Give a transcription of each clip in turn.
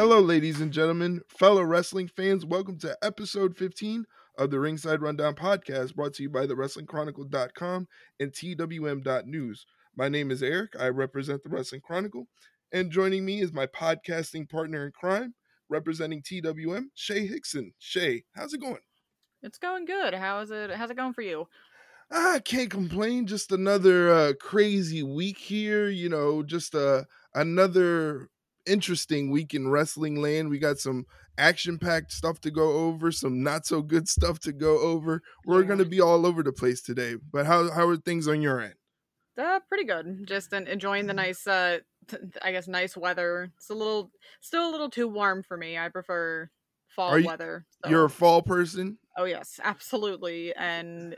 Hello, ladies and gentlemen, fellow wrestling fans. Welcome to episode 15 of the Ringside Rundown podcast brought to you by the WrestlingChronicle.com and TWM.news. My name is Eric. I represent the Wrestling Chronicle. And joining me is my podcasting partner in crime, representing TWM, Shay Hickson. Shay, how's it going? It's going good. How is it? How's it going for you? I can't complain. Just another uh, crazy week here. You know, just uh, another interesting week in wrestling land. We got some action packed stuff to go over, some not so good stuff to go over. We're Yeah. going to be all over the place today. But how how are things on your end? Uh, pretty good. Just en- enjoying the nice, uh, I guess, nice weather. It's a little, still a little too warm for me. I prefer fall you- weather. You're a fall person. oh yes, absolutely. And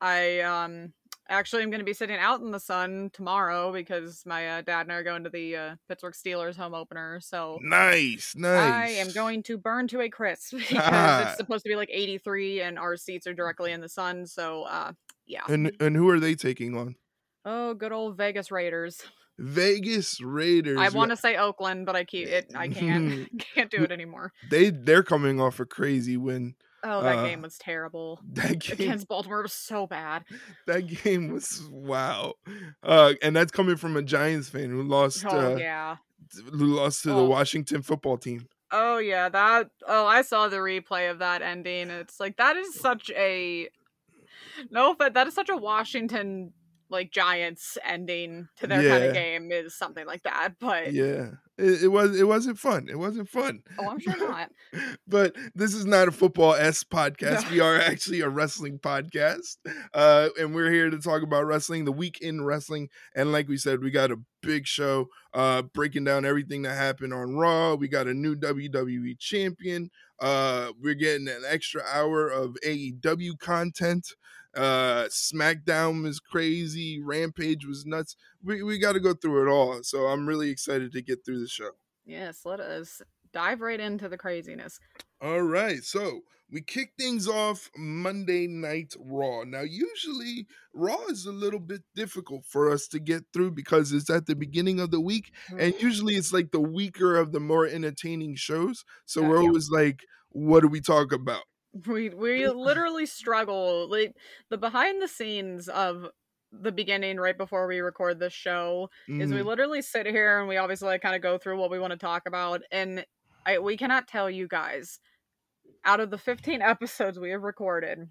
I um actually i'm going to be sitting out in the sun tomorrow because my uh, dad and I are going to the uh, Pittsburgh Steelers home opener. So Nice, nice. I am going to burn to a crisp because Ah. it's supposed to be like 83 and our seats are directly in the sun. So uh, yeah. And and who are they taking on? Oh, good old Vegas Raiders. Vegas Raiders. I want to say Oakland, but I keep it. I can't can't do it anymore. They they're coming off a crazy win. Oh, that Uh, game was terrible. That game Against Baltimore was so bad. that game was wow. Uh, and that's coming from a Giants fan who lost Oh uh, yeah. who lost to the Oh. Washington football team. Oh yeah. That. Oh, I saw the replay of that ending. It's like that is such a. No, but that is such a Washington like Giants ending to their kind of game is something like that. But Yeah. It, it was it wasn't fun. It wasn't fun. oh, I'm sure not. but this is not a football S podcast. We are actually a wrestling podcast. Uh, and we're here to talk about wrestling, the week in wrestling. And like we said, we got a big show uh breaking down everything that happened on Raw. We got a new WWE champion. Uh we're getting an extra hour of AEW content. Uh SmackDown was crazy, Rampage was nuts. We we got to go through it all. So I'm really excited to get through the show. Yes, let us dive right into the craziness. All right, so we kick things off Monday Night Raw. Now, usually Raw is a little bit difficult for us to get through because it's at the beginning of the week, and usually it's like the weaker of the more entertaining shows. So Yeah, we're yeah. always like, what do we talk about? We we literally struggle like the behind the scenes of the beginning right before we record this show is we Mhm. literally sit here and we obviously like kind of go through what we want to talk about and I we cannot tell you guys out of the 15 episodes we have recorded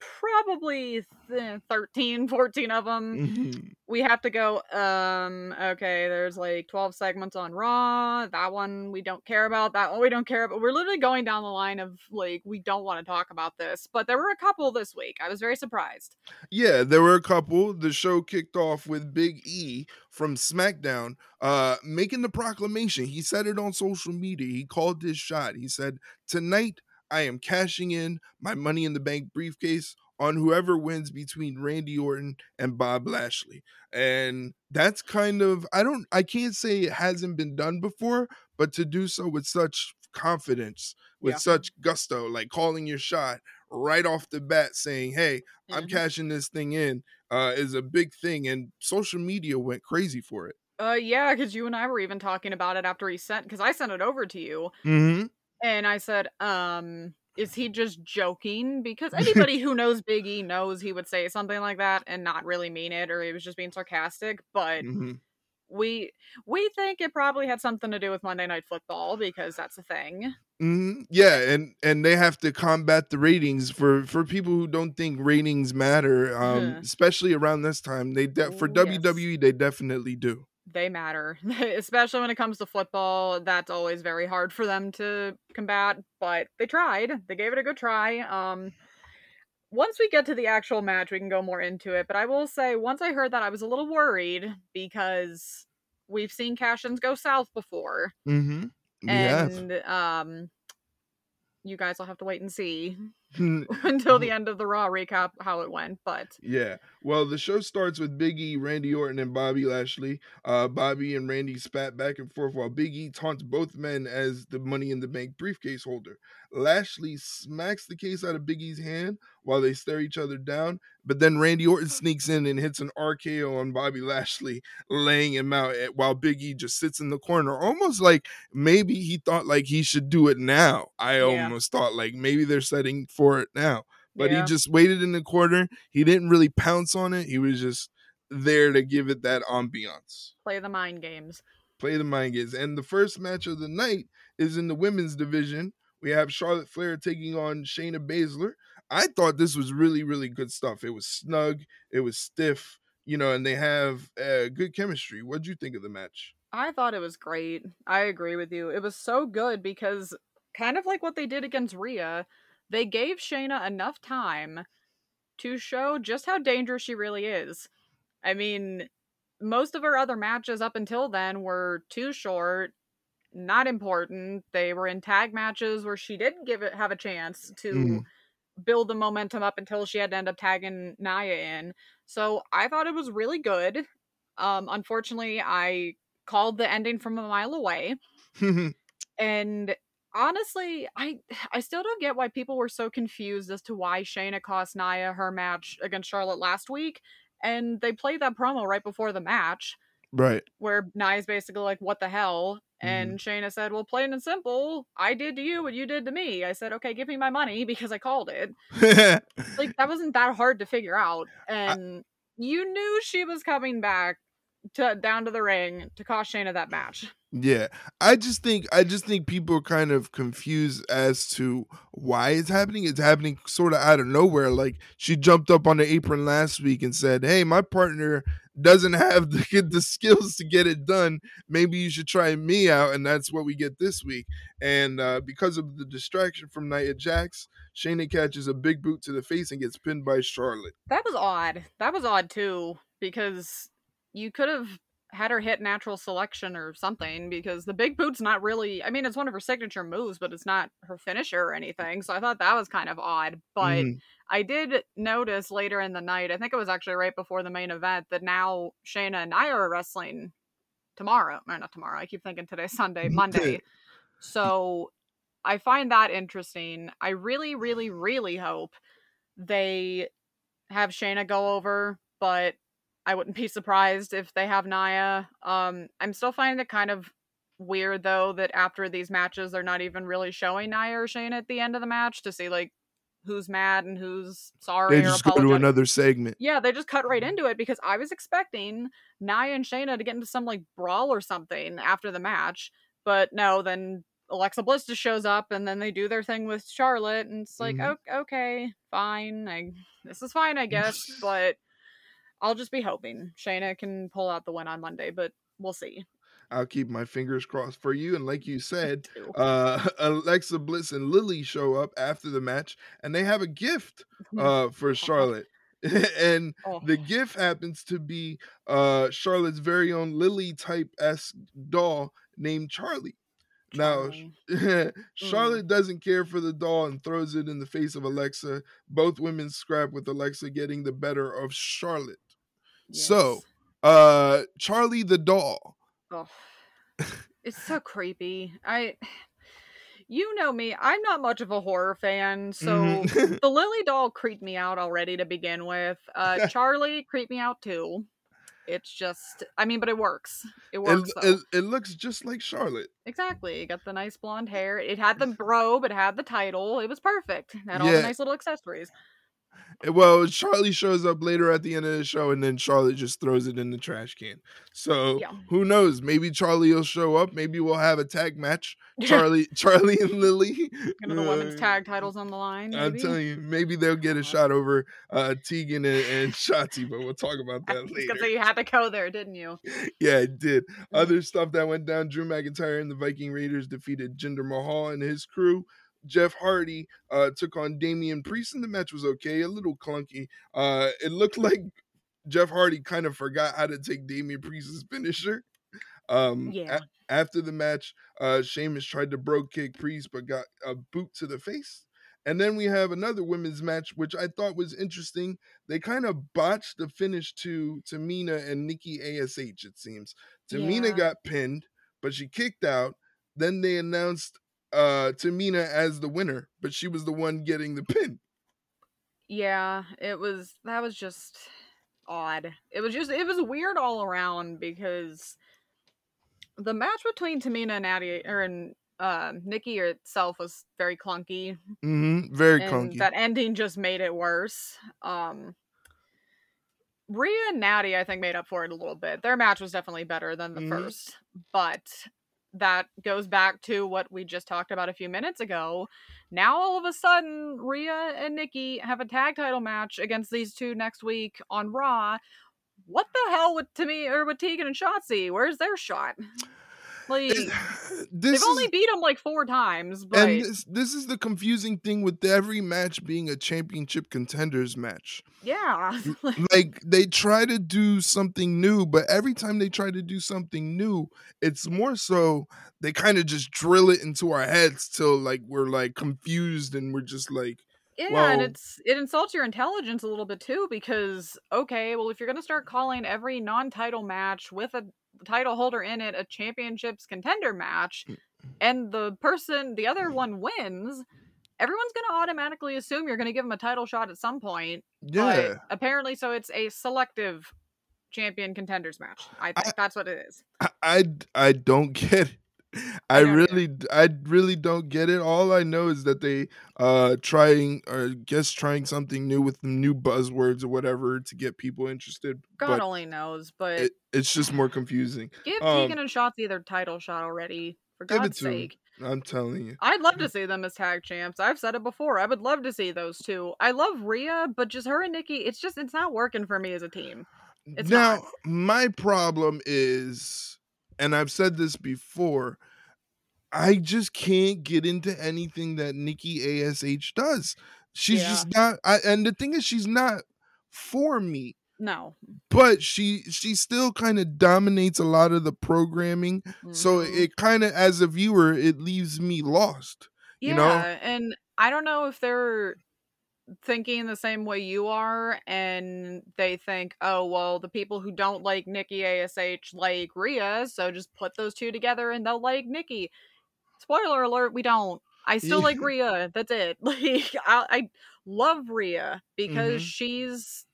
probably th- 13 14 of them Mhm. we have to go um okay there's like 12 segments on raw that one we don't care about that one we don't care about we're literally going down the line of like we don't want to talk about this but there were a couple this week i was very surprised Yeah, there were a couple. The show kicked off with Big E from SmackDown uh making the proclamation. He said it on social media. He called his shot. He said, "Tonight I am cashing in my money in the bank briefcase on whoever wins between Randy Orton and Bob Lashley." And that's kind of I don't I can't say it hasn't been done before, but to do so with such confidence, with Yeah. such gusto, like calling your shot right off the bat saying, "Hey, I'm Mhm. cashing this thing in uh, is a big thing, and social media went crazy for it. uh yeah because you and i were even talking about it after he sent because i sent it over to you Mm-hmm. And i said um is he just joking because anybody who knows big e knows he would say something like that and not really mean it or he was just being sarcastic but hmm we we think it probably had something to do with Monday Night Football because that's a thing. hmm Yeah, and and they have to combat the ratings for for people who don't think ratings matter, um, Mhm. especially around this time. They de- for yes. WWE they definitely do. They matter, especially when it comes to football. That's always very hard for them to combat, but they tried. They gave it a good try. Um, once we get to the actual match, we can go more into it. But I will say, once I heard that, I was a little worried because we've seen cash-ins go south before, Mm-hmm. Have. and um, you guys will have to wait and see. until the end of the Raw recap how it went. But yeah, well, the show starts with Biggie, Randy Orton, and Bobby Lashley. Uh, Bobby and Randy spat back and forth while Biggie taunts both men as the Money in the Bank briefcase holder. Lashley smacks the case out of Biggie's hand while they stare each other down. But then Randy Orton sneaks in and hits an RKO on Bobby Lashley, laying him out eh, while Biggie just sits in the corner, almost like maybe he thought like he should do it now. I yeah. almost thought like maybe they're setting for it now. But yeah. he just waited in the corner. He didn't really pounce on it. He was just there to give it that ambiance. Play the mind games. Play the mind games. And the first match of the night is in the women's division we have Charlotte Flair taking on Shayna Baszler. I thought this was really, really good stuff. It was snug, it was stiff, you know, and they have uh, good chemistry. What'd you think of the match? I thought it was great. I agree with you. It was so good because, kind of like what they did against Rhea, they gave Shayna enough time to show just how dangerous she really is. I mean, most of her other matches up until then were too short not important. They were in tag matches where she didn't give it have a chance to mm. build the momentum up until she had to end up tagging Nia in. So I thought it was really good. Um, unfortunately, I called the ending from a mile away, and honestly, I I still don't get why people were so confused as to why Shayna cost Nia her match against Charlotte last week, and they played that promo right before the match. Right. Where Nia's basically like, what the hell? And mm. Shayna said, Well, plain and simple, I did to you what you did to me. I said, Okay, give me my money because I called it. like, that wasn't that hard to figure out. And I- you knew she was coming back to down to the ring to cost Shayna that match. Yeah, I just think I just think people are kind of confused as to why it's happening. It's happening sort of out of nowhere. Like she jumped up on the apron last week and said, "Hey, my partner doesn't have the, the skills to get it done. Maybe you should try me out." And that's what we get this week. And uh, because of the distraction from Nia Jax, Shayna catches a big boot to the face and gets pinned by Charlotte. That was odd. That was odd too because you could have had her hit natural selection or something because the big boot's not really I mean it's one of her signature moves but it's not her finisher or anything. So I thought that was kind of odd but mm. I did notice later in the night I think it was actually right before the main event that now Shayna and I are wrestling tomorrow or not tomorrow I keep thinking today Sunday Monday. So I find that interesting. I really really really hope they have Shayna go over but I wouldn't be surprised if they have Nia. Um, I'm still finding it kind of weird though that after these matches they're not even really showing Nia or Shane at the end of the match to see like who's mad and who's sorry. They just go to another segment. Yeah, they just cut right into it because I was expecting Nia and Shayna to get into some like brawl or something after the match, but no. Then Alexa Bliss just shows up and then they do their thing with Charlotte, and it's like, mm-hmm. okay, fine, I, this is fine, I guess, but I'll just be hoping Shayna can pull out the win on Monday, but we'll see. I'll keep my fingers crossed for you. And like you said, uh, Alexa Bliss and Lily show up after the match, and they have a gift uh, for Charlotte. and oh. the gift happens to be uh, Charlotte's very own Lily type s doll named Charlie. Now, Charlotte mm. doesn't care for the doll and throws it in the face of Alexa. Both women scrap with Alexa getting the better of Charlotte. So, uh Charlie the doll. Oh, it's so creepy. I you know me, I'm not much of a horror fan, so mm-hmm. the Lily doll creeped me out already to begin with. Uh Charlie creeped me out too. It's just, I mean, but it works. It works. It, it, it, looks just like Charlotte. Exactly. It got the nice blonde hair. It had the robe. It had the title. It was perfect. It had all the nice little accessories. Well, Charlie shows up later at the end of the show, and then Charlie just throws it in the trash can. So yeah. who knows? Maybe Charlie will show up. Maybe we'll have a tag match. Charlie, Charlie, and Lily. Give the uh, women's tag titles on the line. Maybe? I'm telling you, maybe they'll get a shot over uh, Tegan and, and Shotzi, but we'll talk about that later. Because you had to go there, didn't you? Yeah, it did. Other stuff that went down: Drew McIntyre and the Viking Raiders defeated Jinder Mahal and his crew. Jeff Hardy uh, took on Damian Priest, and the match was okay, a little clunky. Uh, it looked like Jeff Hardy kind of forgot how to take Damian Priest's finisher. Um, yeah. A- after the match, uh, Sheamus tried to brogue kick Priest, but got a boot to the face. And then we have another women's match, which I thought was interesting. They kind of botched the finish to Tamina and Nikki Ash. It seems Tamina Yeah. got pinned, but she kicked out. Then they announced uh Tamina as the winner, but she was the one getting the pin. Yeah, it was that was just odd. It was just it was weird all around because the match between Tamina and Natty or and uh, Nikki itself was very clunky, Mm-hmm. Very and clunky. that ending just made it worse. Um, Rhea and Natty, I think, made up for it a little bit. Their match was definitely better than the Mhm. first, but that goes back to what we just talked about a few minutes ago. Now, all of a sudden, Rhea and Nikki have a tag title match against these two next week on Raw. What the hell with Timmy or with Tegan and Shotzi? Where's their shot? Like they've this only beat them like four times, but and this, this is the confusing thing with every match being a championship contenders match. yeah, like, they try to do something new, but every time they try to do something new, it's more so they kind of just drill it into our heads till like we're like confused and we're just like, Yeah, and it's it insults your intelligence a little bit too because okay, well if you're gonna start calling every non-title match with a title holder in it a championships contender match, Mm. and the person the other one wins, everyone's gonna automatically assume you're gonna give them a title shot at some point. yeah. But apparently, so it's a selective champion contenders match. I think that's what it is. I, I I don't get it. I really I really don't get it. All I know is that they uh trying or I guess trying something new with new buzzwords or whatever to get people interested. God but only knows, but it, it's just more confusing. give um, Tegan and Shotzi their title shot already. For God's sake. I'm telling you. I'd love to see them as tag champs. I've said it before. I would love to see those two. I love Rhea, but just her and Nikki, it's just it's not working for me as a team. It's now, not. my problem is, and I've said this before, I just can't get into anything that Nikki Ash does. She's Yeah. just not. I, and the thing is, she's not for me. No. But she she still kind of dominates a lot of the programming. So Mhm. it kind of, as a viewer, it leaves me lost. yeah, you know? and I don't know if they're thinking the same way you are and they think, "Oh, well, the people who don't like Nikki ASH like Rhea, so just put those two together and they'll like Nikki." Spoiler alert, we don't. I still like. Rhea. That's it. Like I, I love Rhea because Mhm. she's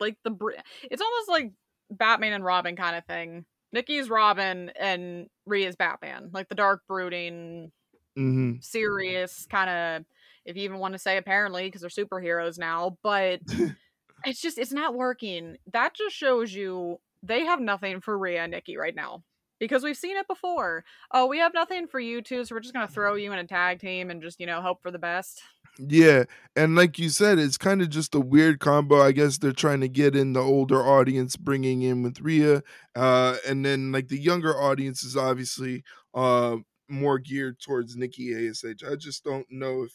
like the br- it's almost like Batman and Robin kind of thing. Nikki's Robin and Rhea's Batman, like the dark brooding hmm serious kind of if you even want to say apparently because they're superheroes now but it's just it's not working that just shows you they have nothing for Rhea and Nikki right now because we've seen it before oh we have nothing for you two so we're just gonna throw you in a tag team and just you know hope for the best Yeah, and like you said, it's kind of just a weird combo. I guess they're trying to get in the older audience, bringing in with Rhea, uh, and then like the younger audience is obviously uh more geared towards Nikki Ash. I just don't know if,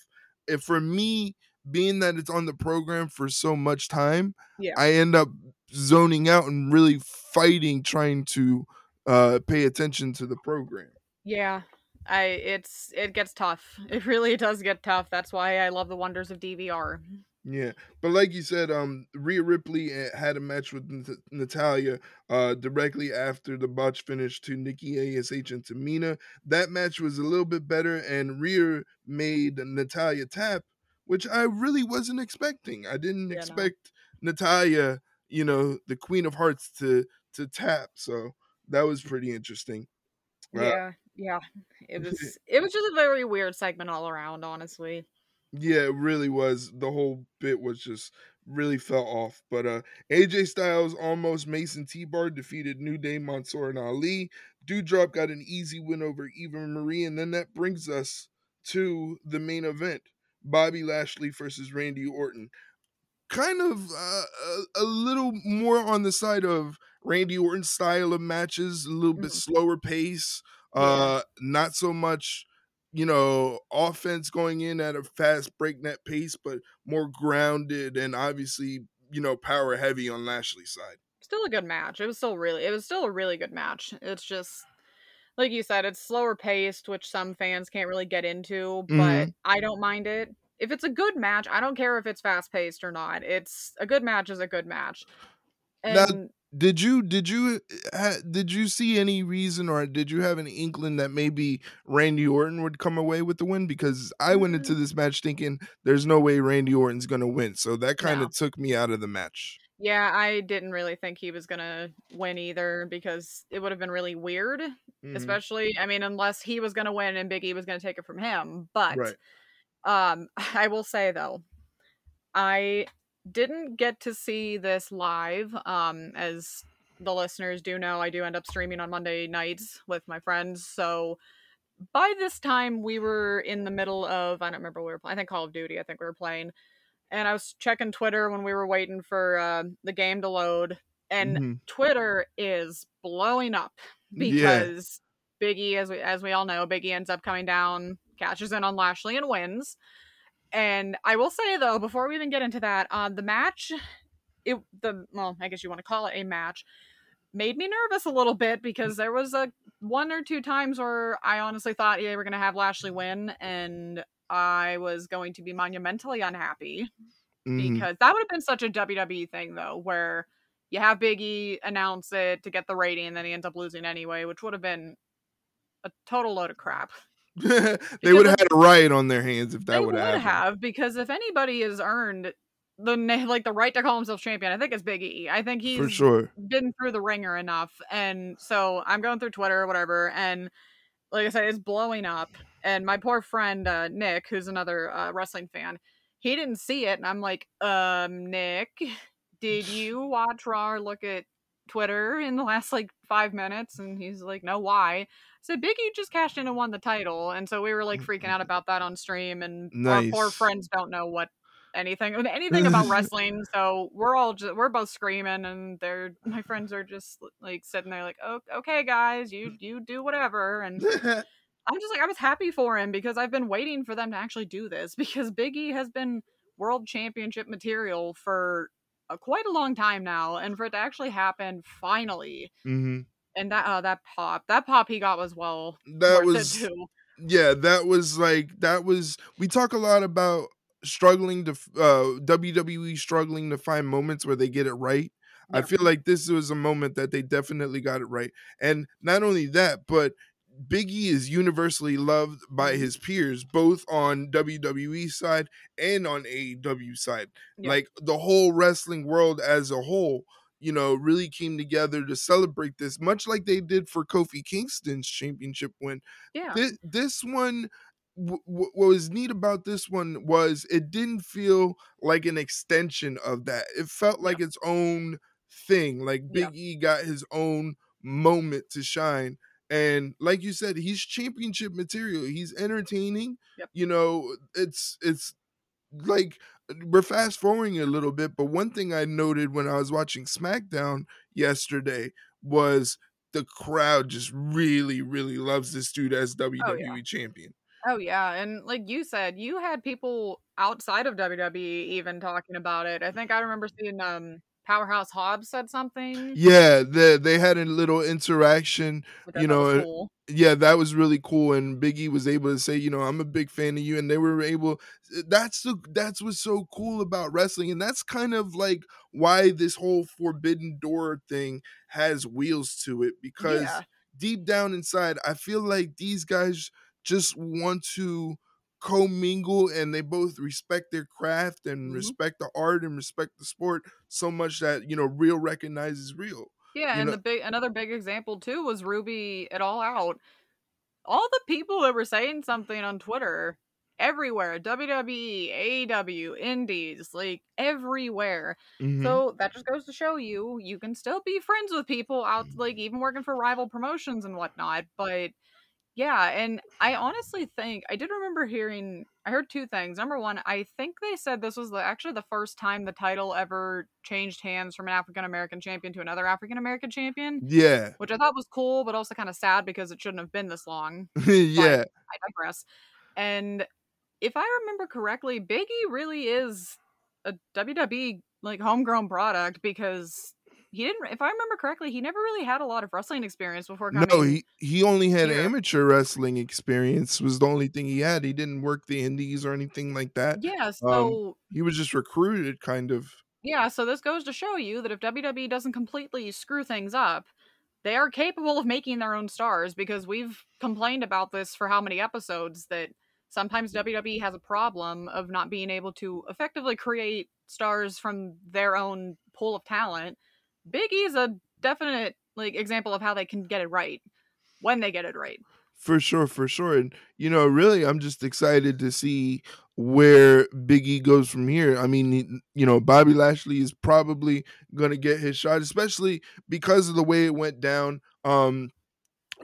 if for me, being that it's on the program for so much time, Yeah. I end up zoning out and really fighting trying to uh pay attention to the program. yeah i it's it gets tough it really does get tough that's why i love the wonders of dvr Yeah, but like you said, um, Rhea Ripley uh, had a match with Nat- Natalya uh directly after the botch finish to Nikki Ash and Tamina. That match was a little bit better, and Rhea made Natalya tap, which I really wasn't expecting. I didn't Yeah, no. expect Natalya, you know, the Queen of Hearts, to to tap. So that was pretty interesting. Uh, yeah yeah it was it was just a very weird segment all around honestly Yeah, it really was. The whole bit was just really fell off. But uh AJ Styles Omos Mason T Bar defeated New Day, Mansoor, and Ali. Doudrop got an easy win over Eva Marie, and then that brings us to the main event: Bobby Lashley versus Randy Orton. Kind of uh, a, a little more on the side of Randy Orton's style of matches, a little bit Mhm. slower pace, uh, not so much you know, offense going in at a fast breakneck pace, but more grounded and obviously, you know, power heavy on Lashley's side. still a good match. It was still really, it was still a really good match. It's just, like you said, it's slower paced, which some fans can't really get into, but Mhm. I don't mind it. if it's a good match, I don't care if it's fast paced or not. It's a good match is a good match. Now- And Did you did you ha, did you see any reason or did you have an inkling that maybe Randy Orton would come away with the win? Because I went into this match thinking there's no way Randy Orton's gonna win, so that kind No. of took me out of the match. yeah, I didn't really think he was gonna win either because it would have been really weird. Mhm. Especially, I mean, unless he was gonna win and Big E was gonna take it from him. But Right. um I will say though, I didn't get to see this live. Um, as the listeners do know, I do end up streaming on Monday nights with my friends. So by this time, we were in the middle of I don't remember what we were playing. I think Call of Duty. I think we were playing, and I was checking Twitter when we were waiting for uh, the game to load, and Mhm. Twitter is blowing up Yeah. because Biggie, as we as we all know, Biggie ends up coming down, catches in on Lashley and wins. And I will say though, before we even get into that, uh, the match, it the well, I guess you want to call it a match, made me nervous a little bit because there was a one or two times where I honestly thought yeah, we're gonna have Lashley win, and I was going to be monumentally unhappy Mhm. because that would have been such a WWE thing though, where you have Biggie announce it to get the rating, and then he ends up losing anyway, which would have been a total load of crap. they would have had a riot on their hands if that would have have because if anybody has earned the like the right to call himself champion, I think it's Big E. I think he's For sure. been through the ringer enough, and so I'm going through Twitter or whatever, and like I said, it's blowing up. And my poor friend uh, Nick, who's another uh, wrestling fan, he didn't see it, and I'm like, um, Nick, did you watch Raw or look at Twitter in the last like five minutes? And he's like, no, why? I said, Biggie just cashed in and won the title, and so we were like freaking out about that on stream, and our poor friends don't know what anything anything about wrestling so we're all just we're both screaming and they're my friends are just like sitting there like oh, okay guys you you do whatever and i'm just like i was happy for him because i've been waiting for them to actually do this because biggie has been world championship material for a, quite a long time now and for it to actually happen finally hmm and that uh that pop that pop he got was well That worth was it too. yeah that was like that was we talk a lot about struggling to uh wwe struggling to find moments where they get it right. I feel like this was a moment that they definitely got it right and not only that but biggie is universally loved by Mhm. his peers both on wwe side and on aew side Yeah. like the whole wrestling world as a whole you know really came together to celebrate this much like they did for kofi kingston's championship win yeah this, this one w- what was neat about this one was it didn't feel like an extension of that it felt Yeah. like its own thing like Yeah. e got his own moment to shine and like you said he's championship material he's entertaining Yep. you know it's it's like we're fast forwarding a little bit but one thing i noted when i was watching smackdown yesterday was the crowd just really really loves this dude as WWE champion. Oh yeah, and like you said, you had people outside of WWE even talking about it. I think I remember seeing um Powerhouse Hobbs said something. Yeah, they they had a little interaction. you know, cool. Yeah, that was really cool and Biggie was able to say, you know, I'm a big fan of you and they were able eh, that's the that's what's so cool about wrestling and that's kind of like why this whole forbidden door thing has wheels to it because yeah, deep down inside, I feel like these guys just want to commingle and they both respect their craft and Mhm. respect the art and respect the sport so much that you know real recognizes real. yeah, you and know- the big another big example too was Ruby at All Out. All the people that were saying something on Twitter everywhere, WWE, AEW, Indies, like everywhere. Mhm. So that just goes to show you you can still be friends with people out like even working for rival promotions and whatnot. But yeah, and I honestly think I did remember hearing I heard two things. Number one, I think they said this was the, actually the first time the title ever changed hands from an African American champion to another African American champion, yeah, which I thought was cool, but also kind of sad because it shouldn't have been this long. yeah, I digress. And if I remember correctly, Biggie really is a WWE like homegrown product because he didn't. If I remember correctly, he never really had a lot of wrestling experience before No, coming. he he only had here. amateur wrestling experience. Was the only thing he had. He didn't work the indies or anything like that. yeah, Um, so he was just recruited, kind of. yeah, so this goes to show you that if WWE doesn't completely screw things up, they are capable of making their own stars because we've complained about this for how many episodes that sometimes WWE has a problem of not being able to effectively create stars from their own pool of talent. Big E is a definite like example of how they can get it right when they get it right. For sure, for sure. And you know, really I'm just excited to see where Big E goes from here. I mean, you know, Bobby Lashley is probably going to get his shot especially because of the way it went down. Um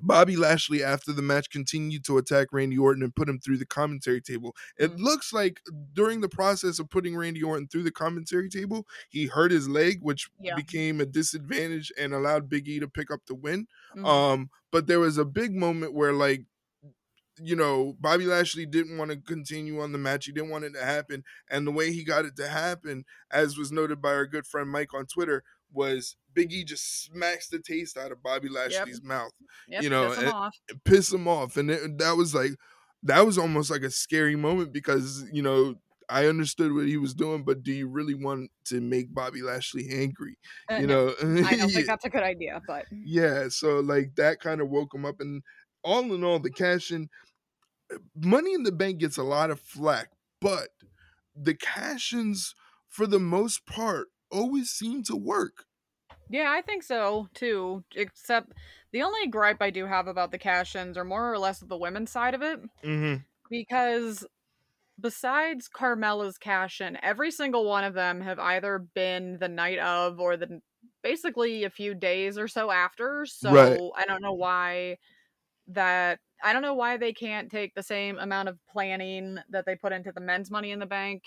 Bobby Lashley, after the match, continued to attack Randy Orton and put him through the commentary table. It Mhm. looks like during the process of putting Randy Orton through the commentary table, he hurt his leg, which Yeah. became a disadvantage and allowed Big E to pick up the win. Mhm. Um, but there was a big moment where like you know, Bobby Lashley didn't want to continue on the match. He didn't want it to happen. And the way he got it to happen, as was noted by our good friend Mike on Twitter, was Big E just smacks the taste out of Bobby Lashley's mouth, Yep, you know, piss it- off. piss him off. And it, that was like, that was almost like a scary moment because, you know, I understood what he was doing, but do you really want to make Bobby Lashley angry? Uh, You no, know, I don't think that's a good idea, but yeah so like that kind of woke him up and all in all the cash in money in the bank gets a lot of flack but the cash ins for the most part always seem to work yeah, I think so too. Except the only gripe I do have about the cash-ins are more or less the women's side of it, mm-hmm. because besides Carmella's cash-in, every single one of them have either been the night of or the basically a few days or so after. So Right. I don't know why that I don't know why they can't take the same amount of planning that they put into the men's money in the bank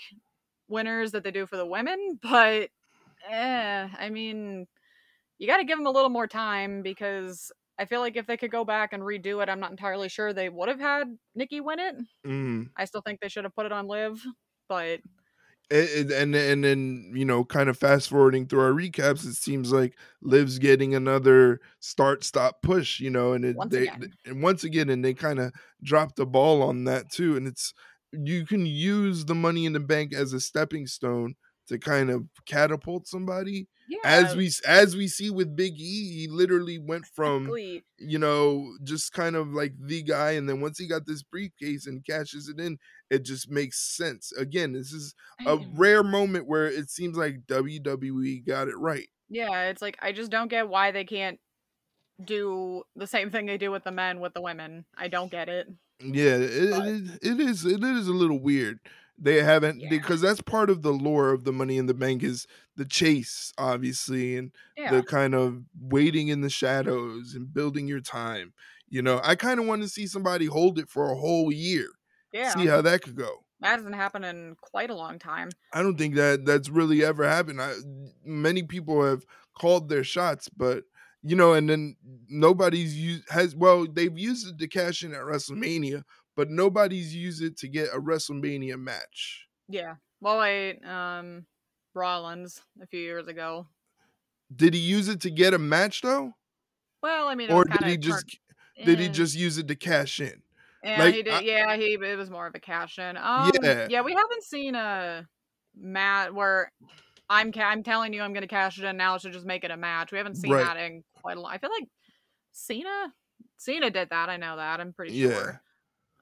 winners that they do for the women, but eh, I mean, you got to give them a little more time because I feel like if they could go back and redo it, I'm not entirely sure they would have had Nikki win it. mm. I still think they should have put it on Liv, but and, and and then you know kind of fast forwarding through our recaps it seems like liv's getting another start stop push you know and it, Once they again. and once again and they kind of dropped the ball on that too and it's you can use the money in the bank as a stepping stone to kind of catapult somebody yeah, as we as we see with big e he literally went from exactly. you know, just kind of like the guy. And then once he got this briefcase and cashes it in, it just makes sense. Again, this is a rare moment where it seems like WWE got it right. yeah, it's like I just don't get why they can't do the same thing they do with the men with the women. I don't get it. Yeah, it, it is. It is. It is a little weird. They haven't Yeah. because that's part of the lore of the Money in the Bank is the chase, obviously, and Yeah, the kind of waiting in the shadows and building your time. You know, I kind of want to see somebody hold it for a whole year, yeah, see how that could go. that hasn't happened in quite a long time. I don't think that that's really ever happened. I, many people have called their shots, but you know, and then nobody's used has well, they've used it to cash in at WrestleMania, but nobody's used it to get a WrestleMania match. Yeah. Well, I um, Rollins a few years ago. Did he use it to get a match though, Well, I mean, or did he just did he just use it to cash in? Yeah, Like, he did. I- yeah, he it was more of a cash in. Um, Yeah. yeah, we haven't seen a mat where I'm ca- I'm telling you I'm gonna cash it in now, so just make it a match. We haven't seen Right. that in quite a long. I feel like Cena, Cena did that. I know that. I'm pretty sure. Yeah.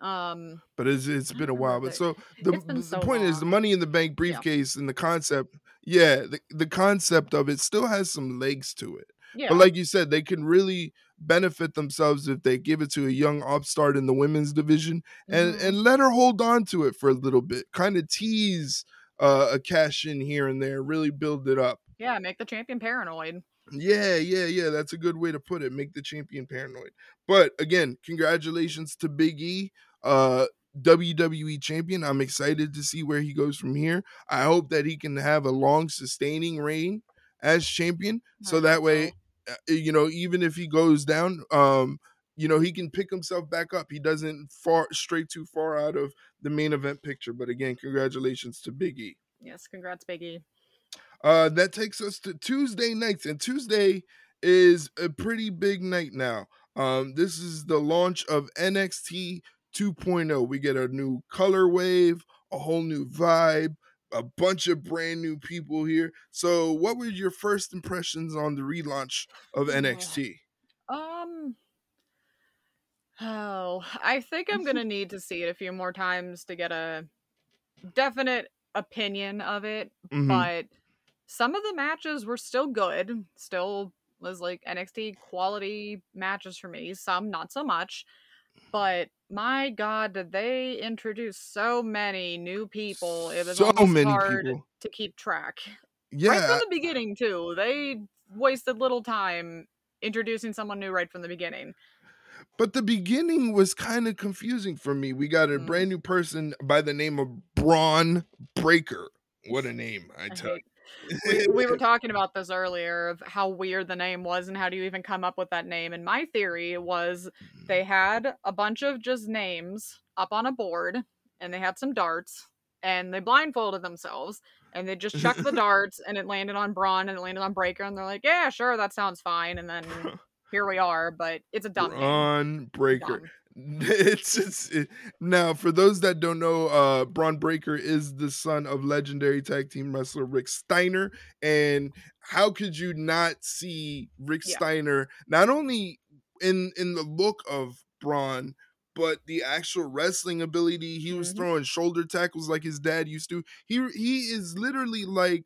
Um, But it's it's been a while. But so the, the so point is the money in the bank briefcase and the concept, yeah, the, the concept of it still has some legs to it. yeah, But like you said, they can really benefit themselves if they give it to a young upstart in the women's division and mhm. and let her hold on to it for a little bit. Kind of tease uh, a cash in here and there, really build it up. yeah, make the champion paranoid. Yeah, yeah, yeah. That's a good way to put it. Make the champion paranoid. But again, congratulations to Big E, uh, WWE champion. I'm excited to see where he goes from here. I hope that he can have a long, sustaining reign as champion, so that way, uh, you know, even if he goes down, um, you know, he can pick himself back up. He doesn't far straight too far out of the main event picture. But again, congratulations to Big E. Yes, congrats, Biggie. Uh, that takes us to Tuesday nights, and Tuesday is a pretty big night now. Um, this is the launch of NXT 2.0. We get a new color wave, a whole new vibe, a bunch of brand new people here. So, what were your first impressions on the relaunch of NXT? Um. Oh, I think I'm gonna need to see it a few more times to get a definite opinion of it. Mhm. But some of the matches were still good. Still was like NXT quality matches for me. Some not so much. But my god, did they introduce so many new people? It was So many hard people. to keep track. Yeah, right from the beginning too. They wasted little time introducing someone new right from the beginning. but the beginning was kind of confusing for me. We got a Mm. brand new person by the name of Bron Breakker. What a name, I I tell hate we, we were talking about this earlier of how weird the name was and how do you even come up with that name and my theory was mm-hmm. they had a bunch of just names up on a board and they had some darts and they blindfolded themselves and they just chucked the darts and it landed on Bron and it landed on Breakker and they're like yeah sure that sounds fine and then here we are but it's a dumb name Bron Breakker. Dumb. It's it's it, now for those that don't know, uh Bron Breakker is the son of legendary tag team wrestler Rick Steiner. And how could you not see Rick Yeah. Steiner not only in in the look of Bron, but the actual wrestling ability? He was Mhm. throwing shoulder tackles like his dad used to. He he is literally like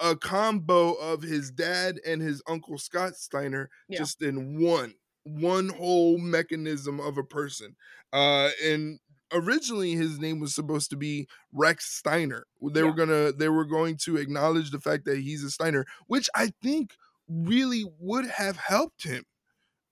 a combo of his dad and his uncle Scott Steiner Yeah. just in one one whole mechanism of a person uh and originally his name was supposed to be Rex Steiner. They were gonna they were going to acknowledge the fact that he's a Steiner which I think really would have helped him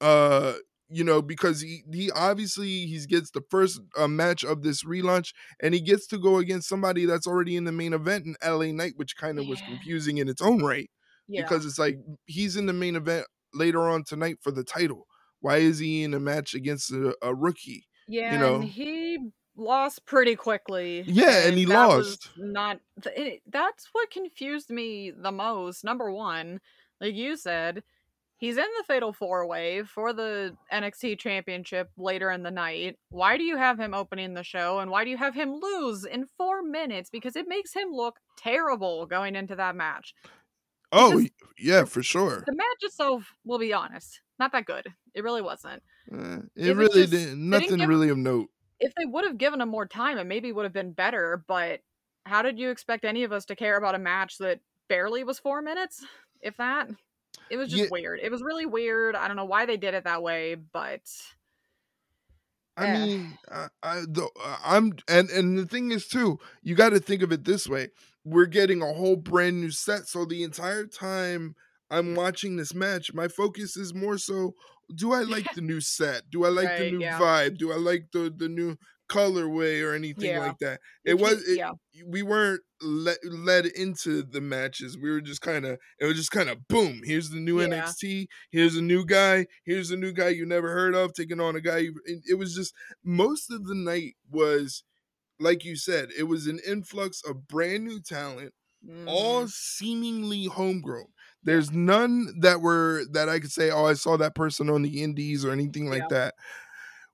uh you know because he he obviously he gets the first uh, match of this relaunch and he gets to go against somebody that's already in the main event in LA Knight, which kind of was confusing in its own right yeah. because it's like he's in the main event later on tonight for the title. Why is he in a match against a, a rookie? Yeah, you know? and he lost pretty quickly. Yeah, and he that was lost. Not it, eh, that's what confused me the most. Number one, like you said, he's in the Fatal Four Way for the NXT Championship later in the night. Why do you have him opening the show, and why do you have him lose in four minutes? Because it makes him look terrible going into that match. Oh, yeah, for sure. The match itself, we'll be honest, not that good. It really wasn't. Uh, it it really just- didn't. didn't Nothing give- really of note. if they would have given him more time, it maybe would have been better. But how did you expect any of us to care about a match that barely was four minutes, if that? It was just Yeah. weird. It was really weird. I don't know why they did it that way, but I Eh. mean, I, I the, I'm and and the thing is too, you got to think of it this way: we're getting a whole brand new set, so the entire time I'm watching this match, my focus is more so: do I like the new set? Do I like the new yeah. vibe? Do I like the the new colorway or anything Yeah. like that? It was it, yeah, we weren't le- led into the matches. We were just kind of it was just kind of boom. Here's the new. NXT. Here's a new guy. Here's a new guy you never heard of taking on a guy. You, it was just most of the night was like you said. It was an influx of brand new talent, all mhm, seemingly homegrown. There's none that were that I could say, oh, I saw that person on the indies or anything like Yeah. that.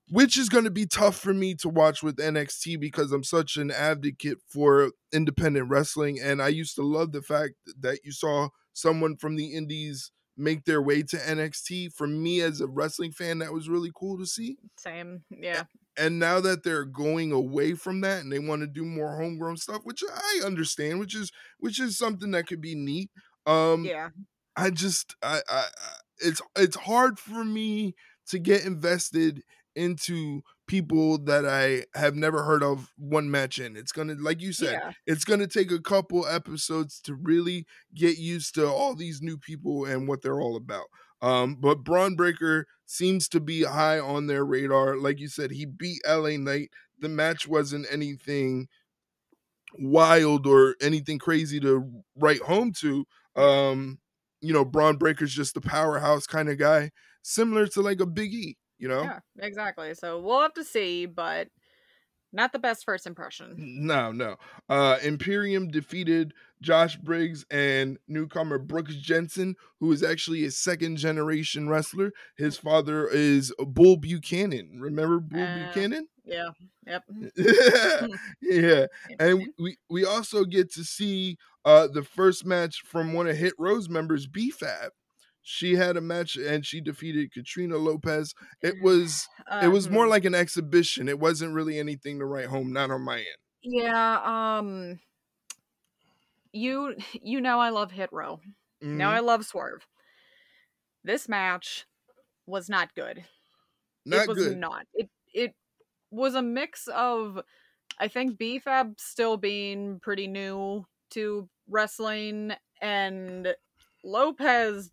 Which is going to be tough for me to watch with NXT because I'm such an advocate for independent wrestling. And I used to love the fact that you saw someone from the indies make their way to NXT. For me as a wrestling fan, that was really cool to see. same. Yeah, And now that they're going away from that and they want to do more homegrown stuff, which I understand, which is which is something that could be neat. Um yeah, I just I, I I- it's it's hard for me to get invested into people that I have never heard of one match in. It's gonna like you said, yeah. it's gonna take a couple episodes to really get used to all these new people and what they're all about. Um, but Bron Breakker seems to be high on their radar. Like you said, he beat LA Knight. The match wasn't anything wild or anything crazy to write home to. Um, you know, Bron Breakker's just the powerhouse kind of guy, similar to like a Big E, you know? Yeah, exactly. So we'll have to see, but Not the best first impression. No, no. Uh Imperium defeated Josh Briggs and newcomer Brooks Jensen, who is actually a second generation wrestler. His father is Bull Buchanan. Remember Bull Uh, Buchanan? Yeah. Yep. yeah. And we we also get to see uh the first match from one of Hit Row's members, B-Fab. She had a match and she defeated Katrina Lopez. It was it Uh, was more hmm. like an exhibition. It wasn't really anything to write home, not on my end. Yeah, um you you know I love Hit Row. Now Mhm. I love Swerve. This match was not good. Not it was good. not. It it was a mix of I think B-Fab still being pretty new to wrestling and Lopez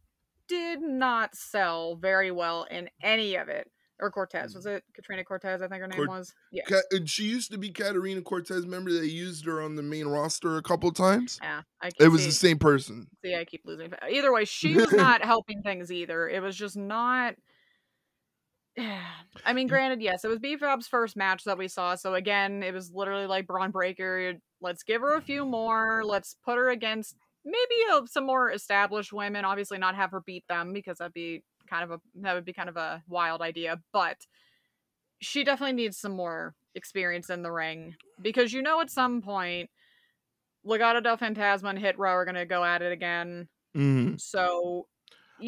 did not sell very well in any of it. Or Cortez. Was mm. it Katrina Cortez, I think her name Cort- was? Yeah. Ca- and she used to be Katarina Cortez. Remember they used her on the main roster a couple times. Yeah. I It was see, the same person. see I keep losing. Either way, she was not helping things either. It was just not I mean, mm. granted, yes, it was B-Fab's first match that we saw. So again, it was literally like Bron Breakker. Let's give her a few more. Let's put her against maybe uh, some more established women. Obviously, not have her beat them because that'd be kind of a that would be kind of a wild idea. But she definitely needs some more experience in the ring because you know at some point, Legado del Fantasma and Hit Row are gonna go at it again. Mhm. So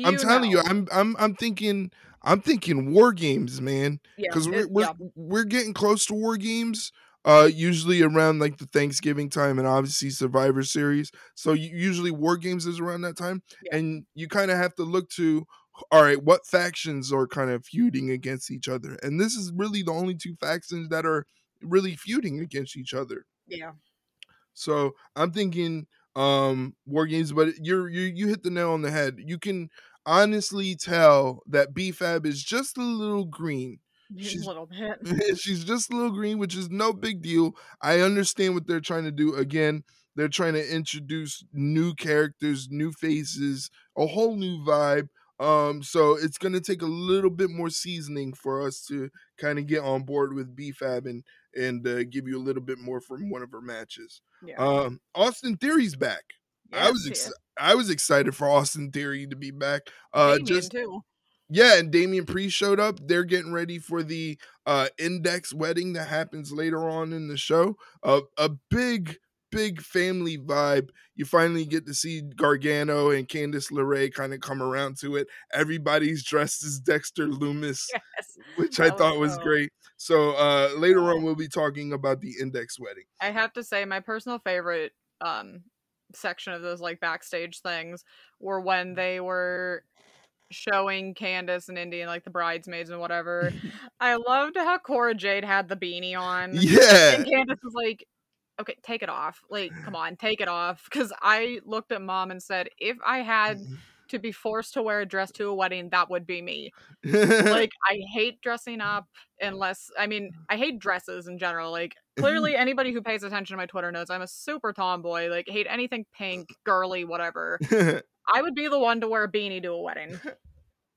I'm telling you. I'm I'm I'm thinking I'm thinking war games, man. yeah, Because we're we're, yeah. we're getting close to war games. Uh, usually around like the Thanksgiving time and obviously Survivor Series. So usually war games is around that time, Yeah. and you kind of have to look to, all right, what factions are kind of feuding against each other, and this is really the only two factions that are really feuding against each other. yeah. So I'm thinking um war games, but you're you you hit the nail on the head. You can honestly tell that B-Fab is just a little green. She's, A little bit. She's just a little green, which is no big deal. I understand what they're trying to do. Again, they're trying to introduce new characters, new faces, a whole new vibe. Um, so it's gonna take a little bit more seasoning for us to kind of get on board with B-Fab and and uh, give you a little bit more from one of her matches. Yeah. Um, Austin Theory's back. I was Yes, ex- I was excited for Austin Theory to be back. Uh, Damien, just too. yeah, and Damian Priest showed up. They're getting ready for the uh index wedding that happens later on in the show. Uh, a big, big family vibe. You finally get to see Gargano and Candice LeRae kind of come around to it. Everybody's dressed as Dexter Lumis, Yes. which I thought was so- great. So uh later Oh. on we'll be talking about the index wedding. I have to say my personal favorite um section of those like backstage things were when they were showing Candice and Indi and like the bridesmaids and whatever. I loved how Cora Jade had the beanie on. Yeah. And Candice was like, okay, take it off. Like, come on, take it off. Because I looked at mom and said, if I had mm-hmm. to be forced to wear a dress to a wedding, that would be me. like I hate dressing up unless I mean I hate dresses in general. Like clearly anybody who pays attention to my Twitter knows I'm a super tomboy. Like hate anything pink, girly, whatever. I would be the one to wear a beanie to a wedding.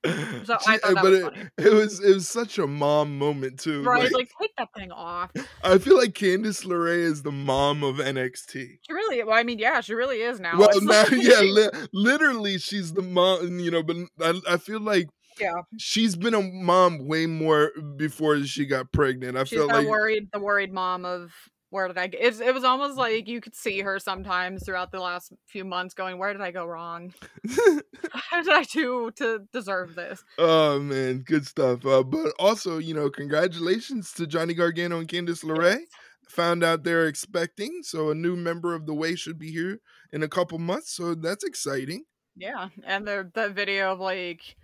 So I thought that but was it, funny. it was it was such a mom moment too. Right? like- Like take that thing off. I feel like Candice LeRae is the mom of NXT. She really well, I mean, yeah, she really is now. well, now, like- yeah, li- literally, she's the mom. You know, but I, I feel like yeah. she's been a mom way more before she got pregnant. I She's feel like worried the worried mom of where did I g- it's, it was almost like you could see her sometimes throughout the last few months going, Where did I go wrong? How did I do to deserve this? oh man, good stuff. Uh, but also, you know, congratulations to Johnny Gargano and Candice LeRae. Yes. Found out they're expecting, so a new member of the Way should be here in a couple months. So that's exciting. Yeah, and the the video of like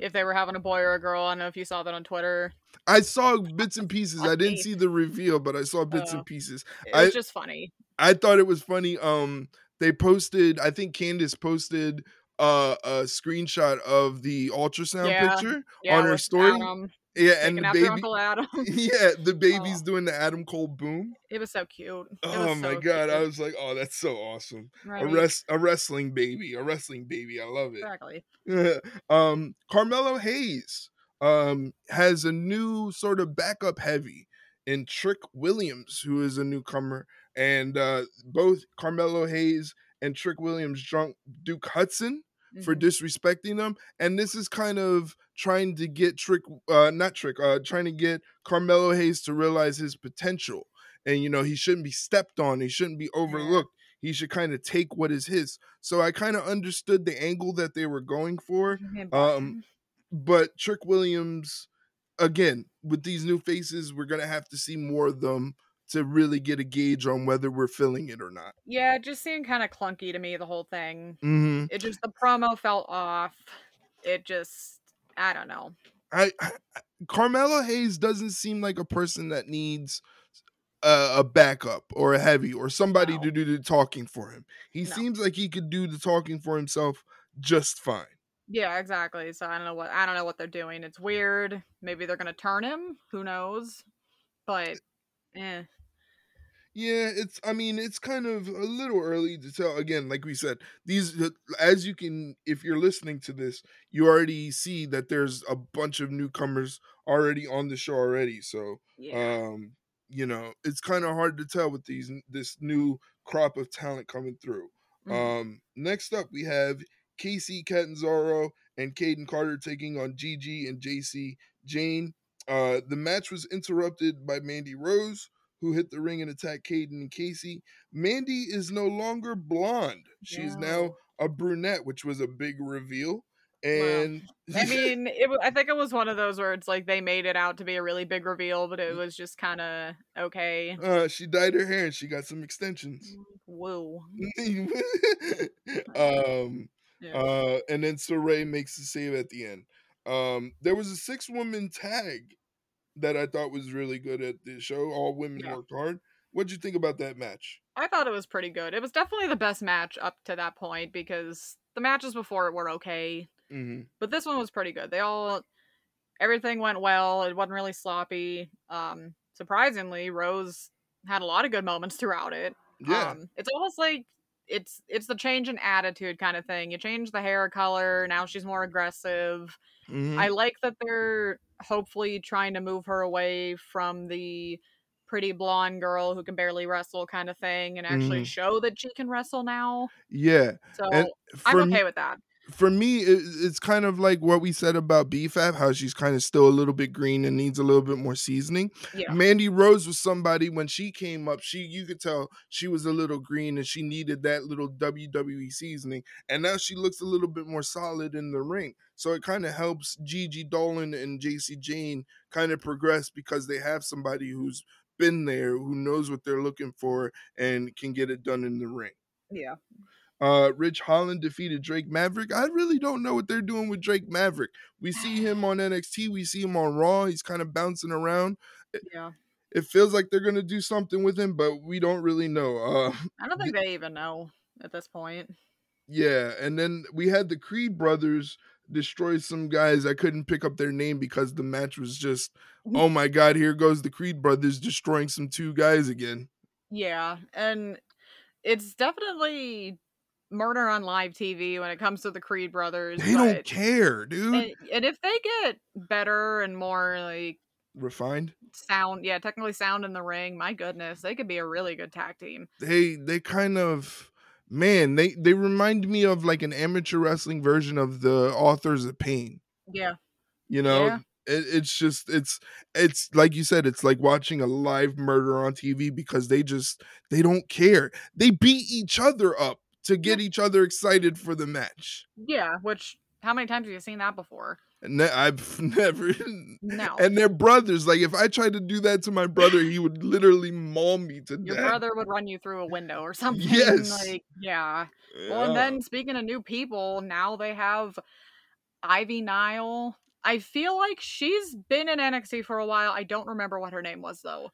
if they were having a boy or a girl. I don't know if you saw that on Twitter. I saw bits and pieces. I didn't see the reveal, but I saw bits Oh. and pieces. It was I- just funny. I thought it was funny. Um, they posted. I think Candice posted uh, a screenshot of the ultrasound Yeah, picture Yeah, on her story. Adam, yeah, and the baby. Uncle Adam. Yeah, the baby's Oh. doing the Adam Cole boom. it was so cute. It Oh my so god! I was like, oh, that's so awesome. Right? A res- a wrestling baby, a wrestling baby. I love it. Exactly. um, Carmelo Hayes um has a new sort of backup heavy. in Trick Williams, who is a newcomer, and uh, both Carmelo Hayes and Trick Williams drunk Duke Hudson for Mhm. disrespecting them. And this is kind of trying to get Trick, uh, not Trick, uh, trying to get Carmelo Hayes to realize his potential. And, you know, he shouldn't be stepped on, he shouldn't be overlooked. He should kind of take what is his. So I kind of understood the angle that they were going for. Um, but Trick Williams, again, with these new faces, we're gonna have to see more of them to really get a gauge on whether we're feeling it or not. yeah, it just seemed kind of clunky to me the whole thing. hmm It just the promo felt off. It just I don't know. I, I Carmelo Hayes doesn't seem like a person that needs a, a backup or a heavy or somebody No. to do the talking for him. He No. seems like he could do the talking for himself just fine. Yeah, exactly. So I don't know what I don't know what they're doing. It's weird. Maybe they're gonna turn him. Who knows? But eh. Yeah, it's I mean, it's kind of a little early to tell. Again, like we said, these as you can if you're listening to this, you already see that there's a bunch of newcomers already on the show already. So, Yeah. um, you know, it's kind of hard to tell with these this new crop of talent coming through. Mhm. Um, next up we have Kacy Catanzaro and Kayden Carter taking on Gigi and Jacy Jayne. Uh, the match was interrupted by Mandy Rose, who hit the ring and attacked Kayden and Kacy. Mandy is no longer blonde; she's now a brunette, which was a big reveal. And I mean, it. I think it was one of those where it's like they made it out to be a really big reveal, but it was just kind of okay. uh, she dyed her hair and she got some extensions. Whoa. um, Yeah. Uh, and then Sarray makes the save at the end. Um, there was a six woman tag that I thought was really good at this show. All women Yeah. worked hard. What'd you think about that match? I thought it was pretty good. It was definitely the best match up to that point because the matches before it were okay, hmm but this one was pretty good. They all everything went well. It wasn't really sloppy. Um surprisingly, Rose had a lot of good moments throughout it. Yeah, Um it's almost like it's it's the change in attitude kind of thing. You change the hair color, now she's more aggressive. mhm. I like that they're hopefully trying to move her away from the pretty blonde girl who can barely wrestle kind of thing and actually Mhm. show that she can wrestle now. yeah. So And I'm okay me, with that. For me, it, it's kind of like what we said about B-Fab, how she's kind of still a little bit green and needs a little bit more seasoning. Yeah. Mandy Rose was somebody when she came up, she you could tell she was a little green and she needed that little WWE seasoning. And now she looks a little bit more solid in the ring. So it kind of helps Gigi Dolin and Jacy Jayne kind of progress because they have somebody who's been there, who knows what they're looking for and can get it done in the ring. Yeah. Uh, Ridge Holland defeated Drake Maverick. I really don't know what they're doing with Drake Maverick. We see him on NXT, we see him on Raw. He's kind of bouncing around Yeah. it feels like they're gonna do something with him, but we don't really know. Uh, I don't think they even know at this point. yeah, and then we had the Creed brothers destroy some guys. I couldn't pick up their name because the match was just, oh my god, here goes the Creed brothers destroying some two guys again. Yeah. And it's definitely murder on live TV when it comes to the Creed brothers. They don't care, dude. and, and if they get better and more like Refined. sound, yeah, technically sound in the ring, my goodness, they could be a really good tag team. They they kind of man, they they remind me of like an amateur wrestling version of the authors of pain. Yeah. You know, Yeah. it, it's just it's it's like you said, it's like watching a live murder on TV because they just they don't care. They beat each other up to get each other excited for the match. Yeah, which how many times have you seen that before? And I've never. No. And they're brothers. Like if I tried to do that to my brother, he would literally maul me to death. Your death. brother would run you through a window or something. Yes. Like, yeah. Well, and then speaking of new people, now they have Ivy Nile. I feel like she's been in NXT for a while. I don't remember what her name was though.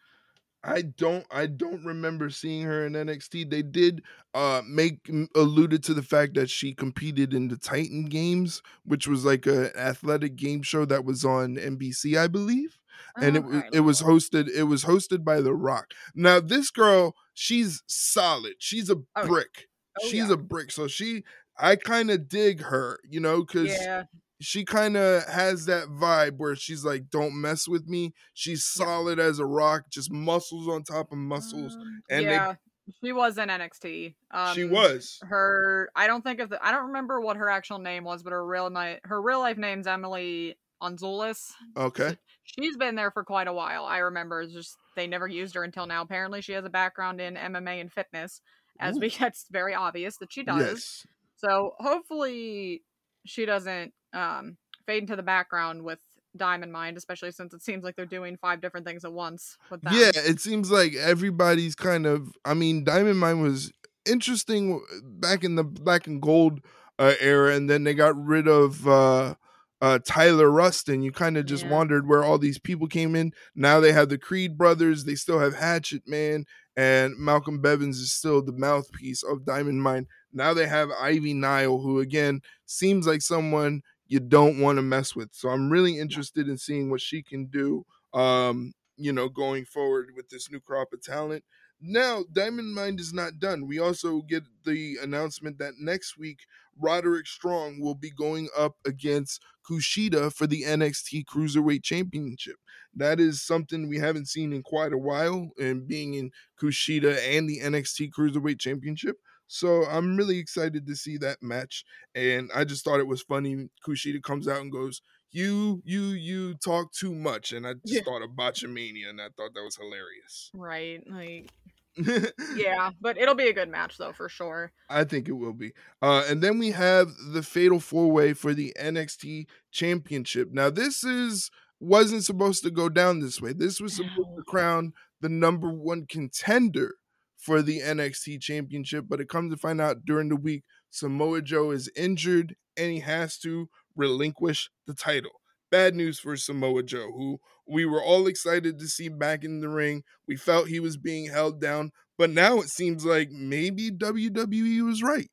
I don't I don't remember seeing her in NXT. They did uh make alluded to the fact that she competed in the Titan Games, which was like a athletic game show that was on NBC, I believe. And it Oh, it was hosted it was hosted by The Rock. Now this girl, she's solid. She's a brick. Oh, she's yeah. a brick. So she I kind of dig her, you know, cuz Yeah. She kind of has that vibe where she's like, "Don't mess with me." She's solid as a rock, just muscles on top of muscles, Um, and they- yeah, she was in NXT. Um, she was. her. I don't think of the. I don't remember what her actual name was, but her real name, her real life name's Emily Andzulis. Okay. She's been there for quite a while. I remember. It's just they never used her until now. Apparently, she has a background in MMA and fitness, as Ooh. we it's very obvious that she does. Yes. So hopefully she doesn't um, fade into the background with Diamond Mine, especially since it seems like they're doing five different things at once with that. Yeah, it seems like everybody's kind of. I mean, Diamond Mine was interesting back in the black and gold uh, era, and then they got rid of uh, uh, Tyler Rust, and you kind of just Yeah. wondered where all these people came in. Now they have the Creed brothers. They still have Hachiman, and Malcolm Bivens is still the mouthpiece of Diamond Mine. Now they have Ivy Nile, who again seems like someone you don't want to mess with. So I'm really interested in seeing what she can do. Um, you know, going forward with this new crop of talent. Now, Diamond Mine is not done. We also get the announcement that next week Roderick Strong will be going up against Kushida for the NXT Cruiserweight Championship. That is something we haven't seen in quite a while, and being in Kushida and the NXT Cruiserweight Championship. So I'm really excited to see that match. And I just thought it was funny. Kushida comes out and goes, You, you, you talk too much. And I just Yeah. thought of Botchamania and I thought that was hilarious. Right. Like yeah, but it'll be a good match though for sure. I think it will be. Uh, and then we have the fatal four way for the NXT championship. Now, this is wasn't supposed to go down this way. This was supposed to crown the number one contender for the NXT championship, but it comes to find out during the week Samoa Joe is injured and he has to relinquish the title. Bad news for Samoa Joe, who we were all excited to see back in the ring. We felt he was being held down, but now it seems like maybe WWE was right.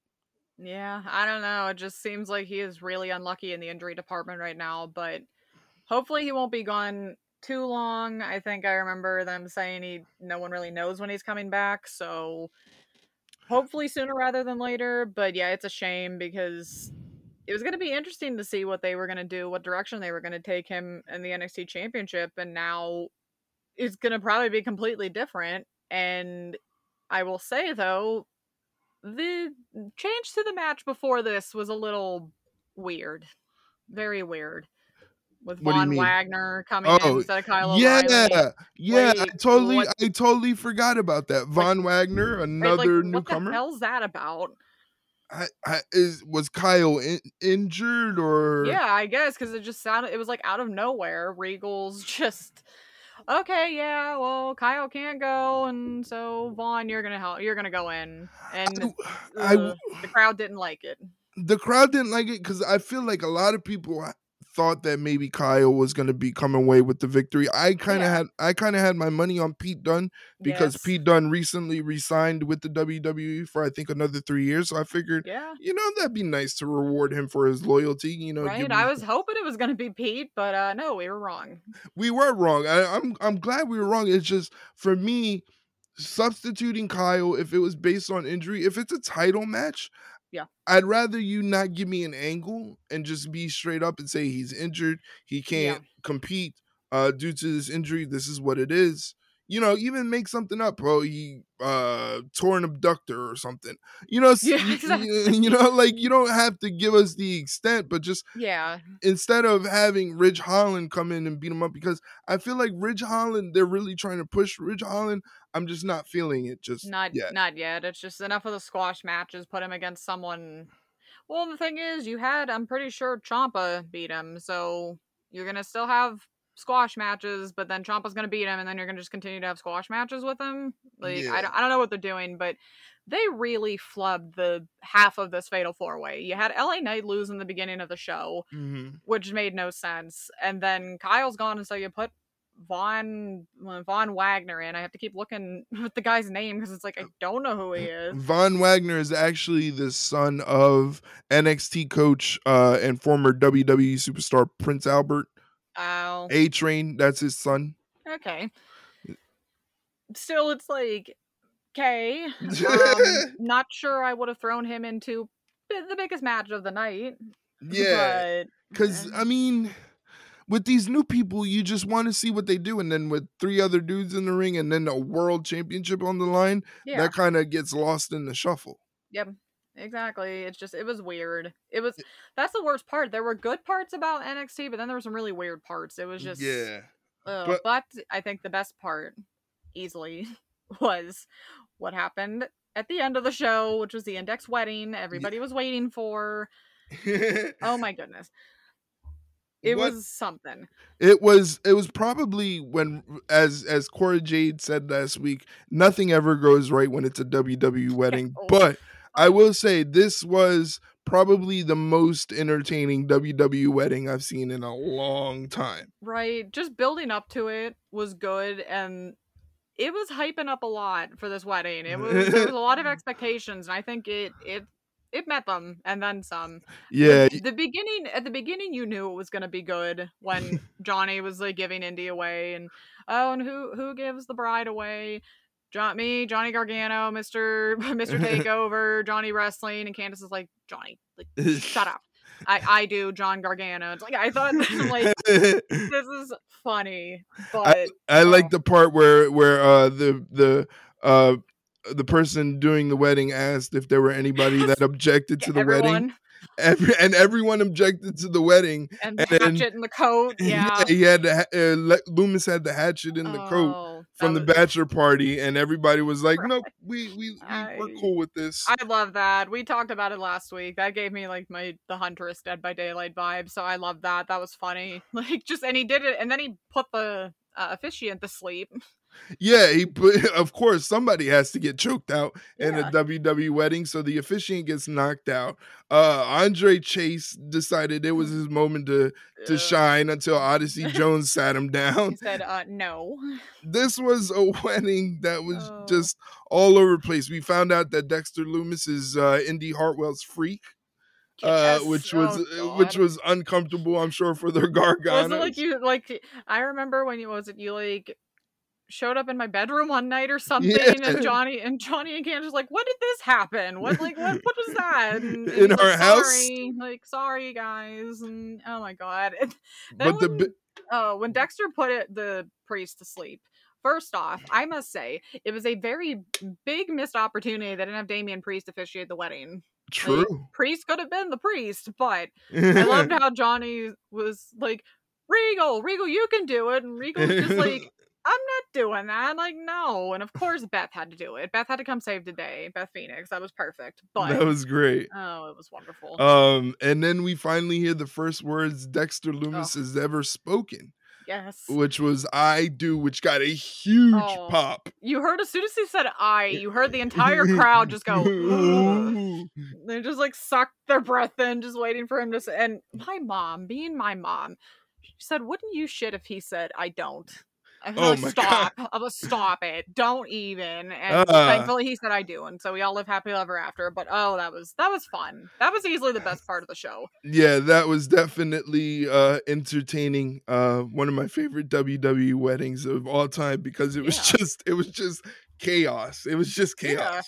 Yeah, I don't know. It just seems like he is really unlucky in the injury department right now, but hopefully he won't be gone too long. I think I remember them saying he no one really knows when he's coming back, so hopefully sooner rather than later. But yeah, it's a shame because it was going to be interesting to see what they were going to do, what direction they were going to take him in the NXT championship, and now it's going to probably be completely different. And I will say though, the change to the match before this was a little weird, very weird. With What do you Von? Wagner coming in Oh, instead of Kyle yeah, O'Reilly. yeah, I totally, what- I totally forgot about that. Von Wagner, Right, like, another what newcomer. the hell's that about? I, I, is was Kyle in, injured or? Yeah, I guess because it just sounded it was like out of nowhere. Regal's just okay. Yeah, well, Kyle can't go, and so Von, you're gonna help. You're gonna go in, and I, uh, the crowd didn't like it. the crowd didn't like it because I feel like a lot of people thought that maybe Kyle was going to be coming away with the victory. I kind of Yeah. had I kind of had my money on Pete Dunne because Yes. Pete Dunne recently re-signed with the WWE for I think another three years. So I figured, Yeah. you know, that'd be nice to reward him for his loyalty. You know, Right, I him- was hoping it was gonna be Pete, but uh no, we were wrong. we were wrong. I, I'm I'm glad we were wrong. It's just for me, substituting Kyle if it was based on injury, if it's a title match, Yeah. I'd rather you not give me an angle and just be straight up and say he's injured, he can't compete uh due to this injury. This is what it is. You know, even make something up, bro. He uh tore an abductor or something. You know, Yeah, exactly. you know, like you don't have to give us the extent, but just Yeah, instead of having Ridge Holland come in and beat him up because I feel like Ridge Holland, they're really trying to push Ridge Holland. I'm just not feeling it just not yet. not yet. It's just enough of the squash matches. Put him against someone. Well, the thing is, you had I'm pretty sure Ciampa beat him, so you're gonna still have squash matches, but then Ciampa's gonna beat him, and then you're gonna just continue to have squash matches with him. Like Yeah. I don't, I don't know what they're doing, but they really flubbed the half of this fatal four way. You had LA Knight lose in the beginning of the show, Mhm. which made no sense. And then Kyle's gone, and so you put Von Von Wagner in. I have to keep looking with the guy's name because it's like I don't know who he is. Von Wagner is actually the son of NXT coach uh, and former WWE superstar Prince Albert. Oh, A Train, that's his son. okay. Still, it's like okay. Um, not sure I would have thrown him into the biggest match of the night. Yeah, because I mean, with these new people, you just want to see what they do, and then with three other dudes in the ring, and then a world championship on the line, yeah, that kind of gets lost in the shuffle. Exactly. It's just it was weird. It was that's the worst part. There were good parts about NXT, but then there were some really weird parts. It was mm, just yeah, Ugh, But- but I think the best part, easily, was what happened at the end of the show, which was the index wedding everybody was waiting for. Oh my goodness. It What- was something. It was it was probably when as as Cora Jade said last week, nothing ever goes right when it's a WWE wedding. Oh. But I will say this was probably the most entertaining WWE wedding I've seen in a long time. Right. Just building up to it was good and it was hyping up a lot for this wedding. It was there was a lot of expectations and I think it it it met them and then some. Yeah, the, the beginning at the beginning you knew it was going to be good when Johnny was like giving Indi away and oh and who who gives the bride away? John me, Johnny Gargano, Mr. Mr. Takeover, Johnny Wrestling and Candice is like Johnny, like shut up. I I do John Gargano. It's like I thought like this is funny, but I like oh. the part where where uh the the uh the person doing the wedding asked if there were anybody that objected to the wedding Every, and everyone objected to the wedding and, and hatchet in the coat. Yeah. he had the, uh, Lumis had the hatchet in the coat From the bachelor party, and everybody was like, Right. "Nope, we we, we we're cool with this." I love that. We talked about it last week. That gave me like my the Huntress Dead by Daylight vibe. So I love that. That was funny. Like just and he did it, and then he put the uh, officiant to sleep. Yeah, he put. Of course, somebody has to get choked out in a. WWE wedding, so the officiant gets knocked out. Uh, Andre Chase decided it was his moment to to Ugh. shine until Odyssey Jones sat him down. He said, uh, "No." this was a wedding that was Oh. just all over the place. We found out that Dexter Lumis is uh, Indi Hartwell's freak. uh, Yes. which was Oh, uh, which was uncomfortable, I'm sure, for their Garganos. Was it like you like? I remember when you was it you like showed up in my bedroom one night or something, Yeah. and Johnny and Johnny and Candice was like, "What did this happen? What like what what was that?" And, In our like, house? Sorry. Like, sorry guys, and oh my god. And but the when- bi- Oh, when Dexter put it, the priest to sleep. First off, I must say it was a very big missed opportunity. They didn't have Damien Priest officiate the wedding. true. Priest could have been the priest, but I loved how Johnny was like, Regal, Regal, you can do it. And Regal was just like, I'm not doing that. Like, no. And of course, Beth had to do it. Beth had to come save the day. Beth Phoenix. That was perfect. But, that was great. oh, it was wonderful. Um, and then we finally hear the first words Dexter Lumis has ever spoken, yes. which was "I do," which got a huge Oh. pop. You heard, as soon as he said I, you heard the entire crowd just go, they just like sucked their breath in, just waiting for him to say. And my mom, being my mom, she said, "Wouldn't you shit if he said I don't?" I'm Oh like, my stop! I'm like, stop it! Don't even. And Uh. thankfully, he said I do, and so we all live happily ever after. But oh, that was that was fun. That was easily the best part of the show. yeah, that was definitely uh entertaining. Uh one of my favorite WWE weddings of all time because it was Yeah. just it was just chaos. It was just chaos. Yeah.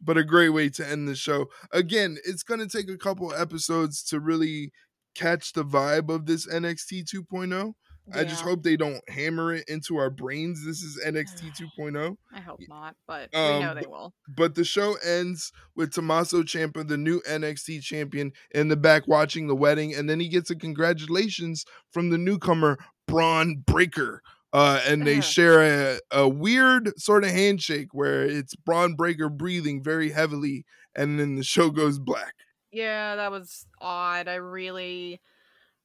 But a great way to end the show. Again, it's going to take a couple episodes to really catch the vibe of this NXT 2.0. I just hope they don't hammer it into our brains. This is NXT 2.0. I hope not, but Um, we know they will. But the show ends with Tommaso Ciampa, the new NXT champion, in the back watching the wedding, and then he gets a congratulations from the newcomer Bron Breakker. Uh, and they share a, a weird sort of handshake where it's Bron Breakker breathing very heavily, and then the show goes black. Yeah, that was odd. I really,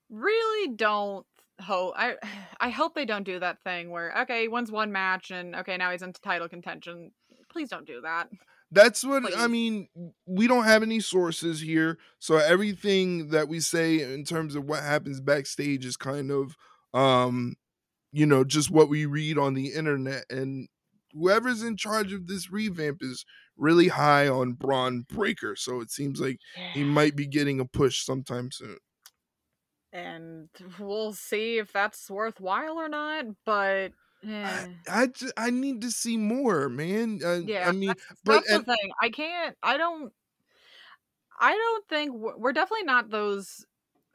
really don't hope. I I hope they don't do that thing where okay, one's one match and okay, now he's into title contention. Please don't do that. That's what I mean. We don't have any sources here, so everything that we say in terms of what happens backstage is kind of, um, you know, just what we read on the internet. And whoever's in charge of this revamp is really high on Bron Breakker, so it seems like he might be getting a push sometime soon. And we'll see if that's worthwhile or not. But I, eh, I, ju- I need to see more, man. Uh, yeah, I mean, that's, but- that's and- the thing. I can't. I don't. I don't think we're, we're definitely not those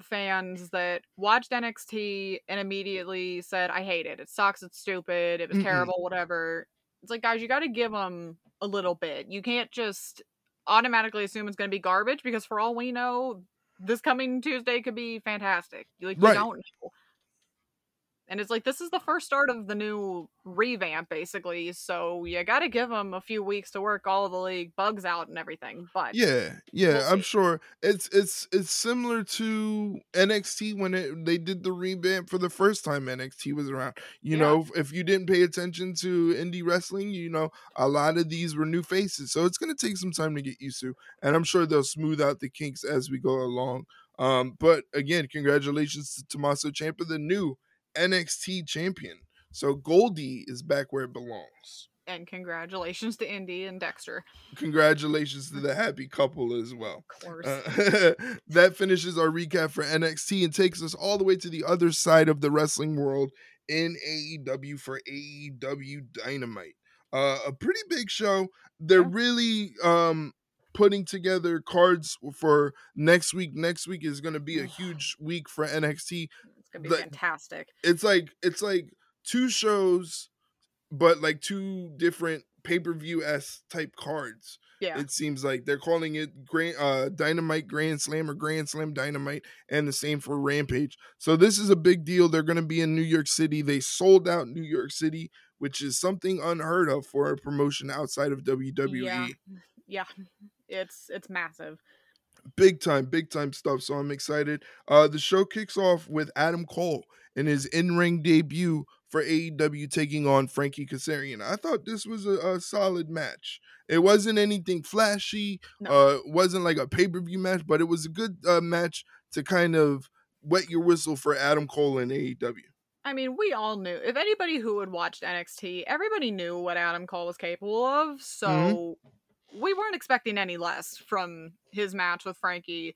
fans that watched NXT and immediately said, "I hate it. It sucks. It's stupid. It was Mm-mm. terrible. Whatever." It's like, guys, you got to give them a little bit. You can't just automatically assume it's going to be garbage because, for all we know, this coming Tuesday could be fantastic. You like, Right. you don't know. And it's like this is the first start of the new revamp, basically. So you got to give them a few weeks to work all of the league bugs out and everything. But Yeah, yeah, I'm sure it's it's it's similar to NXT when it, they did the revamp for the first time NXT was around. You Yeah. know, if you didn't pay attention to indie wrestling, you know, a lot of these were new faces. So it's going to take some time to get used to, and I'm sure they'll smooth out the kinks as we go along. Um, but again, congratulations to Tommaso Ciampa, the new NXT champion. So Goldie is back where it belongs. and congratulations to Indi and Dexter, Congratulations to the happy couple as well. of course. Uh, that finishes our recap for NXT and takes us all the way to the other side of the wrestling world in AEW for AEW Dynamite. Uh, a pretty big show. They're Yeah. really um, putting together cards for next week. Next week is going to be a huge week for NXT. It's gonna be the- fantastic. It's like it's like two shows, but like two different pay per view s type cards Yeah, it seems like. They're calling it grand uh dynamite grand slam or grand slam dynamite and the same for rampage. So this is a big deal. They're going to be in new york city. They sold out new york city which is something unheard of for a promotion outside of wwe yeah, yeah. It's it's massive. Big time big time stuff so i'm excited uh the show kicks off with adam cole in his in-ring debut for AEW taking on Frankie Kazarian. I thought this was a, a solid match. It wasn't anything flashy, No. uh wasn't like a pay-per-view match, but it was a good uh, match to kind of wet your whistle for Adam Cole in E AEW. I mean, we all knew. If anybody who had watched NXT, everybody knew what Adam Cole was capable of. So we weren't expecting any less from his match with Frankie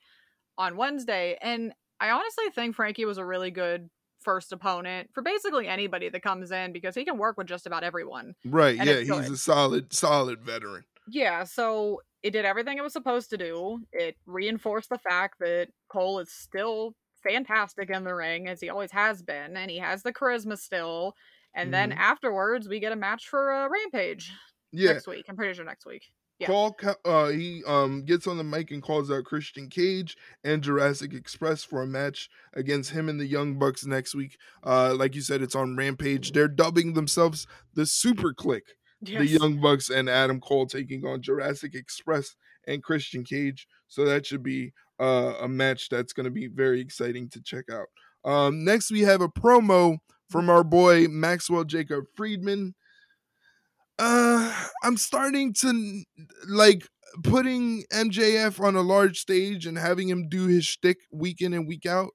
on Wednesday. And I honestly think Frankie was a really good first opponent for basically anybody that comes in because he can work with just about everyone. Right, yeah, he's good. a solid solid veteran. Yeah, so it did everything it was supposed to do. It reinforced the fact that Cole is still fantastic in the ring as he always has been, and he has the charisma still. And then Mhm. afterwards, we get a match for uh, Rampage Yeah, next week. I'm pretty sure next week. Yeah. Call uh he um gets on the mic and calls out Christian Cage and Jurassic Express for a match against him and the Young Bucks next week. Uh like you said it's on Rampage. They're dubbing themselves the SuperKliq. The Young Bucks and Adam Cole taking on Jurassic Express and Christian Cage. So that should be uh, a match that's going to be very exciting to check out. Um next we have a promo from our boy Maxwell Jacob Friedman uh i'm starting to like putting mjf on a large stage and having him do his shtick week in and week out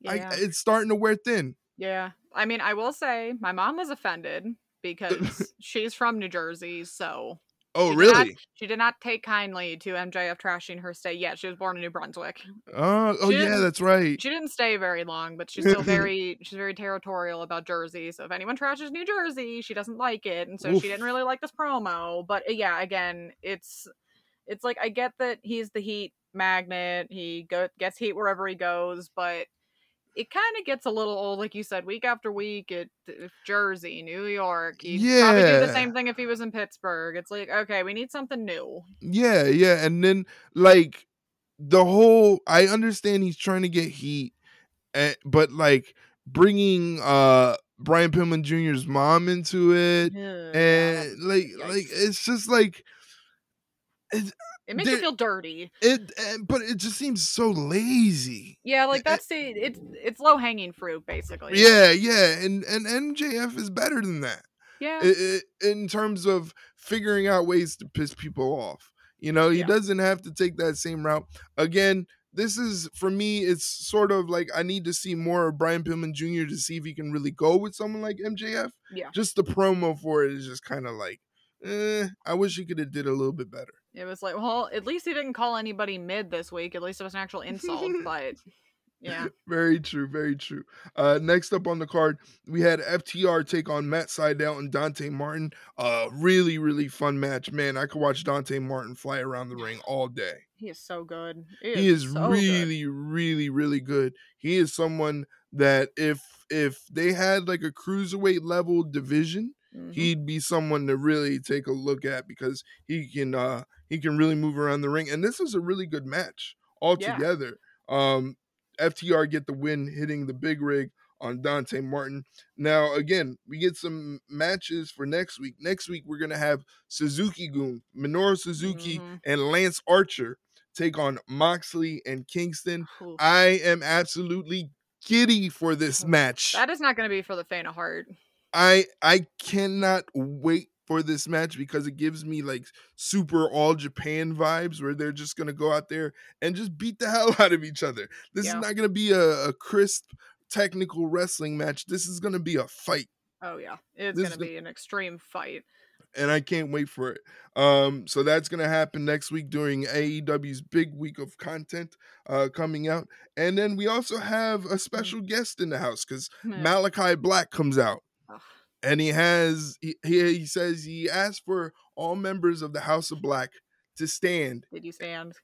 yeah. I, it's starting to wear thin yeah. I mean, I will say my mom was offended because she's from New Jersey, so oh She did not- really she did not take kindly to MJF trashing her state yet. She was born in New Brunswick. oh oh yeah that's right She didn't stay very long, but she's still very she's very territorial about Jersey. So if anyone trashes New Jersey, she doesn't like it, and so Oof. she didn't really like this promo. But uh, yeah, again, it's it's like I get that he's the heat magnet. He go, gets heat wherever he goes, but it kind of gets a little old, like you said, week after week. It if Jersey, New York. He'd probably do the same thing if he was in Pittsburgh. It's like okay, we need something new. yeah yeah and then like the whole i understand he's trying to get heat eh, but like bringing uh brian pillman jr's mom into it yeah, and like like it's just like it makes you feel dirty. it eh, but it just seems so lazy Yeah, like Uh, that's the it's it's low hanging fruit basically. yeah yeah and and mjf is better than that yeah, i- i- in terms of figuring out ways to piss people off you know he Yeah. doesn't have to take that same route again this is for me it's sort of like i need to see more of brian pillman jr to see if he can really go with someone like mjf yeah. just the promo for it is just kind of like eh, i wish he could have did a little bit better It was like, well, at least he didn't call anybody mid this week. At least it was an actual insult. but yeah, very true, very true. Uh, next up on the card, we had FTR take on Matt Sydal and Dante Martin. Uh, really, really fun match, man. I could watch Dante Martin fly around the ring all day. He is so good. He is so good. really, really, really good. He is someone that if if they had like a cruiserweight level division, Mhm. he'd be someone to really take a look at because he can uh he can really move around the ring. And this was a really good match altogether. Um FTR get the win hitting the big rig on Dante Martin. Now again, we get some matches for next week. Next week we're gonna have Suzuki-gun, Minoru Suzuki, Mhm. and Lance Archer take on Moxley and Kingston. Oof. I am absolutely giddy for this match. that is not going to be for the faint of heart. I I cannot wait for this match because it gives me like super all Japan vibes where they're just gonna go out there and just beat the hell out of each other. This Yeah. is not gonna be a, a crisp technical wrestling match. This is gonna be a fight. Oh yeah, it's This going is to the- be an extreme fight. and I can't wait for it. Um, so that's gonna happen next week during AEW's big week of content uh, coming out, and then we also have a special guest in the house because Malakai Black comes out. And he has he, he he says he asked for all members of the House of Black to stand, Did you stand?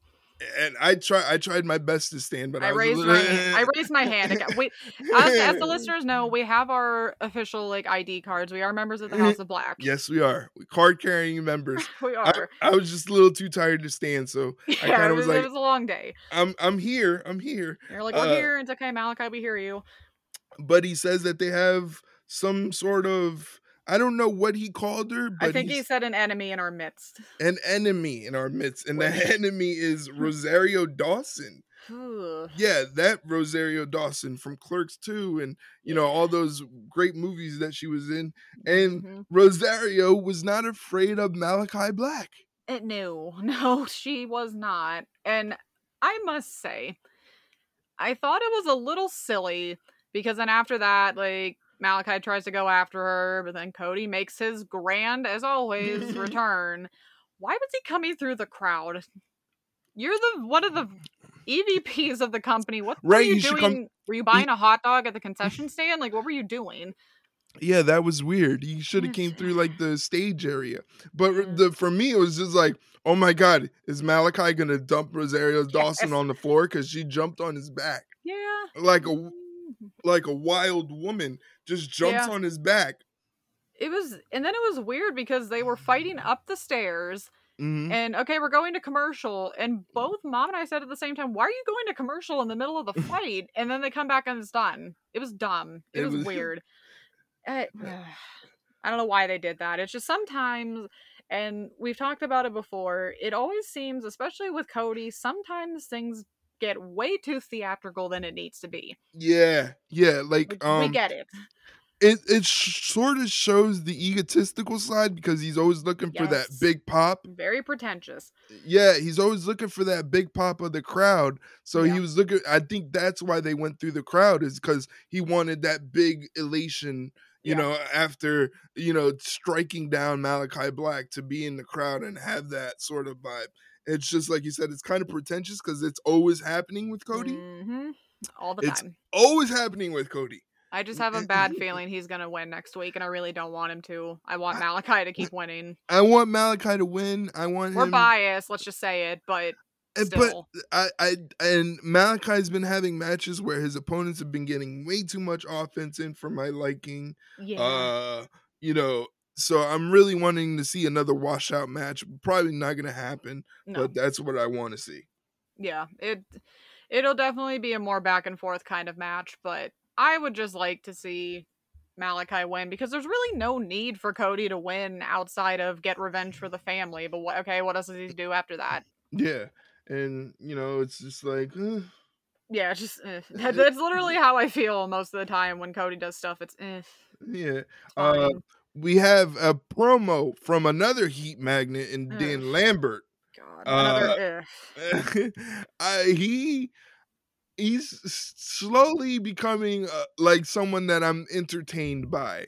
and I try I tried my best to stand, but I, I raised my hand. I raised my hand. We, as, as the listeners know, we have our official like ID cards. We are members of the House of Black. Yes, we are card carrying members. we I, are. I was just a little too tired to stand, so yeah, kinda was was, like- it was a long day. I'm I'm here. I'm here. You're like, we're uh, here. It's okay, Malakai. We hear you. but he says that they have some sort of I don't know what he called her, but I think he said an enemy in our midst. an enemy in our midst, and the enemy is Rosario Dawson. Yeah, that Rosario Dawson from Clerks 2 and you know all those great movies that she was in. And Mhm. Rosario was not afraid of Malakai Black. Eh, no, no, she was not. And I must say, I thought it was a little silly because then after that, like, Malakai tries to go after her, but then Cody makes his grand, as always, return. Why was he coming through the crowd? You're the one of the EVPs of the company. What were Right, you you should doing? come- Were you buying a hot dog at the concession stand? Like, what were you doing? Yeah, that was weird. He should have came through like the stage area. But the for me it was just like, oh my god, is Malakai gonna dump Rosario Dawson Yes. on the floor because she jumped on his back Yeah. like a like a wild woman just jumps Yeah. on his back. It was, and then it was weird because they were fighting up the stairs. Mhm. And okay, we're going to commercial. And both mom and I said at the same time, "Why are you going to commercial in the middle of the fight?" and then they come back and it's done. It was dumb. It, It was, was- weird. Uh, I don't know why they did that. It's just sometimes, and we've talked about it before. It always seems, especially with Cody, sometimes things get way too theatrical than it needs to be. Yeah, yeah, like Like, um, we get it. it it sh- sort of shows the egotistical side because he's always looking for that big pop. Very pretentious. Yeah, he's always looking for that big pop of the crowd. So Yeah. he was looking. I think that's why they went through the crowd is because he wanted that big elation. You Yeah. know, after you know striking down Malakai Black to be in the crowd and have that sort of vibe. It's just like you said. It's kind of pretentious because it's always happening with Cody. hmm All the time. It's- time. Always happening with Cody. I just have a bad feeling he's gonna win next week, and I really don't want him to. I want Malakai to keep winning. I want Malakai to win. I want We're him. biased, let's just say it, but and- but. I, I and Malakai's been having matches where his opponents have been getting way too much offense in for my liking. yeah. Uh, you know, so I'm really wanting to see another washout match. Probably not gonna happen, no. but that's what I want to see. yeah. It it'll definitely be a more back and forth kind of match, but I would just like to see Malakai win because there's really no need for Cody to win outside of get revenge for the family. But what, okay, what else does he do after that? Yeah, and you know, it's just like. eh. Yeah, it's just eh. that's literally how I feel most of the time when Cody does stuff. It's eh, Yeah. Uh. We have a promo from another heat magnet in Dan Lambert. God, uh, another. I, he he's slowly becoming uh, like someone that I'm entertained by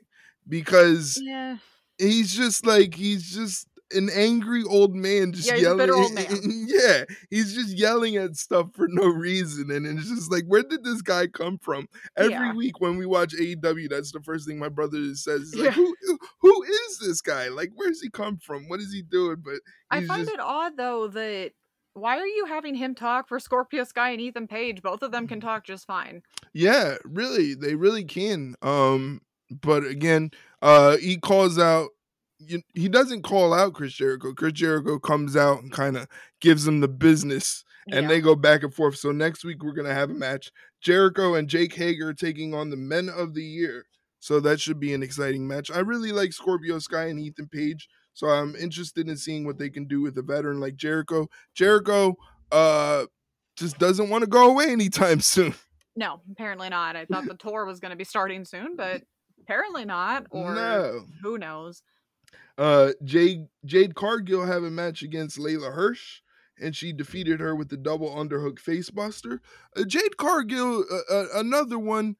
because Yeah. he's just like he's just an angry old man just Yeah, yelling old man. yeah he's just yelling at stuff for no reason and it's just like where did this guy come from every Yeah. week when we watch AEW that's the first thing my brother says He's like Yeah. who who is this guy like where's he come from what is he doing but I find just it odd though that why are you having him talk for Scorpio Sky and Ethan Page? Both of them can talk just fine. Yeah, really, they really can. Um, but again, uh, he calls out. You, he doesn't call out Chris Jericho. Chris Jericho comes out and kind of gives him the business, and Yeah. they go back and forth. So next week we're gonna have a match: Jericho and Jake Hager taking on the Men of the Year. So that should be an exciting match. I really like Scorpio Sky and Ethan Page, so I'm interested in seeing what they can do with a veteran like Jericho. Jericho, uh, just doesn't want to go away anytime soon. No, apparently not. I thought the tour was going to be starting soon, but apparently not. Or no. who knows? Uh, Jade Jade Cargill have a match against Leyla Hirsch, and she defeated her with the double underhook facebuster. Uh, Jade Cargill, uh, uh, another one,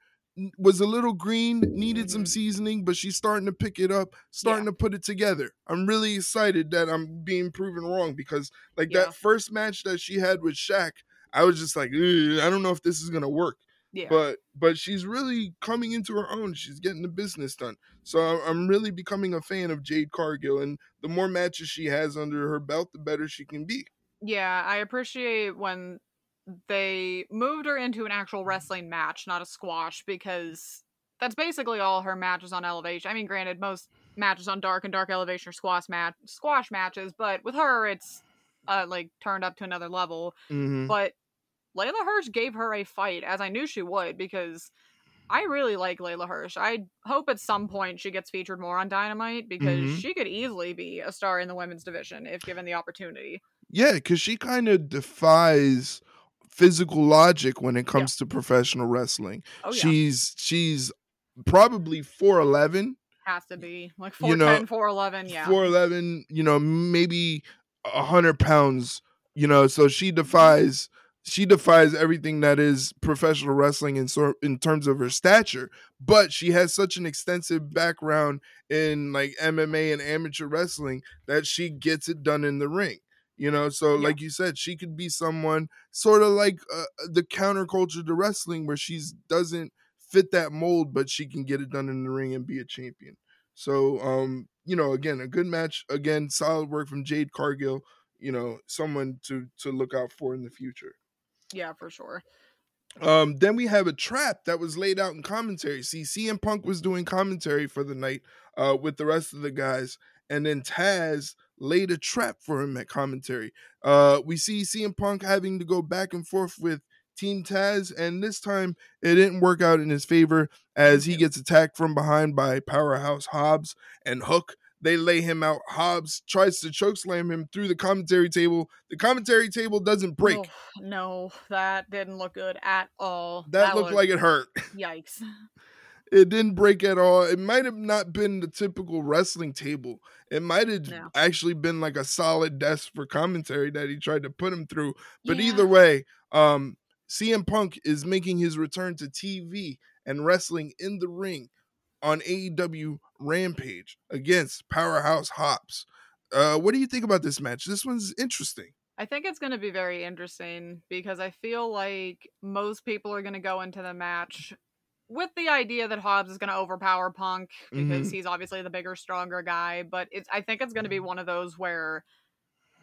was a little green, needed some Mhm. seasoning, but she's starting to pick it up, starting to put it together. I'm really excited that I'm being proven wrong because, like Yeah. that first match that she had with Shaq, I was just like, I don't know if this is gonna work Yeah. but but she's really coming into her own. She's getting the business done. So I'm- really becoming a fan of Jade Cargill, and the more matches she has under her belt, the better she can be. yeah, I appreciate when they moved her into an actual wrestling match, not a squash, because that's basically all her matches on Elevation. I mean, granted, most matches on Dark and Dark Elevation are squash match squash matches, but with her, it's uh like turned up to another level. Mm-hmm. But Leyla Hirsch gave her a fight, as I knew she would, because I really like Leyla Hirsch. I hope at some point she gets featured more on Dynamite because Mhm. she could easily be a star in the women's division if given the opportunity. Yeah, because she kind of defies physical logic when it comes to professional wrestling. Oh yeah, She's she's probably four eleven. has to be like you 410, know, 411. Yeah, four eleven, you know, maybe a hundred pounds, you know, so she defies she defies everything that is professional wrestling in sort in terms of her stature, but she has such an extensive background in like MMA and amateur wrestling that she gets it done in the ring. You know, so Yeah. like you said, she could be someone sort of like uh, the counterculture to wrestling where she doesn't fit that mold, but she can get it done in the ring and be a champion. So, um, you know, again, a good match. Again, solid work from Jade Cargill. You know, someone to to look out for in the future. Yeah, for sure. Um, then we have a trap that was laid out in commentary. See, CM Punk was doing commentary for the night uh, with the rest of the guys, and then Taz laid a trap for him at commentary. Uh, we see CM Punk having to go back and forth with Team Taz, and this time it didn't work out in his favor as he gets attacked from behind by Powerhouse Hobbs and Hook. They lay him out. Hobbs tries to chokeslam him through the commentary table. The commentary table doesn't break. Oh, no, that didn't look good at all. that, looked like it hurt. yikes. It didn't break at all. It might have not been the typical wrestling table. It might have No. actually been like a solid desk for commentary that he tried to put him through. But Yeah. either way, um, CM Punk is making his return to TV and wrestling in the ring on AEW Rampage against Powerhouse Hobbs. Uh, what do you think about this match? This one's interesting. I think it's going to be very interesting because I feel like most people are going to go into the match with the idea that Hobbs is going to overpower Punk because Mhm. he's obviously the bigger, stronger guy. But it's I think it's going to be one of those where,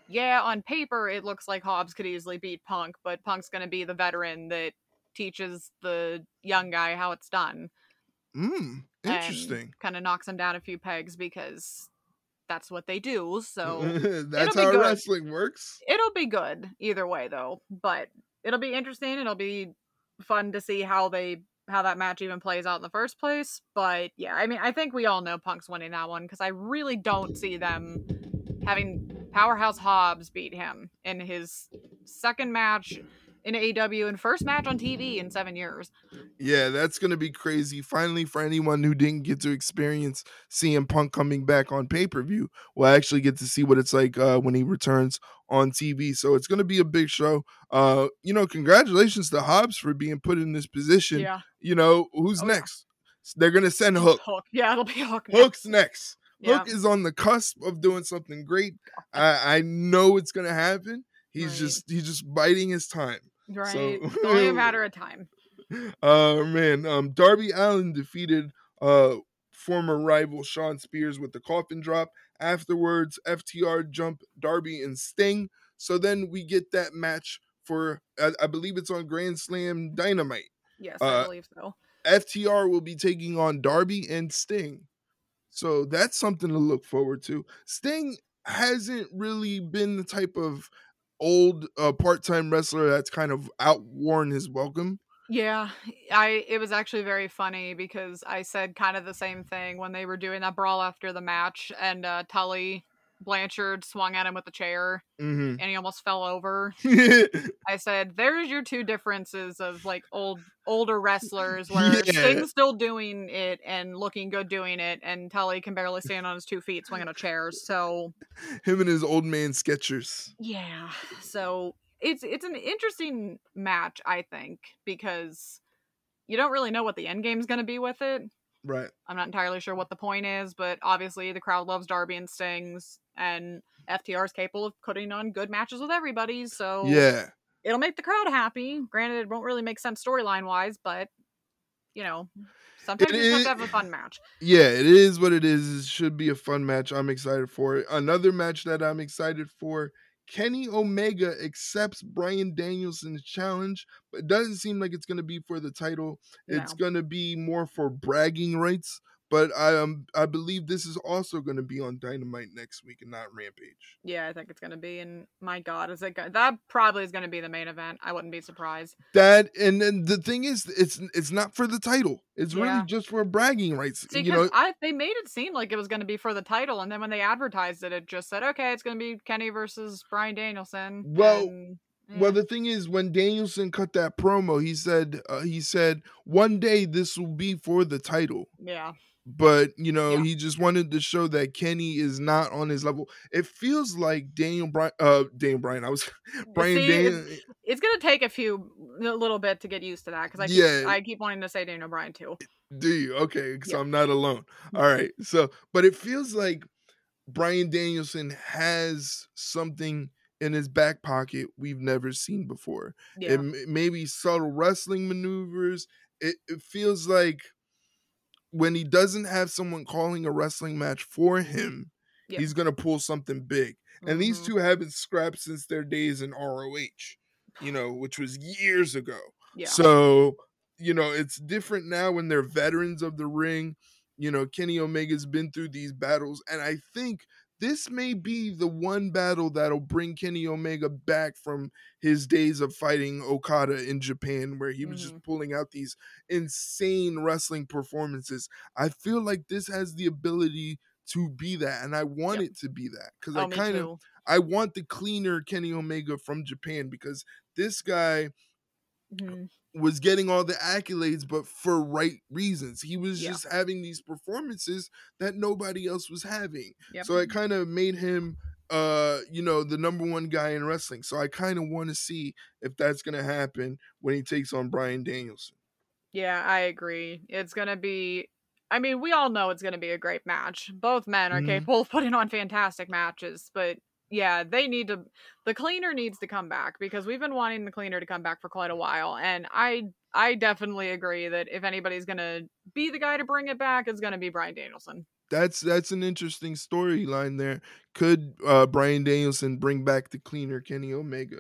yeah, on paper it looks like Hobbs could easily beat Punk, but Punk's going to be the veteran that teaches the young guy how it's done. Mm, interesting. Kind of knocks him down a few pegs because that's what they do. So That's be how good. wrestling works. it'll be good either way though but it'll be interesting it'll be fun to see how they how that match even plays out in the first place but yeah i mean i think we all know punk's winning that one because i really don't see them having powerhouse hobbs beat him in his second match in AEW and first match on TV in seven years. Yeah, that's gonna be crazy. Finally, for anyone who didn't get to experience CM Punk coming back on pay per view, will actually get to see what it's like uh, when he returns on TV. So it's gonna be a big show. Uh, you know, congratulations to Hobbs for being put in this position. Yeah, You know, who's Oh, yeah. next? They're gonna send Hook. Hook. Yeah, it'll be Hook. next. Hook's next. Yeah. Hook is on the cusp of doing something great. I, I know it's gonna happen. He's Right. just he's just biding his time. Right. so- it's only a matter of time. Uh man, um Darby Allin defeated uh former rival Shawn Spears with the coffin drop. Afterwards, FTR jump Darby and Sting. So then we get that match for I, I believe it's on Grand Slam Dynamite. Yes, Uh, I believe so. FTR will be taking on Darby and Sting. So that's something to look forward to. Sting hasn't really been the type of old uh, part-time wrestler that's kind of outworn his welcome. Yeah, I it was actually very funny because I said kind of the same thing when they were doing that brawl after the match and uh Tully Blanchard swung at him with a chair hmm and he almost fell over. I said, "There's your two differences of like old older wrestlers where Yeah. Sting's still doing it and looking good doing it, and Tully can barely stand on his two feet swinging a chair." So Him and his old man Skechers. yeah, so it's it's an interesting match, I think, because you don't really know what the end game's going to be with it. Right. I'm not entirely sure what the point is, but obviously the crowd loves Darby and Stings, and FTR is capable of putting on good matches with everybody. So Yeah. it'll make the crowd happy. Granted, it won't really make sense storyline wise, but you know, sometimes you just have to have a fun match. Yeah, it is what it is. It should be a fun match. I'm excited for it. Another match that I'm excited for Kenny Omega accepts Bryan Danielson's challenge, but it doesn't seem like it's going to be for the title. It's going to be more for bragging rights. But I um I believe this is also going to be on Dynamite next week and not Rampage. Yeah, I think it's gonna be. And my God, is it go- that probably is gonna be the main event? I wouldn't be surprised. That and then the thing is, it's it's not for the title. It's Yeah. really just for bragging rights. You know, I they made it seem like it was gonna be for the title, and then when they advertised it, it just said, "Okay, it's gonna be Kenny versus Bryan Danielson." Well, and, Well, the thing is, when Danielson cut that promo, he said uh, he said one day this will be for the title, yeah, but you know Yeah. he just wanted to show that Kenny is not on his level. It feels like Daniel Bryan, uh, Daniel Bryan. I was Brian See, Daniel. it's, it's gonna take a few a little bit to get used to that because I Yeah. keep, I keep wanting to say Daniel Bryan too. Do you? Okay, so Yeah. I'm not alone. All right. So, but it feels like Bryan Danielson has something in his back pocket we've never seen before. Yeah, it maybe subtle wrestling maneuvers. It, it feels like when he doesn't have someone calling a wrestling match for him, Yeah. he's gonna pull something big. And these mhm, two haven't scrapped since their days in ROH, you know, which was years ago. yeah, So, you know, it's different now when they're veterans of the ring. You know, Kenny Omega's been through these battles, and I think this may be the one battle that'll bring Kenny Omega back from his days of fighting Okada in Japan, where he was just pulling out these insane wrestling performances. I feel like this has the ability to be that, and I want Yep. it to be that because oh, I kind of. I want the cleaner Kenny Omega from Japan because this guy Mhm, was getting all the accolades, but for right reasons. He was Yeah. just having these performances that nobody else was having. Yep. So it kind of made him uh you know the number one guy in wrestling so i kind of want to see if that's going to happen when he takes on bryan danielson Yeah, I agree. It's gonna be. I mean, we all know it's gonna be a great match. Both men are Mhm. capable of putting on fantastic matches, but yeah, they need to. The cleaner needs to come back because we've been wanting the cleaner to come back for quite a while, and I I definitely agree that if anybody's gonna be the guy to bring it back, it's gonna be Bryan Danielson. that's that's an interesting storyline there could uh bryan danielson bring back the cleaner kenny omega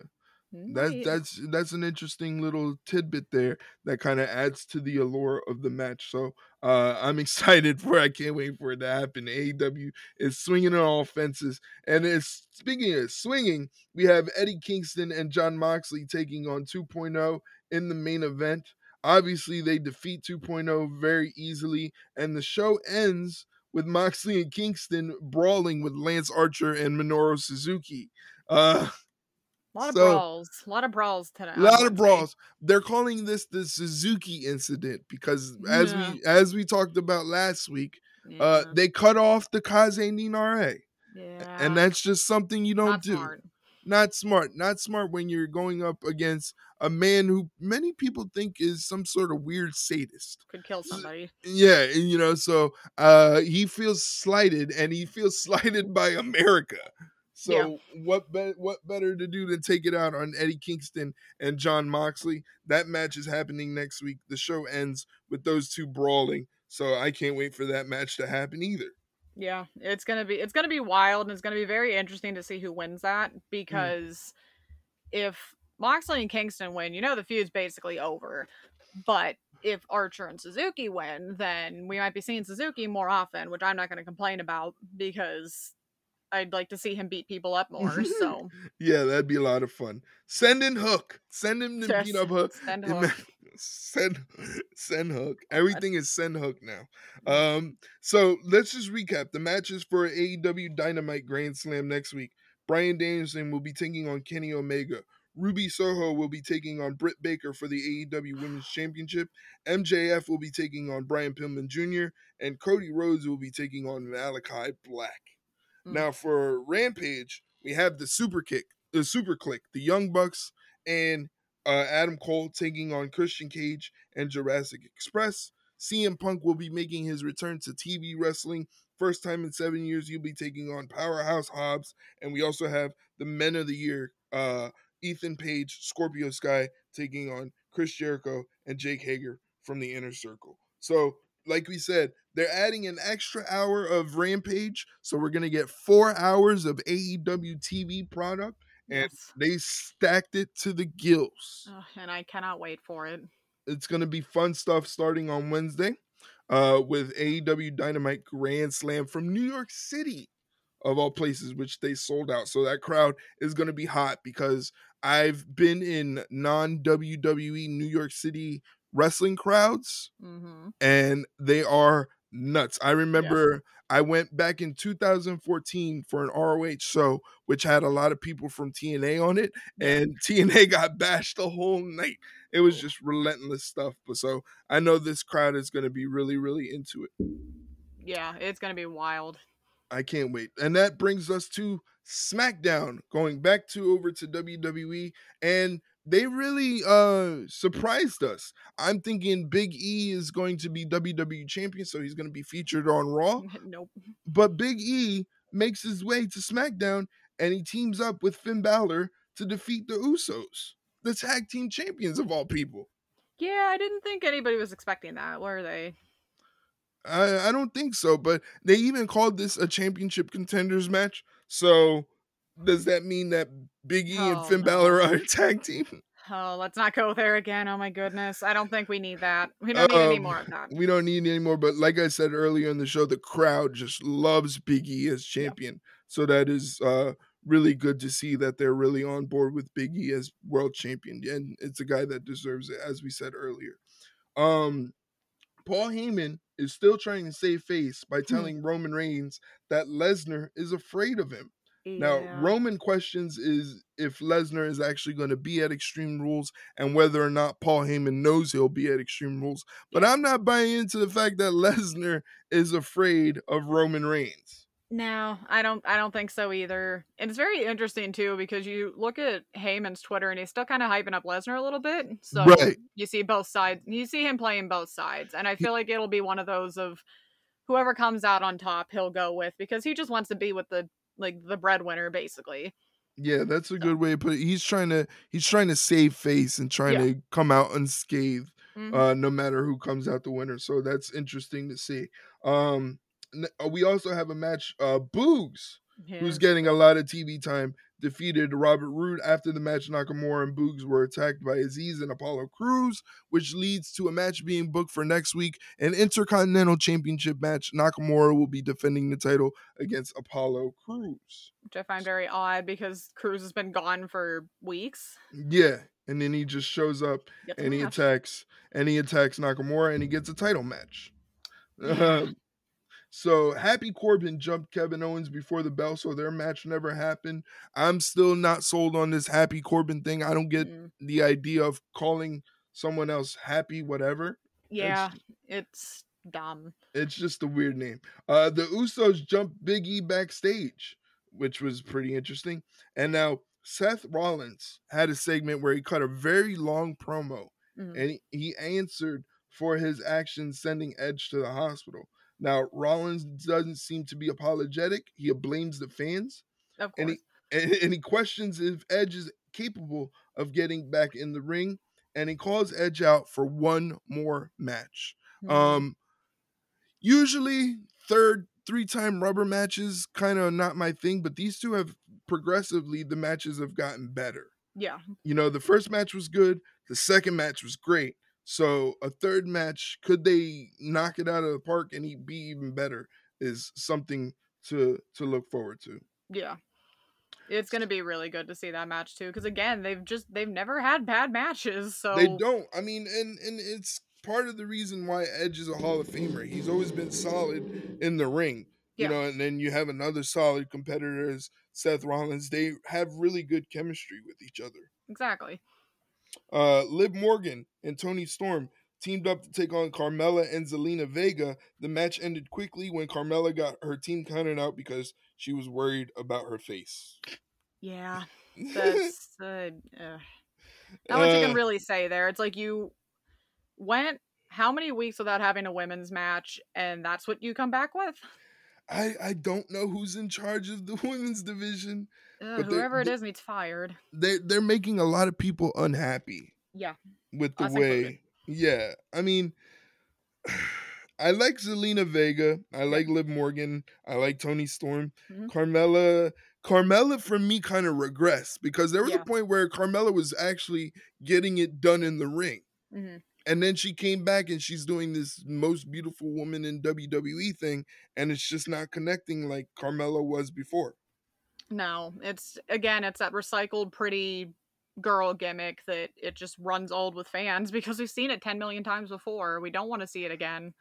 That that's that's an interesting little tidbit there that kind of adds to the allure of the match. So uh, I'm excited for. I can't wait for it to happen. AEW is swinging on all fences, and it's speaking of swinging, we have Eddie Kingston and Jon Moxley taking on 2.0 in the main event. Obviously, they defeat 2.0 very easily, and the show ends with Moxley and Kingston brawling with Lance Archer and Minoru Suzuki. Uh, a lot of so- brawls. A lot of brawls tonight. a lot of brawls. They're calling this the Suzuki incident because as Yeah. we as we talked about last week, uh they cut off the Kaze ni Nare. yeah. And that's just something you don't not do. smart. Not smart. Not smart when you're going up against a man who many people think is some sort of weird sadist. Could kill somebody. Yeah, and, you know, so uh he feels slighted and he feels slighted by America. So Yeah. what be- what better to do than take it out on Eddie Kingston and Jon Moxley? That match is happening next week. The show ends with those two brawling. So I can't wait for that match to happen either. Yeah, it's gonna be it's gonna be wild and it's gonna be very interesting to see who wins that mm. because if Moxley and Kingston win, you know the feud's basically over. But if Archer and Suzuki win, then we might be seeing Suzuki more often, which I'm not going to complain about because I'd like to see him beat people up more. So yeah, that'd be a lot of fun. Send in Hook. Send him to Yes, beat up Hook. send Hook. Send send Hook. Everything is send Hook now. Um, so let's just recap the matches for AEW Dynamite Grand Slam next week. Bryan Danielson will be taking on Kenny Omega. Ruby Soho will be taking on Britt Baker for the AEW Women's Championship. MJF will be taking on Brian Pillman Jr. and Cody Rhodes will be taking on Malakai Black. Mm. Now for Rampage, we have the Super Kick, the SuperKliq, the Young Bucks, and uh, Adam Cole taking on Christian Cage and Jurassic Express. CM Punk will be making his return to TV wrestling. First time in seven years, he'll be taking on Powerhouse Hobbs. And we also have the Men of the Year, uh, Ethan Page, Scorpio Sky, taking on Chris Jericho and Jake Hager from the Inner Circle. So, like we said, they're adding an extra hour of Rampage. So, we're going to get four hours of AEW TV product. And yes. they stacked it to the gills and I cannot wait for it. it's going to be fun stuff starting on Wednesday uh, with AEW Dynamite Grand Slam from New York City, of all places, which they sold out. So that crowd is going to be hot because I've been in non WWE New York City wrestling crowds hmm and they are nuts. I remember I went back in 2014 for an ROH show, which had a lot of people from TNA on it, and TNA got bashed the whole night. It was just relentless stuff. But so I know this crowd is going to be really, really into it. Yeah, it's gonna be wild. I can't wait. And that brings us to SmackDown, going back to over to WWE, and they really uh surprised us. I'm thinking Big E is going to be WWE champion, so he's going to be featured on Raw. nope. But Big E makes his way to SmackDown and he teams up with Finn Balor to defeat the Usos, the tag team champions of all people. Yeah, I didn't think anybody was expecting that, were they? I, I don't think so, but they even called this a championship contenders match. So does that mean that Biggie E and Oh, Finn no. Balor are a tag team? Oh, let's not go there again. Oh my goodness. I don't think we need that. We don't need any Um, more of that. We don't need any more, but like I said earlier in the show, the crowd just loves Big E as champion. So that is uh really good to see that they're really on board with Big E as world champion. And it's a guy that deserves it, as we said earlier. Um Paul Heyman is still trying to save face by telling Roman Reigns that Lesnar is afraid of him. Now, Roman questions is if Lesnar is actually going to be at Extreme Rules and whether or not Paul Heyman knows he'll be at Extreme Rules. But I'm not buying into the fact that Lesnar is afraid of Roman Reigns. No, I don't I don't think so either. And it's very interesting too because you look at Heyman's Twitter and he's still kind of hyping up Lesnar a little bit. So Right. you see both sides. You see him playing both sides. And I feel like it'll be one of those of whoever comes out on top he'll go with because he just wants to be with the like the breadwinner basically. Yeah, that's a good way to put it. He's trying to he's trying to save face and trying Yeah. to come out unscathed. Mhm. uh, no matter who comes out the winner. So that's interesting to see. Um, uh, we also have a match. Uh, Boogs, who's getting a lot of TV time, defeated Robert Roode after the match. Nakamura and Boogs were attacked by Azeez and Apollo Crews, which leads to a match being booked for next week, an Intercontinental Championship match. Nakamura will be defending the title against Apollo Crews. Which I find very odd because Crews has been gone for weeks. Yeah, and then he just shows up and he match. attacks and he attacks Nakamura and he gets a title match. Um, So Happy Corbin jumped Kevin Owens before the bell, so their match never happened. I'm still not sold on this Happy Corbin thing. I don't get Mm. the idea of calling someone else Happy whatever. Yeah, it's dumb. It's just a weird name. Uh, the Usos jumped Big E backstage, which was pretty interesting. And now Seth Rollins had a segment where he cut a very long promo Mhm. and he answered for his actions sending Edge to the hospital. Now Rollins doesn't seem to be apologetic. He blames the fans Of and he and, and he questions if Edge is capable of getting back in the ring, and he calls Edge out for one more match. Mhm. Um, usually third three time rubber matches kind of not my thing, but these two have progressively the matches have gotten better. Yeah. You know, the first match was good, the second match was great. So a third match, could they knock it out of the park and he be even better? Is something to to look forward to. Yeah. It's going to be really good to see that match too cuz again, they've just they've never had bad matches. So They don't. I mean, and and it's part of the reason why Edge is a Hall of Famer. He's always been solid in the ring. You Yeah. know, and then you have another solid competitor as Seth Rollins. They have really good chemistry with each other. Exactly. Uh Liv Morgan and Toni Storm teamed up to take on Carmella and Zelina Vega. The match ended quickly when Carmella got her team counted out because she was worried about her face. Yeah. That's uh, uh, not much you Uh, can really say there. It's like you went how many weeks without having a women's match and that's what you come back with? I I don't know who's in charge of the women's division. But whoever it is needs fired. They they're making a lot of people unhappy Yeah. with the Us included. way. Yeah, I mean, I like Zelina Vega. I like Liv Morgan. I like Toni Storm. Mhm. Carmella. Carmella for me kind of regressed because there was Yeah. a point where Carmella was actually getting it done in the ring. hmm And then she came back and she's doing this most beautiful woman in WWE thing, and it's just not connecting like Carmella was before. No, it's again, it's that recycled pretty girl gimmick that it just runs old with fans because we've seen it 10 million times before. We don't want to see it again.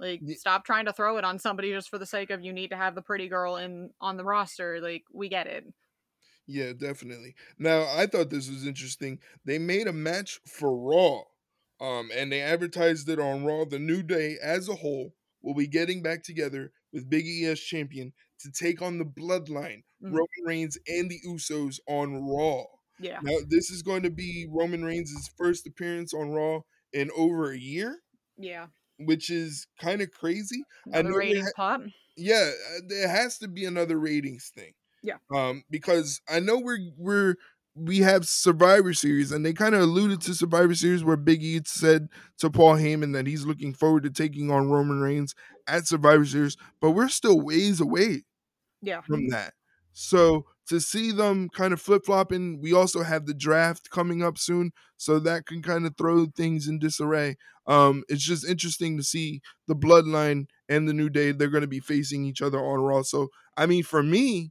Like stop trying to throw it on somebody just for the sake of you need to have the pretty girl in on the roster. Like we get it. Yeah, definitely. Now, I thought this was interesting. They made a match for Raw, um, and they advertised it on Raw. The New Day, as a whole, will be getting back together with Big E as champion to take on the Bloodline, Mhm. Roman Reigns, and the Usos on Raw. Yeah. Now, this is going to be Roman Reigns' first appearance on Raw in over a year, Yeah. which is kind of crazy. I Another know ratings ha- pop. yeah, uh, there has to be another ratings thing. Yeah. Um, because I know we're we're we have Survivor Series, and they kind of alluded to Survivor Series where Big E said to Paul Heyman that he's looking forward to taking on Roman Reigns at Survivor Series, but we're still ways away Yeah. from that. So to see them kind of flip flopping, we also have the draft coming up soon, so that can kind of throw things in disarray. Um, it's just interesting to see the bloodline and the new day they're going to be facing each other on Raw. So I mean, for me,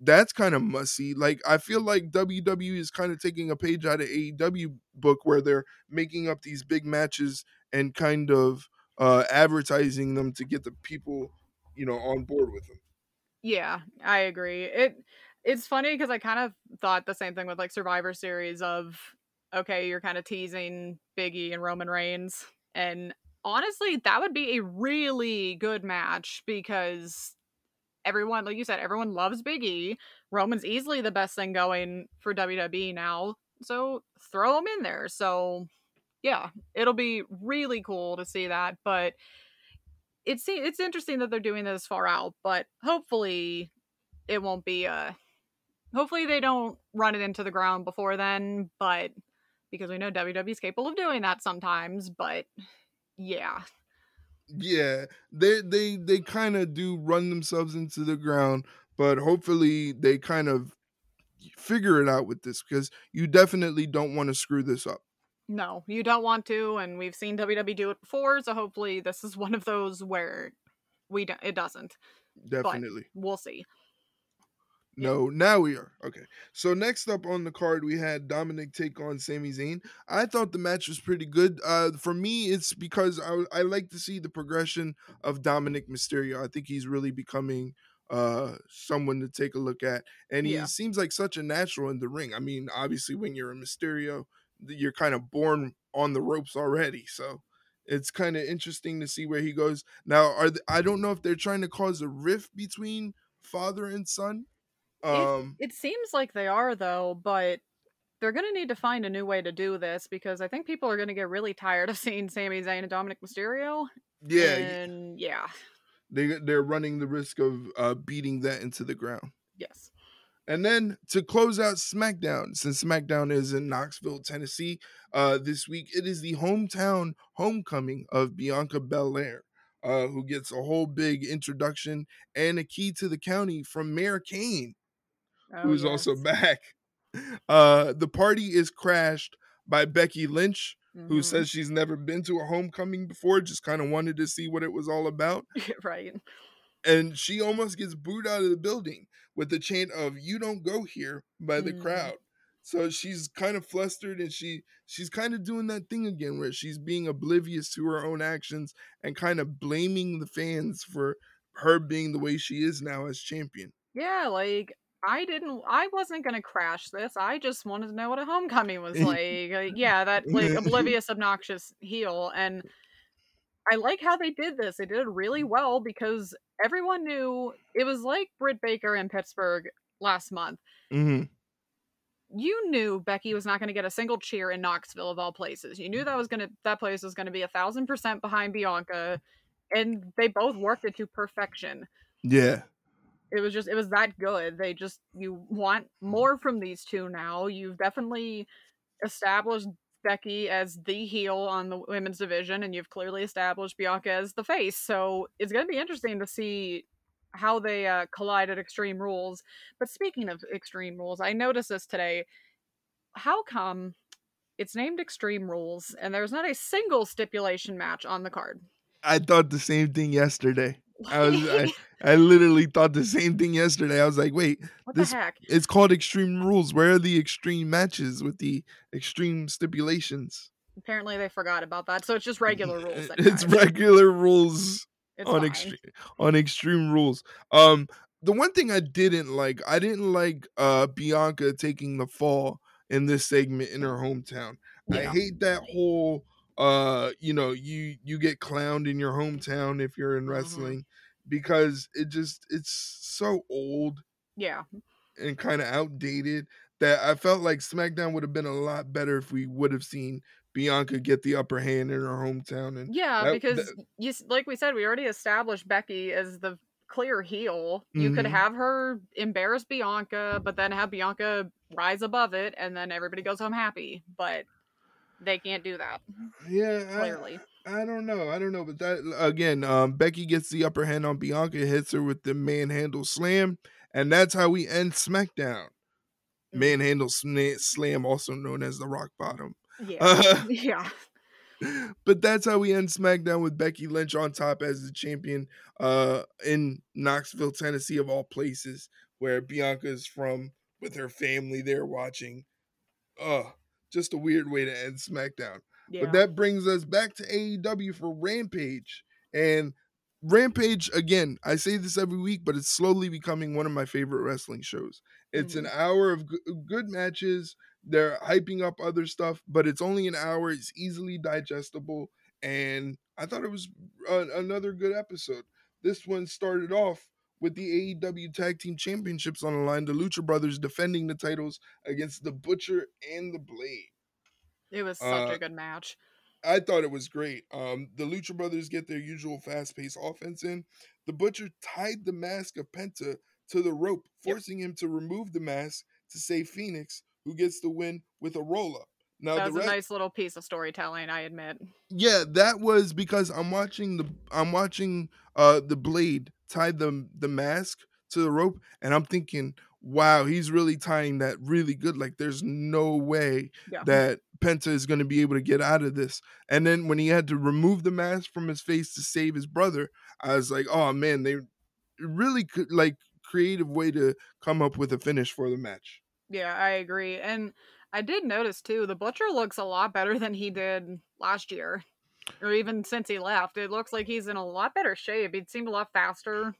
that's kind of must see. Like I feel like WWE is kind of taking a page out of AEW book where they're making up these big matches and kind of uh advertising them to get the people, you know, on board with them. Yeah, I agree. It it's funny because I kind of thought the same thing with like Survivor Series of okay, you're kind of teasing Biggie and Roman Reigns, and honestly, that would be a really good match because everyone, like you said, everyone loves Biggie. Roman's easily the best thing going for WWE now, so throw him in there. So yeah, it'll be really cool to see that, but it's it's interesting that they're doing this far out, but hopefully it won't be uh hopefully they don't run it into the ground before then, but because we know WWE's capable of doing that sometimes, but yeah. Yeah, they they they kind of do run themselves into the ground, but hopefully they kind of figure it out with this because you definitely don't want to screw this up. No, you don't want to, and we've seen WWE do it before, so hopefully this is one of those where we don't, it doesn't. Definitely. We'll see. No, now we are. Okay. So next up on the card we had Dominic take on Sami Zayn. I thought the match was pretty good. Uh for me it's because I I like to see the progression of Dominic Mysterio. I think he's really becoming uh someone to take a look at and he Yeah. seems like such a natural in the ring. I mean, obviously when you're a Mysterio, you're kind of born on the ropes already. So it's kind of interesting to see where he goes. Now, are I don't know if they're trying to cause a rift between father and son. Um, It seems like they are though, but they're gonna need to find a new way to do this because I think people are gonna get really tired of seeing Sami Zayn and Dominic Mysterio. yeah, And yeah. they they're running the risk of uh, beating that into the ground. Yes. And then to close out SmackDown, since SmackDown is in Knoxville, Tennessee, uh, this week it is the hometown homecoming of Bianca Belair. uh, who gets a whole big introduction and a key to the county from Mayor Kane, Oh, who's also back. Uh, the party is crashed by Becky Lynch, who Mhm. says she's never been to a homecoming before, just kind of wanted to see what it was all about. right. And she almost gets booed out of the building with the chant of "You don't go here" by the Mhm. crowd. So she's kind of flustered and she she's kind of doing that thing again where she's being oblivious to her own actions and kind of blaming the fans for her being the way she is now as champion. Yeah, like I didn't I wasn't gonna crash this. I just wanted to know what a homecoming was like. Like, yeah, that like oblivious, obnoxious heel. And I like how they did this. They did it really well because everyone knew it was like Britt Baker in Pittsburgh last month. hmm You knew Becky was not going to get a single cheer in Knoxville of all places. You knew that was going to that place was going to be a thousand percent behind Bianca, and they both worked it to perfection. Yeah. It was just it was that good. They just you want more from these two now. You've definitely established becky as the heel on the women's division and you've clearly established bianca as the face. So it's going to be interesting to see how they uh, collide at extreme rules. But speaking of extreme rules i noticed this today. How come it's named extreme rules and there's not a single stipulation match on the card? I thought the same thing yesterday. I was I, I literally thought the same thing yesterday. I was like, wait, what this- the heck it's called extreme rules. Where are the extreme matches with the extreme stipulations? apparently they forgot about that so it's just regular rules It's regular rules It's on extreme on extreme rules. Um the one thing I didn't like, I didn't like uh Bianca taking the fall in this segment in her hometown. I hate that whole uh you know, you you get clowned in your hometown if you're in Mhm. wrestling because it just it's so old Yeah. and kind of outdated that I felt like SmackDown would have been a lot better if we would have seen Bianca get the upper hand in her hometown and Yeah, that- because that- you like we said, we already established Becky as the clear heel. You could Mhm. have her embarrass Bianca, but then have Bianca rise above it, and then everybody goes home happy. But they can't do that yeah, I- clearly. I don't know. I don't know, but that again, um, Becky gets the upper hand on Bianca, hits her with the manhandle slam, and that's how we end SmackDown. Mm. Manhandle slam, also known as the rock bottom. yeah, Uh, yeah, but that's how we end SmackDown with Becky Lynch on top as the champion uh, in Knoxville, Tennessee, of all places, where Bianca is from with her family there watching. Uh, just a weird way to end SmackDown. yeah. But that brings us back to AEW for Rampage. And Rampage, again, I say this every week, but it's slowly becoming one of my favorite wrestling shows. It's an mm-hmm. hour of g- good matches. They're hyping up other stuff, but it's only an hour. It's easily digestible. And I thought it was a- another good episode. This one started off with the AEW Tag Team Championships on the line. The Lucha Brothers defending the titles against the Butcher and the Blade. it was such uh, a good match. I thought it was great. Um, the Lucha Brothers get their usual fast paced offense in. The Butcher tied the mask of Penta to the rope, Yep. forcing him to remove the mask to save Fenix, who gets the win with a roll up. Now, That was a nice little piece of storytelling, I admit. yeah, that was because I'm watching the I'm watching uh the blade tie the the mask to the rope, and I'm thinking, wow, he's really tying that really good. Like, there's no way Yeah. that Penta is going to be able to get out of this. And then when he had to remove the mask from his face to save his brother, I was like, oh man, they really could like creative way to come up with a finish for the match. Yeah, I agree. And I did notice too, the Butcher looks a lot better than he did last year. Or even since he left. It looks like he's in a lot better shape. He seemed a lot faster,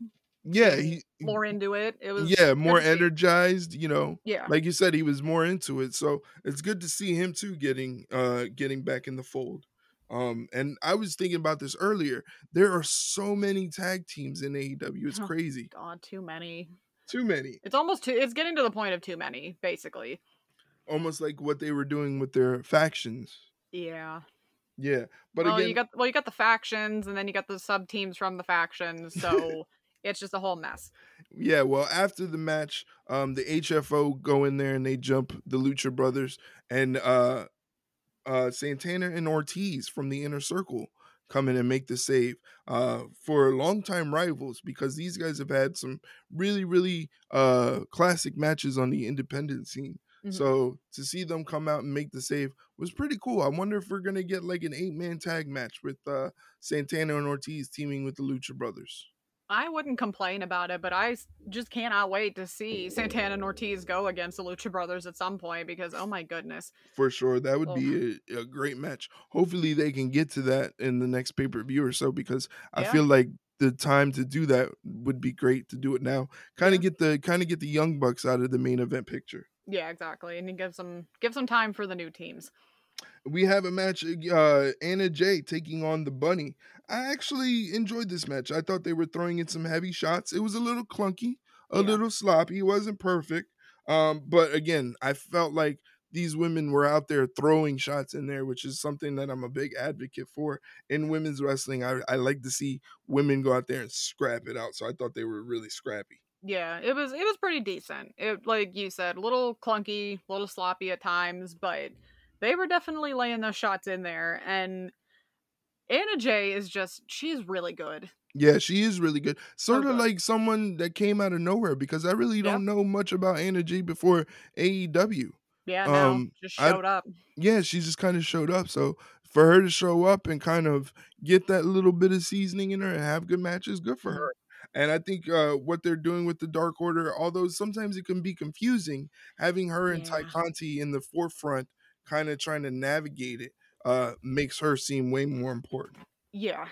Yeah, he more into it. It was yeah, more energized, you know. Yeah. Like you said, he was more into it. So it's good to see him too getting uh getting back in the fold. Um and I was thinking about this earlier. There are so many tag teams in AEW. It's Huh. crazy. God, too many. Too many. It's almost too it's getting to the point of too many, basically. Almost like what they were doing with their factions. Yeah. Yeah. But well, again, you got well, you got the factions, and then you got the sub teams from the factions, so it's just a whole mess. Yeah, well, after the match, um, the HFO go in there and they jump the Lucha Brothers and uh, uh, Santana and Ortiz from the Inner Circle come in and make the save uh, for longtime rivals because these guys have had some really, really uh, classic matches on the independent scene. Mhm. So to see them come out and make the save was pretty cool. I wonder if we're gonna get like an eight man tag match with uh, Santana and Ortiz teaming with the Lucha Brothers. I wouldn't complain about it, but I just cannot wait to see Santana and Ortiz go against the Lucha Brothers at some point because oh my goodness. For sure, that would Oh. be a, a great match. Hopefully, they can get to that in the next pay per view or so because I Yeah. feel like the time to do that would be great to do it now. Kind Yeah. of get the kind of get the young bucks out of the main event picture. Yeah, exactly. And you give some give some time for the new teams. we have a match uh Anna Jay taking on the bunny. I actually enjoyed this match. I thought they were throwing in some heavy shots. It was a little clunky, a Yeah. little sloppy. It wasn't perfect. Um but again, I felt like these women were out there throwing shots in there, which is something that I'm a big advocate for in women's wrestling. I, I like to see women go out there and scrap it out. So I thought they were really scrappy. Yeah, it was it was pretty decent. It like you said, a little clunky, a little sloppy at times, but they were definitely laying those shots in there. And Anna Jay is just she's really good. Yeah, she is really good. Sort of like someone that came out of nowhere because I really don't know much about Anna Jay before AEW. Yeah, no, Um, just I- showed up. yeah, she just kind of showed up. So for her to show up and kind of get that little bit of seasoning in her and have good matches, good for her. And I think uh, what they're doing with the Dark Order, although sometimes it can be confusing, having her and Tay Conti in the forefront, kind of trying to navigate it, uh, makes her seem way more important. Yeah.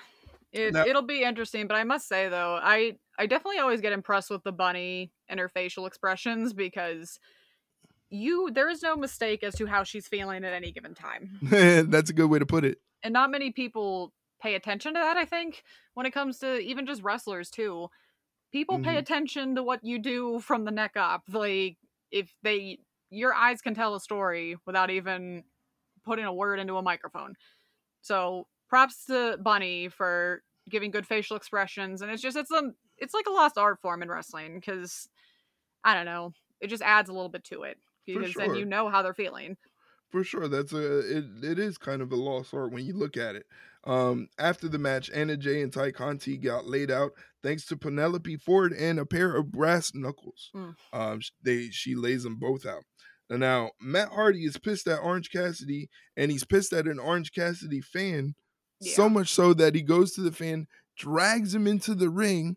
It Now- it'll be interesting, but I must say though, I I definitely always get impressed with the bunny and her facial expressions because you there is no mistake as to how she's feeling at any given time. That's a good way to put it. And not many people pay attention to that, I think, when it comes to even just wrestlers too. People pay Mhm. attention to what you do from the neck up. Like if they your eyes can tell a story without even putting a word into a microphone. So props to Bunny for giving good facial expressions, and it's just it's a it's like a lost art form in wrestling because I don't know, it just adds a little bit to it because then sure. you know how they're feeling. For sure, that's a it, it is kind of a lost art when you look at it. Um, after the match, Anna Jay and Tay Conti got laid out thanks to Penelope Ford and a pair of brass knuckles. Mm. Um, they she lays them both out. And now Matt Hardy is pissed at Orange Cassidy, and he's pissed at an Orange Cassidy fan so much so that he goes to the fan, drags him into the ring,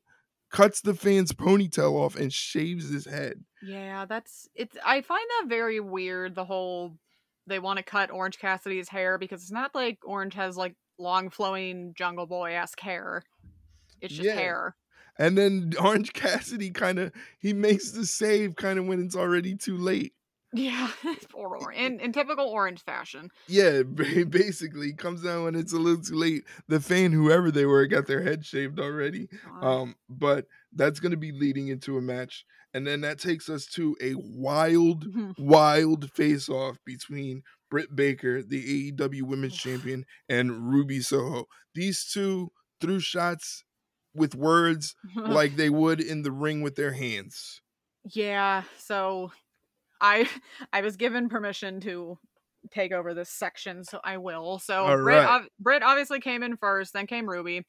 cuts the fan's ponytail off, and shaves his head. Yeah, that's it's. I find that very weird. The whole they want to cut Orange Cassidy's hair because it's not like Orange has like long flowing Jungle Boy esque hair. It's just Yeah. hair. And then Orange Cassidy kind of he makes the save kind of when it's already too late. Yeah, poor Orange. In in typical Orange fashion. Yeah, basically comes down when it's a little too late. The fan, whoever they were, got their head shaved already. Uh, Um, but that's gonna be leading into a match, and then that takes us to a wild, mm-hmm. wild face off between Britt Baker, the AEW Women's Champion, and Ruby Soho. These two threw shots with words like they would in the ring with their hands. yeah. So, I I was given permission to take over this section, so I will. So All Britt, right. ob- Britt obviously came in first, then came Ruby.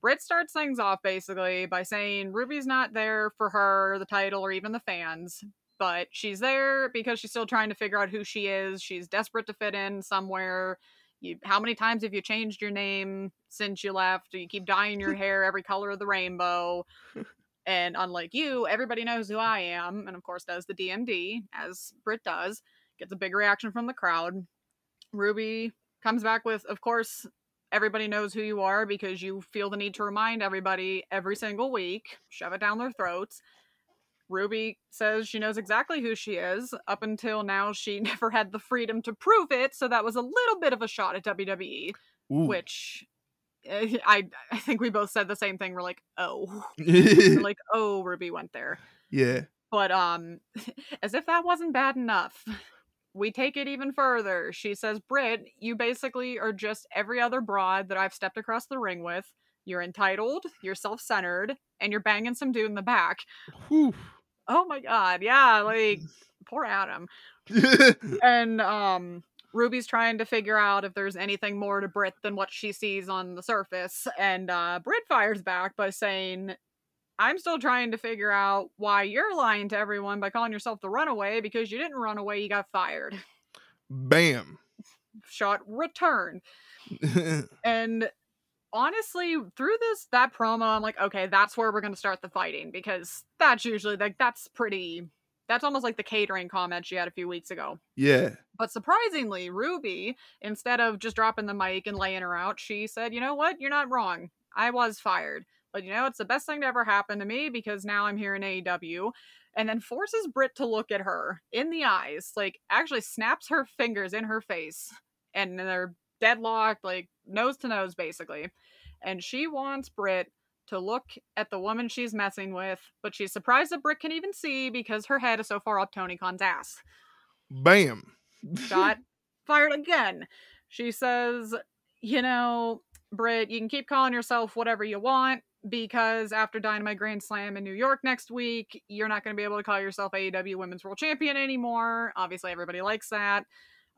Britt starts things off basically by saying Ruby's not there for her, the title, or even the fans, but she's there because she's still trying to figure out who she is. She's desperate to fit in somewhere. You, how many times have you changed your name since you left? Do you keep dyeing your hair every color of the rainbow? And unlike you, everybody knows who I am, and of course does the DMD, as Britt does. Gets a big reaction from the crowd. Ruby comes back with, of course, everybody knows who you are because you feel the need to remind everybody every single week, shove it down their throats. Ruby says she knows exactly who she is. Up until now, she never had the freedom to prove it, so that was a little bit of a shot at WWE, Ooh. which eh, I I think we both said the same thing. We're like, oh, We're like, oh, Ruby went there. yeah. But um, as if that wasn't bad enough, we take it even further. She says, Britt, you basically are just every other broad that I've stepped across the ring with. You're entitled, you're self centered, and you're banging some dude in the back. Whew. Oh my god, yeah, like poor Adam. And um Ruby's trying to figure out if there's anything more to Britt than what she sees on the surface. And uh, Britt fires back by saying, I'm still trying to figure out why you're lying to everyone by calling yourself the runaway because you didn't run away, you got fired. Bam. Shot returned. and honestly, through this that promo, I'm like, okay, that's where we're gonna start the fighting because that's usually like that's pretty that's almost like the catering comment she had a few weeks ago. yeah. But surprisingly, Ruby, instead of just dropping the mic and laying her out, she said, You know what? You're not wrong. I was fired. But you know, it's the best thing to ever happen to me because now I'm here in AEW. And then forces Britt to look at her in the eyes, like actually snaps her fingers in her face. And they're deadlocked, like nose to nose, basically. And she wants Britt to look at the woman she's messing with, but she's surprised that Britt can even see because her head is so far up Tony Khan's ass Bam. Shot fired again. She says, you know, Britt, you can keep calling yourself whatever you want because after Dynamite Grand Slam in New York next week, you're not going to be able to call yourself AEW Women's World Champion anymore. Obviously, everybody likes that.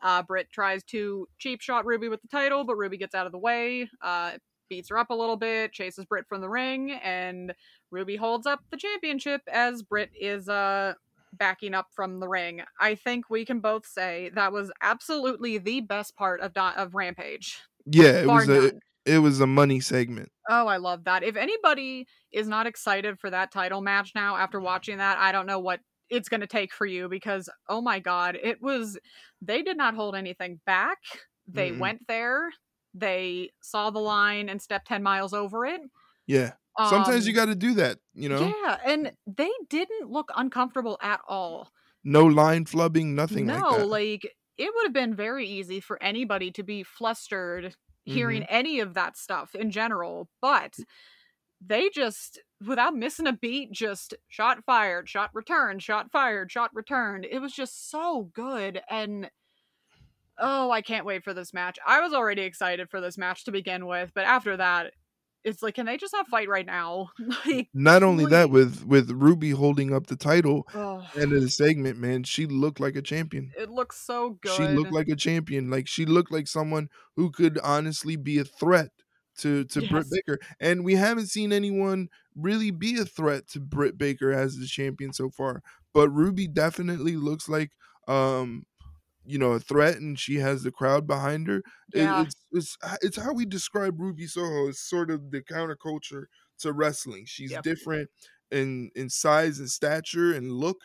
Uh, Britt tries to cheap shot Ruby with the title, but Ruby gets out of the way, uh, beats her up a little bit, chases Britt from the ring, and Ruby holds up the championship as Britt is uh, backing up from the ring. I think we can both say that was absolutely the best part of Di- of Rampage. Yeah, it was a. it was a money segment. Oh, I love that. If anybody is not excited for that title match now after watching that, I don't know what it's going to take for you because oh my god, it was they did not hold anything back. They Mm-mm. went there. They saw the line and stepped 10 miles over it. Yeah. Sometimes you Um, got to do that, you know? Yeah, and they didn't look uncomfortable at all. No line flubbing, nothing no, like that. like it would have been very easy for anybody to be flustered hearing Mm-hmm. any of that stuff in general, but they just without missing a beat just shot fired, shot returned, shot fired, shot returned. It was just so good and oh, I can't wait for this match. I was already excited for this match to begin with, but after that it's like can they just have fight right now? like Not only that, with with Ruby holding up the title oh, end of the segment, man, she looked like a champion. it looks so good. She looked like a champion. Like she looked like someone who could honestly be a threat to to Britt Baker. And we haven't seen anyone really be a threat to Britt Baker as the champion so far. But Ruby definitely looks like um you know a threat and she has the crowd behind her. It- Yeah. it's it's it's how we describe Ruby Soho as sort of the counterculture to wrestling. She's Yep. different in in size and stature and look.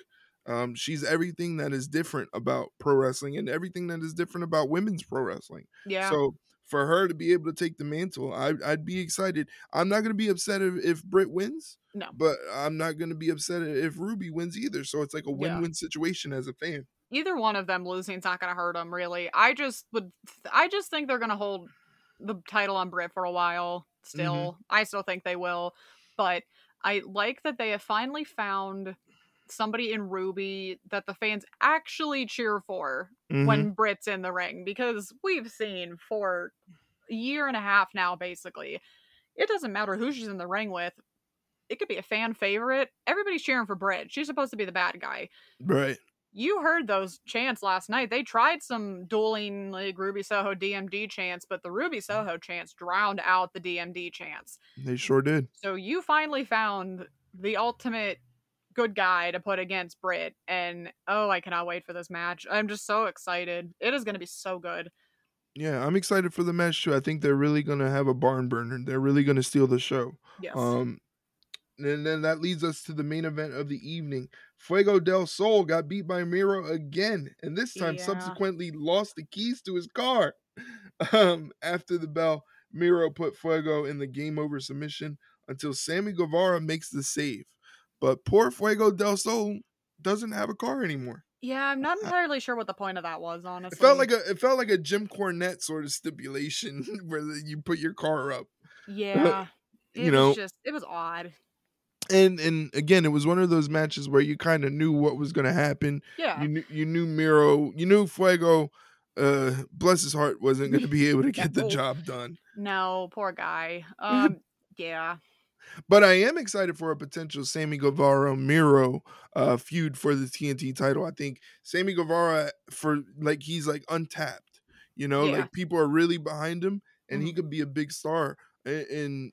Um, she's everything that is different about pro wrestling and everything that is different about women's pro wrestling. yeah. So for her to be able to take the mantle, I, I'd be excited. I'm not going to be upset if, if Britt wins, no. but I'm not going to be upset if Ruby wins either. So it's like a Yeah. win-win situation as a fan. either one of them losing is not going to hurt them really. I just would I just think they're going to hold the title on Britt for a while mm-hmm. still. I still think they will, but I like that they have finally found somebody in Ruby that the fans actually cheer for Mhm. when Britt's in the ring because we've seen for a year and a half now basically. It doesn't matter who she's in the ring with. It could be a fan favorite. Everybody's cheering for Brit. She's supposed to be the bad guy right. you heard those chants last night. They tried some dueling like Ruby Soho DMD chants, but the Ruby Soho chants drowned out the DMD chants. They sure did. So you finally found the ultimate good guy to put against Britt, and oh, I cannot wait for this match. I'm just so excited. It is going to be so good. Yeah, I'm excited for the match too. I think they're really going to have a barn burner. They're really going to steal the show. Yes. Um, and then that leads us to the main event of the evening. Fuego del Sol got beat by Miro again, and this time Yeah. subsequently lost the keys to his car. Um, after the bell, Miro put Fuego in the game over submission until Sammy Guevara makes the save. But poor Fuego del Sol doesn't have a car anymore. yeah, I'm not entirely sure what the point of that was. Honestly, It felt like a it felt like a Jim Cornette sort of stipulation where you put your car up. yeah. It you know, just it was odd. and and again, it was one of those matches where you kind of knew what was going to happen. Yeah. You knew you knew Miro, you knew Fuego. Uh, bless his heart, wasn't going to be able to get the job done. no, poor guy. Um, yeah. But I am excited for a potential Sammy Guevara Miro uh, feud for the TNT title. I think Sammy Guevara for like he's like untapped. You know, Yeah. like people are really behind him, and he Mhm. could be a big star in, in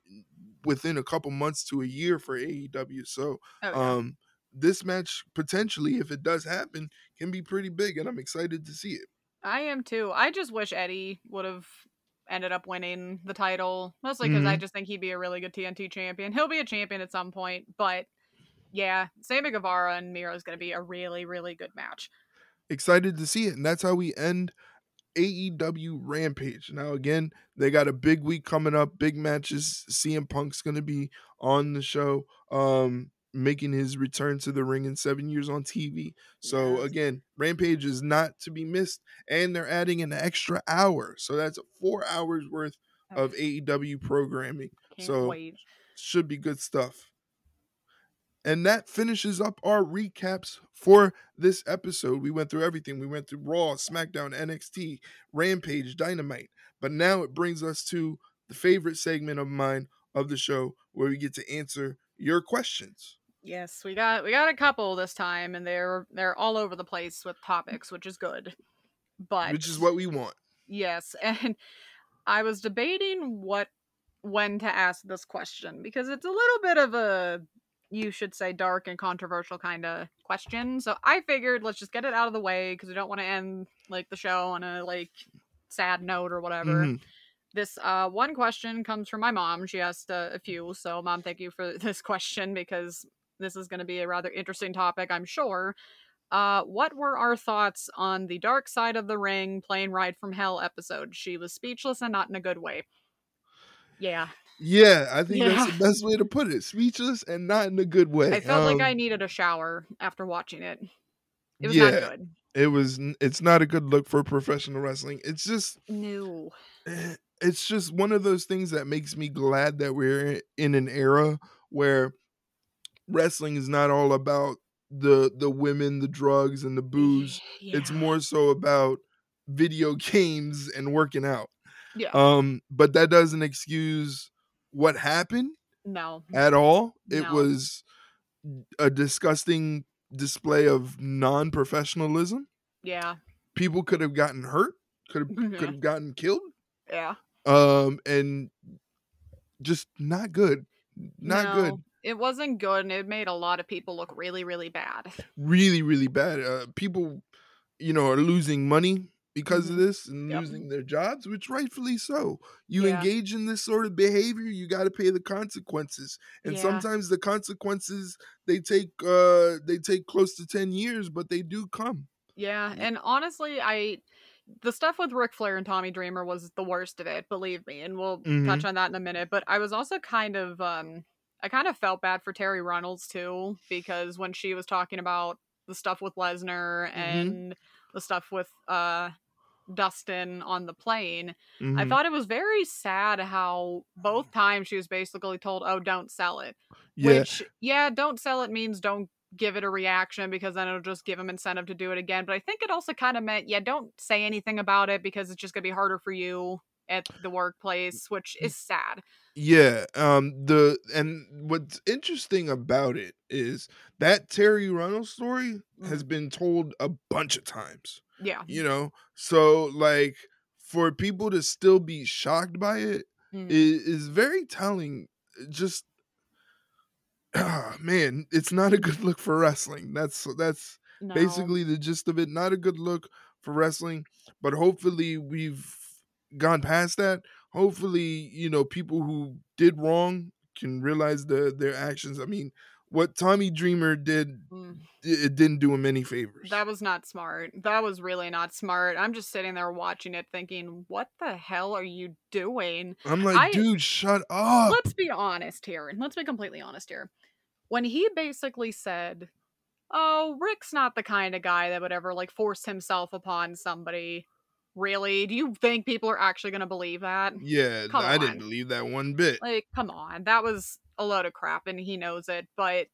within a couple months to a year for AEW. So, Oh, yeah. um, this match potentially, if it does happen, can be pretty big, and I'm excited to see it. I am too. I just wish Eddie would have ended up winning the title, mostly because I Mhm. just think he'd be a really good TNT champion. He'll be a champion at some point, but yeah, Sammy Guevara and Miro is going to be a really, really good match. excited to see it. And that's how we end AEW Rampage. Now, again, they got a big week coming up, big matches. CM Punk's going to be on the show, um, making his return to the ring in seven years on TV. So, Yes. again, Rampage is not to be missed. And they're adding an extra hour. So, that's four hours worth Oh, of AEW programming. can't so- wait. Should be good stuff. And that finishes up our recaps for this episode. We went through everything. We went through Raw, SmackDown, NXT, Rampage, Dynamite. But now it brings us to the favorite segment of mine of the show where we get to answer your questions. Yes, we got we got a couple this time, and they're they're all over the place with topics, which is good. But Which is what we want. Yes, and I was debating what when to ask this question because it's a little bit of a you should say dark and controversial kind of question. So I figured let's just get it out of the way because we don't want to end like the show on a like sad note or whatever. Mhm. This uh one question comes from my mom. She asked uh, a few. So mom, thank you for this question because this is going to be a rather interesting topic, I'm sure. Uh, what were our thoughts on the Dark Side of the Ring plane ride from hell episode? She was speechless and not in a good way. Yeah, Yeah, I think that's the best way to put it. Speechless and not in a good way. I felt like I Um, needed a shower after watching it. It was yeah, not good. it was. It's not a good look for professional wrestling. It's just No. eh, it's just one of those things that makes me glad that we're in an era where wrestling is not all about the the women, the drugs, and the booze. It's more so about video games and working out. Yeah. Um, but that doesn't excuse what happened no. at all. It No. was a disgusting display of non-professionalism. Yeah. People could have gotten hurt, could have Yeah. could have gotten killed. Yeah. um and just not good not good No, It wasn't good, and it made a lot of people look really, really bad. really really bad uh people you know are losing money because of Mhm. this and Yep. losing their jobs which rightfully so you Yeah. engage in this sort of behavior you got to pay the consequences and Yeah. sometimes the consequences they take uh they take close to 10 years but they do come Yeah, and honestly, I the stuff with Ric Flair and Tommy Dreamer was the worst of it, believe me, and we'll Mhm. touch on that in a minute. But I was also kind of um I kind of felt bad for Terri Runnels too, because when she was talking about the stuff with Lesnar Mhm. and the stuff with uh Dustin on the plane, I Mhm. thought it was very sad how both times she was basically told, "Oh, don't sell it." yeah Which, yeah, don't sell it means don't give it a reaction because then it'll just give them incentive to do it again. But I think it also kind of meant, yeah, don't say anything about it because it's just gonna be harder for you at the workplace, which is sad. Yeah, um the and what's interesting about it is that Terri Runnels story has been told a bunch of times, Yeah. you know? So like for people to still be shocked by it Mm. is, is very telling just ah, man, it's not a good look for wrestling. That's that's No. basically the gist of it. Not a good look for wrestling, but hopefully we've gone past that. Hopefully, you know, people who did wrong can realize the their actions. I mean, what Tommy Dreamer did, Mm. it didn't do him any favors. That was not smart. That was really not smart. I'm just sitting there watching it thinking, what the hell are you doing? I'm like, I- dude, shut up. let's be honest here. and Let's be completely honest here. When he basically said, "Oh, Rick's not the kind of guy that would ever like force himself upon somebody." Really? Do you think people are actually going to believe that? Yeah, Come I on. didn't believe that one bit. Like, come on. That was a load of crap and he knows it, but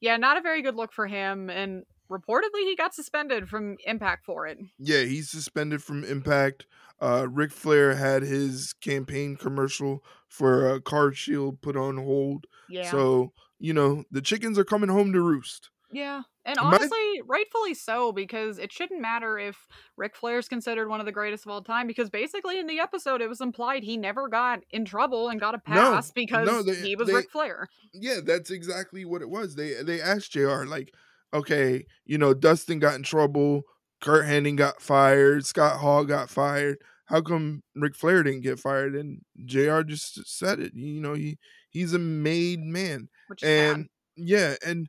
yeah, not a very good look for him and reportedly he got suspended from Impact for it. Yeah, he's suspended from Impact. Uh, Ric Flair had his campaign commercial for uh, Card Shield put on hold. Yeah. So, you know, the chickens are coming home to roost. Yeah, and honestly, rightfully so, because it shouldn't matter if Ric Flair's considered one of the greatest of all time, because basically in the episode it was implied he never got in trouble and got a No, pass because no, they- he was they- Ric Flair. Yeah, that's exactly what it was. They they asked JR like, okay, you know, Dustin got in trouble, Curt Hennig got fired, Scott Hall got fired. How come Ric Flair didn't get fired? And JR just said it. You know, he he's a made man. Which is sad. And yeah, and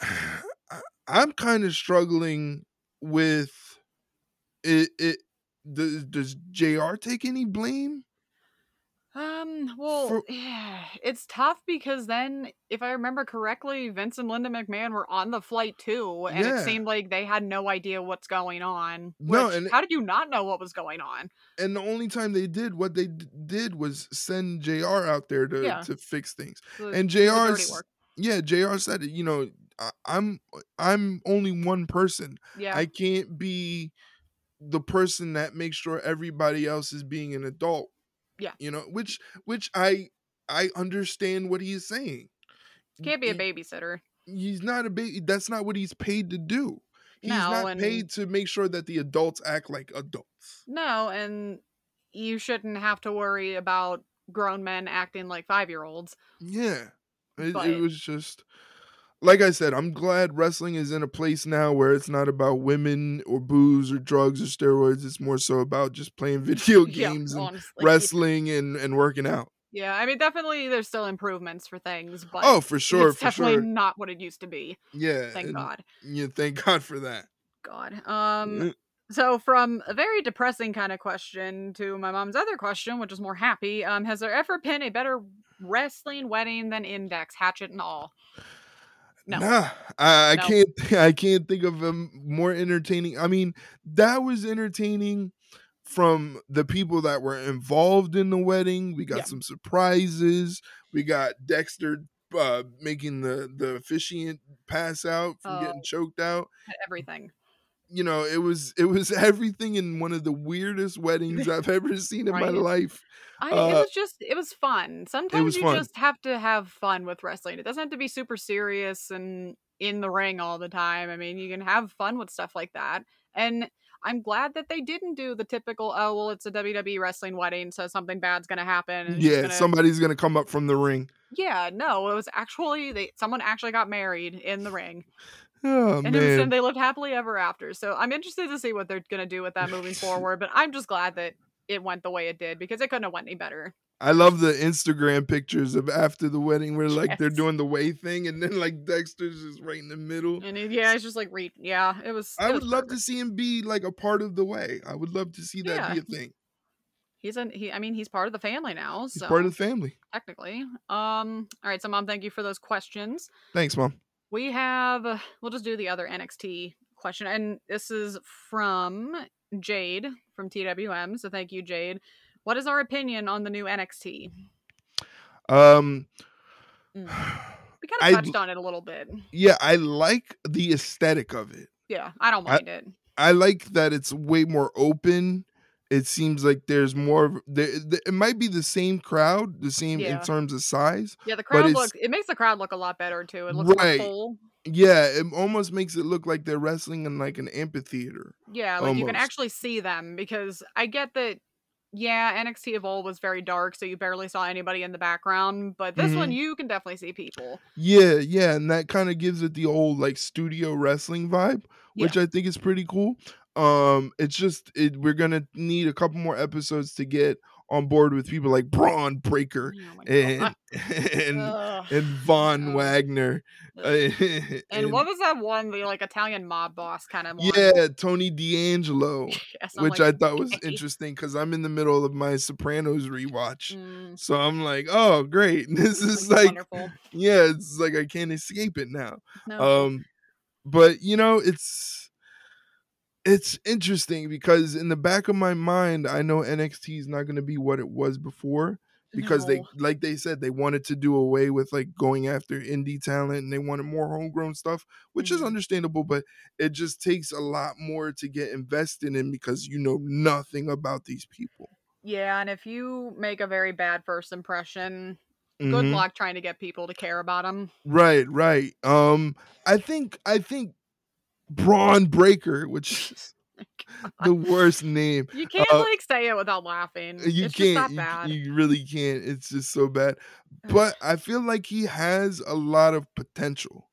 I'm kind of struggling with it. It does, does Jr. take any blame? Um, well, For- yeah, it's tough because then, if I remember correctly, Vince and Linda McMahon were on the flight too, and Yeah. it seemed like they had no idea what's going on. No, which- and- how did you not know what was going on? And the only time they did what they d- did was send Jr. out there to Yeah. to fix things. The- And JR's yeah, Jr. said. You know, I, I'm I'm only one person. Yeah, I can't be the person that makes sure everybody else is being an adult. Yeah. You know, which which I I understand what he's saying. can't be a He- babysitter. He's not a baby. That's not what he's paid to do. He's No, not and- paid to make sure that the adults act like adults. No, and you shouldn't have to worry about grown men acting like five year olds. Yeah. It, But- it was just like I said, I'm glad wrestling is in a place now where it's not about women or booze or drugs or steroids. It's more so about just playing video games and honestly. wrestling and, and working out. Yeah, I mean, definitely there's still improvements for things, but Oh, for sure, it's for definitely sure. not what it used to be. Yeah. Thank and- God. Yeah, thank God for that. God. Um. So from a very depressing kind of question to my mom's other question, which is more happy. Um, has there ever been a better wrestling wedding than Index Hatchet and all? No. Nah, I, I can't. I can't think of a more entertaining. I mean, that was entertaining from the people that were involved in the wedding. We got Yeah. some surprises. We got Dexter uh, making the the officiant pass out from getting Oh. choked out. Everything. You know, it was it was everything in one of the weirdest weddings I've ever seen in my life. I, it Uh, was just it was fun. Sometimes was you fun. just have to have fun with wrestling. It doesn't have to be super serious and in the ring all the time. I mean, you can have fun with stuff like that. And I'm glad that they didn't do the typical, oh well, it's a WWE wrestling wedding, so something bad's gonna happen. and Yeah, gonna- somebody's gonna come up from the ring. Yeah, no, it was actually they someone actually got married in the ring. Oh And, man, and they lived happily ever after. So I'm interested to see what they're gonna do with that moving forward. But I'm just glad that it went the way it did because it couldn't have went any better. I love the Instagram pictures of after the wedding where like they're doing the way thing and then like Dexter's just right in the middle. And it, yeah, it's just like re yeah, it was. I it would was love perfect. to see him be like a part of the way. I would love to see that be a thing. He's an he. I mean, he's part of the family now. He's So part of the family. technically, um. All right, so mom, thank you for those questions. Thanks, mom. We have. uh, We'll just do the other NXT question, and this is from Jade from TWM. So thank you, Jade. What is our opinion on the new NXT? Um Mm. We kind of touched on it a little bit. yeah, I like the aesthetic of it. Yeah, I don't I- mind it. I like that it's way more open. It seems like there's more. of- There, th- it might be the same crowd, the same in terms of size. Yeah, the crowd looks. It makes the crowd look a lot better too. It looks Right. full. Yeah, it almost makes it look like they're wrestling in like an amphitheater. Yeah, like you can actually see them because I get that. Yeah, NXT of Evolve was very dark, so you barely saw anybody in the background. But this one, Mhm. you can definitely see people. Yeah, yeah, and that kind of gives it the old like studio wrestling vibe, which I think is pretty cool. Um, it's just it, we're gonna need a couple more episodes to get on board with people like Bron Breakker Oh and and Ugh. and Von Ugh. Wagner. And and what was that one? The like Italian mob boss kind of one. yeah, Tony D'Angelo, Yes, which like, I thought was interesting because I'm in the middle of my Sopranos rewatch. Mm, So I'm like, oh great. This is like, wonderful. yeah, it's like I can't escape it now. No. Um but you know, it's it's interesting because in the back of my mind, I know NXT is not going to be what it was before because they like they said they wanted to do away with like going after indie talent and they wanted more homegrown stuff, which is Mhm. understandable, but it just takes a lot more to get invested in because you know nothing about these people. Yeah, and if you make a very bad first impression, Good Mhm. luck trying to get people to care about them. Right, right. Um, I think I think Bron Breakker, which is the worst name. You can't Uh, like say it without laughing. You it's can't. you, bad. you really can't. It's just so bad. But I feel like he has a lot of potential.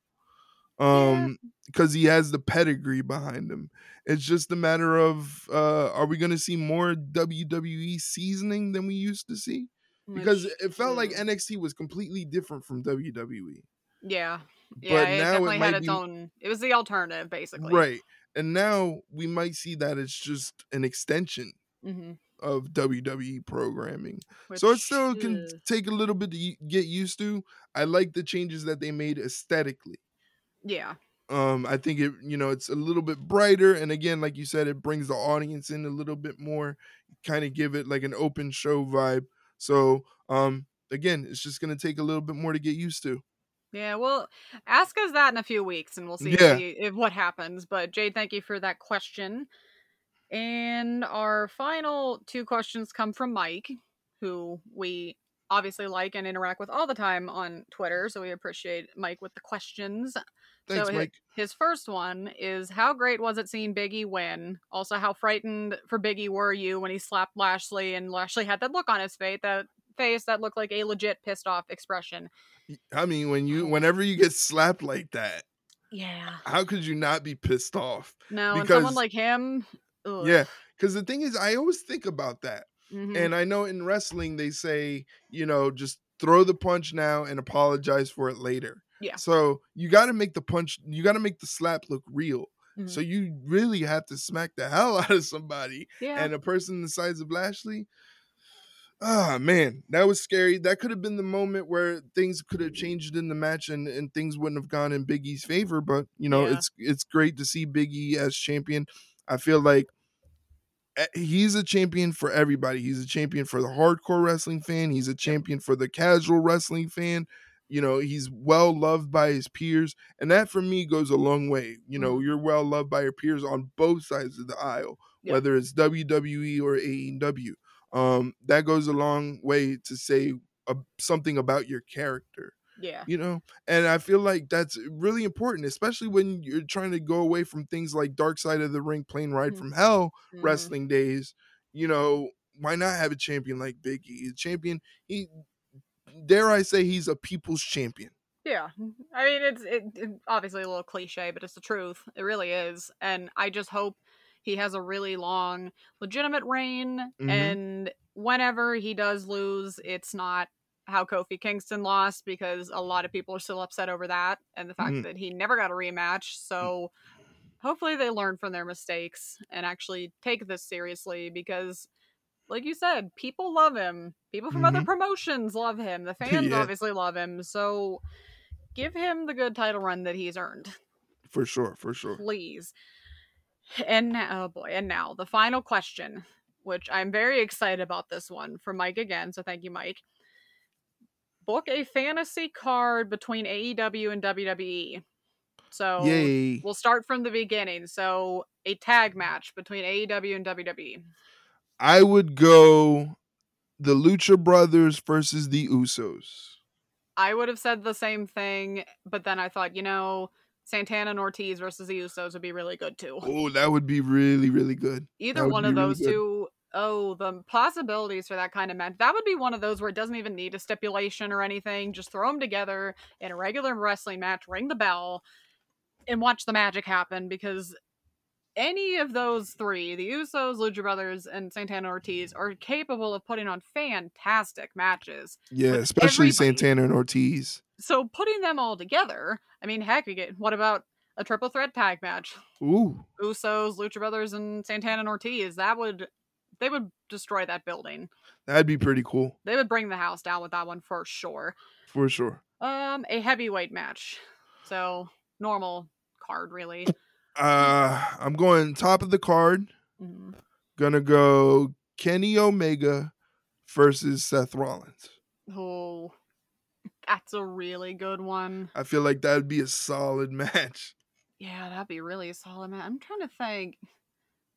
Um, because he has the pedigree behind him. It's just a matter of uh are we gonna see more WWE seasoning than we used to see? Because it felt like NXT was completely different from WWE. yeah, But yeah, it now it definitely might had its be own. It was the alternative, basically. right. And now we might see that it's just an extension hmm of WWE programming. so it still can take a little bit to get used to. I like the changes that they made aesthetically. yeah, Um, I think it, you know, it's a little bit brighter, and again, like you said, it brings the audience in a little bit more, kind of give it like an open show vibe. So, um, again, it's just gonna take a little bit more to get used to. Yeah. Well, ask us that in a few weeks, and we'll see Yeah. if, if what happens. But Jade, thank you for that question. And our final two questions come from Mike, who we obviously like and interact with all the time on Twitter. So we appreciate Mike with the questions. Thanks, So hi- Mike. His first one is how great was it seeing Biggie win? Also, how frightened for Biggie were you when he slapped Lashley and Lashley had that look on his face that face that looked like a legit pissed off expression. I mean, when you, whenever you get slapped like that, Yeah. how could you not be pissed off? No, and someone like him. ugh. Yeah, because the thing is, I always think about that. Mhm. And I know in wrestling they say, you know, just throw the punch now and apologize for it later. Yeah. So you got to make the punch, you got to make the slap look real. So Mhm. you really have to smack the hell out of somebody. yeah. And a person the size of Lashley, ah man, that was scary. That could have been the moment where things could have changed in the match and, and things wouldn't have gone in biggie's favor. But you know, Yeah. it's it's great to see Big E as champion. I feel like eh, he's a champion for everybody. He's a champion for the hardcore wrestling fan. He's a champion for the casual wrestling fan. You know, he's well loved by his peers. And that for me goes a long way. You know, you're well loved by your peers on both sides of the aisle, Yeah. whether it's WWE or AEW. Um, that goes a long way to say uh, something about your character yeah. you know and i feel like that's really important especially when you're trying to go away from things like dark side of the ring plane ride Mhm. from hell Mhm. wrestling days you know why not have a champion like big e a champion he dare i say he's a people's champion Yeah, I mean it's it, it- obviously a little cliche, but it's the truth. It really is, and I just hope he has a really long, legitimate reign. Mhm. And whenever he does lose, it's not how Kofi Kingston lost because a lot of people are still upset over that and the fact Mhm. that he never got a rematch. So hopefully they learn from their mistakes and actually take this seriously because. Like you said, people love him. People from other Mhm. promotions love him. The fans Yeah. obviously love him. So give him the good title run that he's earned, for sure for sure please. And now, oh boy, and now the final question, which I'm very excited about this one for Mike again. So thank you, Mike. Book a fantasy card between AEW and WWE. So yay we'll start from the beginning. So a tag match between AEW and WWE. i would go the lucha brothers versus the usos I would have said the same thing, but then I thought, you know, Santana and Ortiz versus the Usos would be really good too. oh that would be really really good Either one of those good. two. Oh, the possibilities for that kind of match. That would be one of those where it doesn't even need a stipulation or anything. Just throw them together in a regular wrestling match, ring the bell, and watch the magic happen because any of those three, the Usos, Lucha Brothers, and Santana Ortiz, are capable of putting on fantastic matches. yeah especially everybody. santana and ortiz So putting them all together, I mean, heck, we get what about a triple threat tag match? ooh Usos, Lucha Brothers, and Santana and Ortiz. That would they would destroy that building. that'd be pretty cool They would bring the house down with that one for sure. for sure Um, a heavyweight match. So normal card, really. Uh, I'm going top of the card. Mhm. Gonna go Kenny Omega versus Seth Rollins. Oh, that's a really good one. I feel like that'd be a solid match. Yeah, that'd be really a solid, man. I'm trying to think.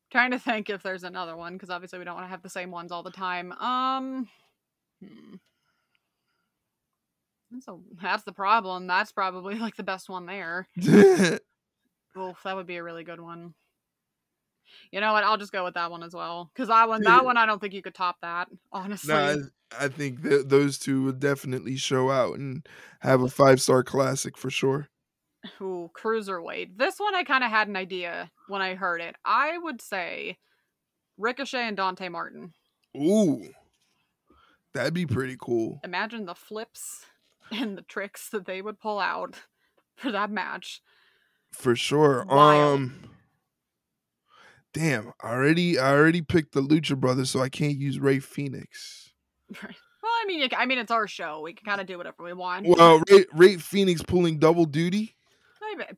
Trying to think if there's another one because obviously we don't want to have the same ones all the time. Um, hmm. So that's the problem. That's probably like the best one there. Oof, that would be a really good one. You know what? I'll just go with that one as well. Because that one, that one, I don't think you could top that. Honestly, I, I think th- those two would definitely show out and have a five star classic for sure. Ooh, cruiserweight. This one I kind of had an idea when I heard it. I would say Ricochet and Dante Martin. Ooh, that'd be pretty cool. Imagine the flips and the tricks that they would pull out for that match. For sure. Wild. Um Damn, I already I already picked the Lucha Brothers, so I can't use Rey Fenix. Right. Well, I mean, I mean, it's our show. We can kind of do whatever we want. Well, Rey, Rey Fenix pulling double duty,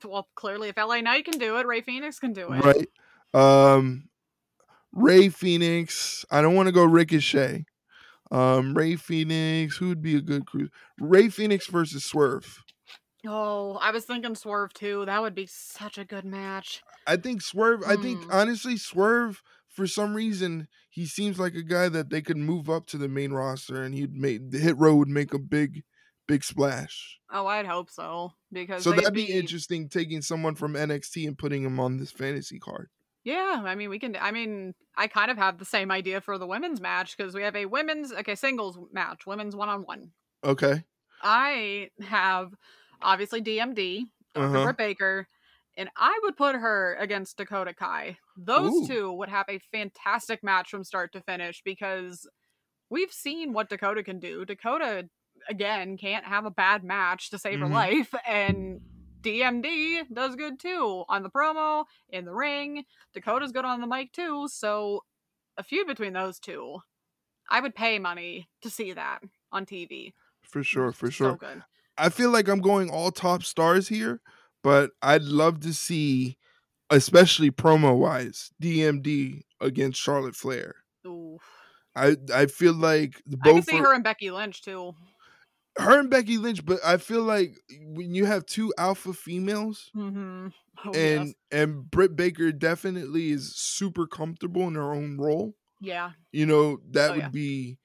Well, clearly, if LA Knight can do it, Rey Fenix can do it. right? Um Rey Fenix. I don't want to go Ricochet. Um Rey Fenix, who would be a good cruise? Rey Fenix versus Swerve. Oh, I was thinking Swerve too. That would be such a good match. I think Swerve. I think Hmm. honestly, Swerve for some reason he seems like a guy that they could move up to the main roster, and he'd make the Hit Row would make a big, big splash. Oh, I'd hope so because So that'd be interesting taking someone from NXT and putting him on this fantasy card. Yeah, I mean, we can. I mean, I kind of have the same idea for the women's match because we have a women's okay singles match, women's one on one. Okay. I have obviously DMD, Dr. Uh-huh. Britt Baker, and I would put her against Dakota Kai. Those Ooh. two would have a fantastic match from start to finish because we've seen what Dakota can do. Dakota, again, can't have a bad match to save Mhm. her life, and DMD does good too on the promo, in the ring. Dakota's good on the mic too, so a feud between those two. I would pay money to see that on TV. For sure, for So sure. good. I feel like I'm going all top stars here, but I'd love to see, especially promo wise, DMD against Charlotte Flair. Ooh. I I feel like the I can both see are- her and Becky Lynch too. her and Becky Lynch, but I feel like when you have two alpha females Mm-hmm. Oh, and yes. and Britt Baker definitely is super comfortable in her own role, yeah, you know, that Oh, would yeah. be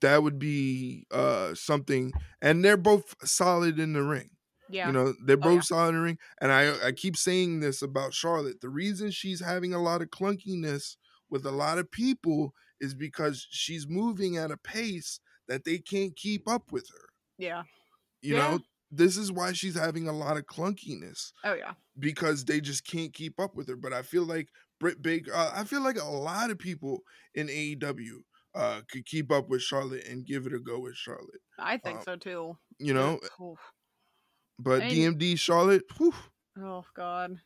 that would be uh something and they're both solid in the ring. yeah, You know, they're Oh, both yeah. solid in the ring. And I I keep saying this about Charlotte. The reason she's having a lot of clunkiness with a lot of people is because she's moving at a pace that they can't keep up with her. yeah. You Yeah. know, this is why she's having a lot of clunkiness Oh yeah. because they just can't keep up with her. But I feel like Britt Baker, uh, I feel like a lot of people in AEW uh, could keep up with Charlotte and give it a go with Charlotte. I think Um, so too. You know, Oof. but DMD Charlotte, whew, Oh god.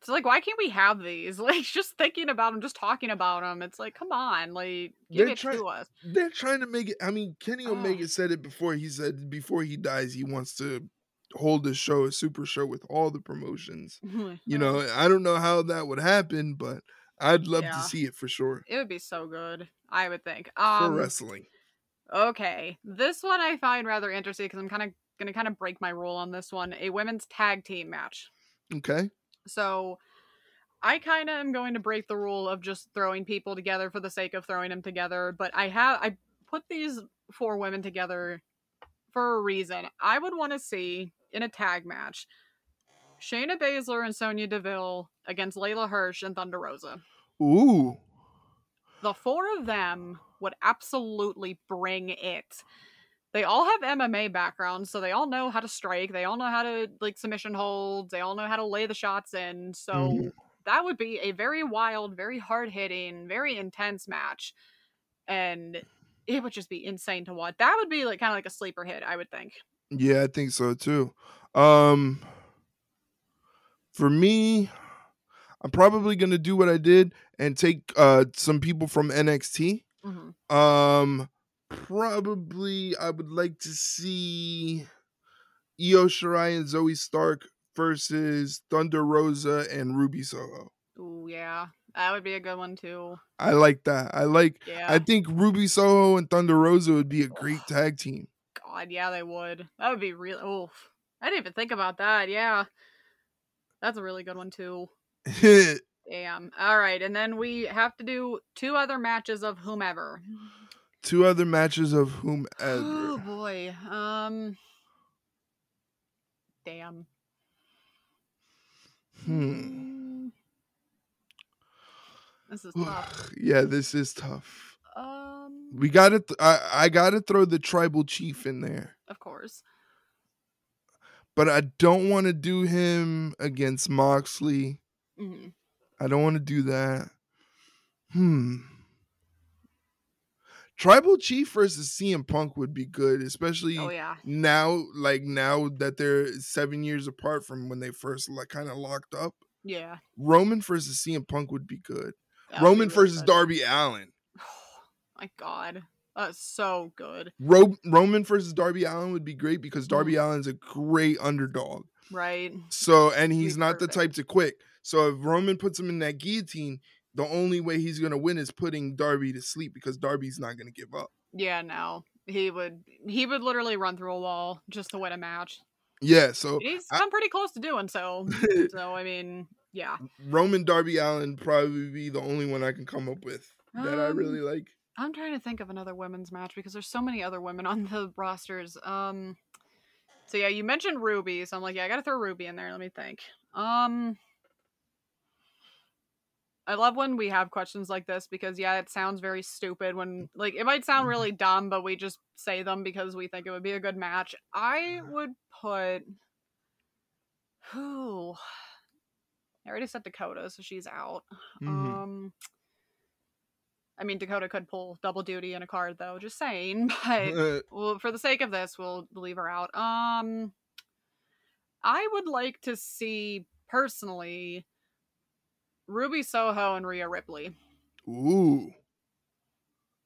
It's like why can't we have these? Like just thinking about them, just talking about them. It's like come on, like give They're it try- to us. they're trying to make it. I mean, Kenny Oh. Omega said it before. He said before he dies, he wants to hold a show, a super show with all the promotions. You know, I don't know how that would happen, but I'd love Yeah. to see it for sure it would be so good. I would think. for Um, wrestling. Okay, this one I find rather interesting because I'm kind of gonna kind of break my rule on this one. A women's tag team match. Okay. So I kind of am going to break the rule of just throwing people together for the sake of throwing them together, but I have I put these four women together for a reason. I would want to see in a tag match Shayna Baszler and Sonya Deville against Leyla Hirsch and Thunder Rosa. Ooh. The four of them would absolutely bring it. They all have MMA backgrounds, so they all know how to strike. They all know how to like submission holds. They all know how to lay the shots in. So Mhm. that would be a very wild, very hard hitting, very intense match, and it would just be insane to watch. That would be like kind of like a sleeper hit, I would think. Yeah, I think so too. Um for me, I'm probably gonna do what I did and take uh some people from NXT. hmm Um probably I would like to see Io Shirai and Zoey Stark versus Thunder Rosa and Ruby Soho. Ooh, yeah, that would be a good one too. I like that. I like Yeah, I think Ruby Soho and Thunder Rosa would be a great tag team. God, yeah, they would. That would be real. Oh, I didn't even think about that. Yeah, that's a really good one too. Damn. All right, and then we have to do two other matches of whomever. Two other matches of whomever. Oh boy. Um, Damn. Hmm. Mm. This is tough. yeah, this is tough. Um, We got to. Th- I I got to throw the tribal chief in there, of course. but I don't want to do him against Moxley. Hmm I don't want to do that. Hmm. Tribal Chief versus CM Punk would be good, especially Oh yeah. now, like now that they're seven years apart from when they first like kind of locked up. Yeah. Roman versus CM Punk would be good. that would be Roman really versus good. Darby Allin. My God, that's so good. Ro- Roman versus Darby Allin would be great because Darby Mm. Allin's a great underdog. Right. So, and he's He's not the type to quit. So, if Roman puts him in that guillotine, the only way he's going to win is putting Darby to sleep because Darby's not going to give up. Yeah. No, he would. He would literally run through a wall just to win a match. Yeah. So, He's I- come pretty close to doing so. so I mean, yeah. Roman Darby Allin probably be the only one I can come up with that I Um, really like. I'm trying to think of another women's match because there's so many other women on the rosters. Um, so yeah, you mentioned Ruby, so I'm like, yeah, I gotta throw Ruby in there. Let me think. Um, I love when we have questions like this because yeah, it sounds very stupid when like it might sound really dumb, but we just say them because we think it would be a good match. I would put who. I already said Dakota, so she's out. Mhm. Um, I mean, Dakota could pull double duty in a card, though. Just saying. But Uh, well, for the sake of this, we'll leave her out. Um, I would like to see personally Ruby Soho and Rhea Ripley. ooh.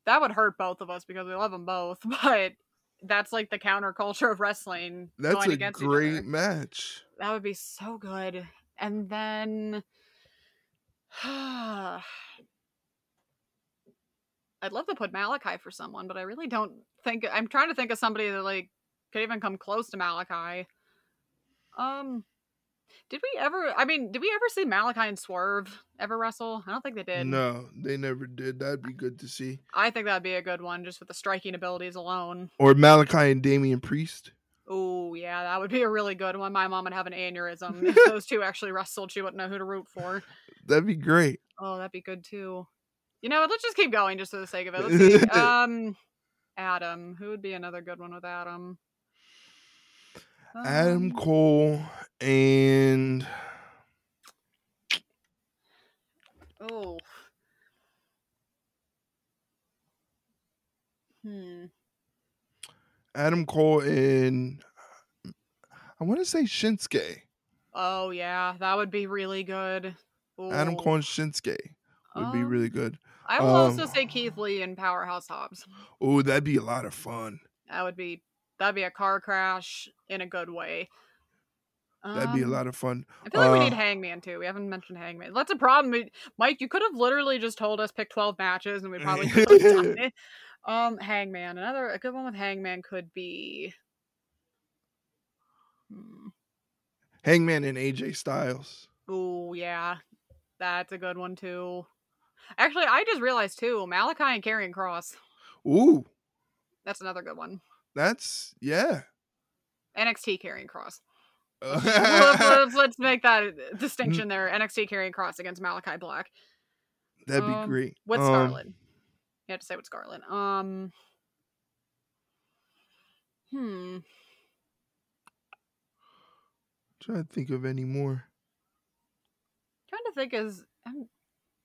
That would hurt both of us because we love them both, but that's like the counterculture of wrestling. That's going a against each great match. That would be so good. And then I'd love to put Malakai for someone, but I really don't think I'm trying to think of somebody that like could even come close to Malakai. Um did we ever I mean, did we ever see Malakai and Swerve ever wrestle? I don't think they did. No, they never did. That'd be good to see. I think that'd be a good one just with the striking abilities alone. Or Malakai and Damian Priest. Oh yeah, that would be a really good one. My mom would have an aneurysm if those two actually wrestled. She wouldn't know who to root for. That'd be great. Oh, that'd be good too. You know? Let's just keep going just for the sake of it. Let's see. um, Adam. Who would be another good one with Adam? Adam Um, Cole and Oh. Hmm. Adam Cole and I want to say Shinsuke. Oh yeah, that would be really good. Adam Cole and Shinsuke would be Um, really good. I will also um, say Keith Lee and Powerhouse Hobbs. Oh, that'd be a lot of fun. That would be that'd be a car crash in a good way. That'd be a Um, lot of fun. I feel like we need Uh, Hangman too. We haven't mentioned Hangman. That's a problem. We- Mike, you could have literally just told us pick twelve matches, and we probably could have done it. Um, Hangman. Another a good one with Hangman could be. Hmm. Hangman and AJ Styles. Oh yeah, that's a good one too. Actually, I just realized too. Malakai and Karrion Kross. Ooh, That's another good one. That's yeah. NXT Karrion Kross. let's, let's- let's make that distinction there. NXT Karrion Kross against Malakai Black That'd be um, great. What's Um, Scarlett. You have to say what's Scarlett. Um. Hmm. trying to think of any more. Trying to think is I'm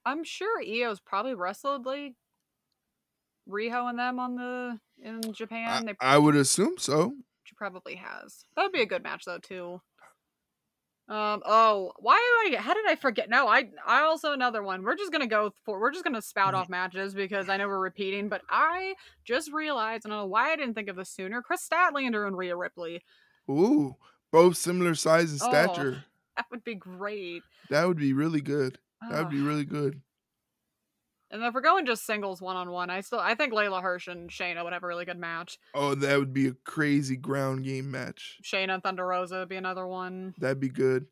I'm sure Io's probably wrestled like Riho and them on the in Japan. I, they I would assume so. she probably has. That would be a good match though too. Um. Oh, why did I? How did I forget? No, I. I also another one. We're just gonna go for. We're just gonna spout off matches because I know we're repeating. But I just realized, I don't know why I didn't think of this sooner. Kris Statlander and Rhea Ripley. Ooh, both similar size and Oh. stature. That would be great. That would be really good. That would be really good. And if we're going just singles one on one, I still I think Leyla Hirsch and Shayna would have a really good match. Oh, that would be a crazy ground game match. Shayna and Thunder Rosa would be another one. That'd be good.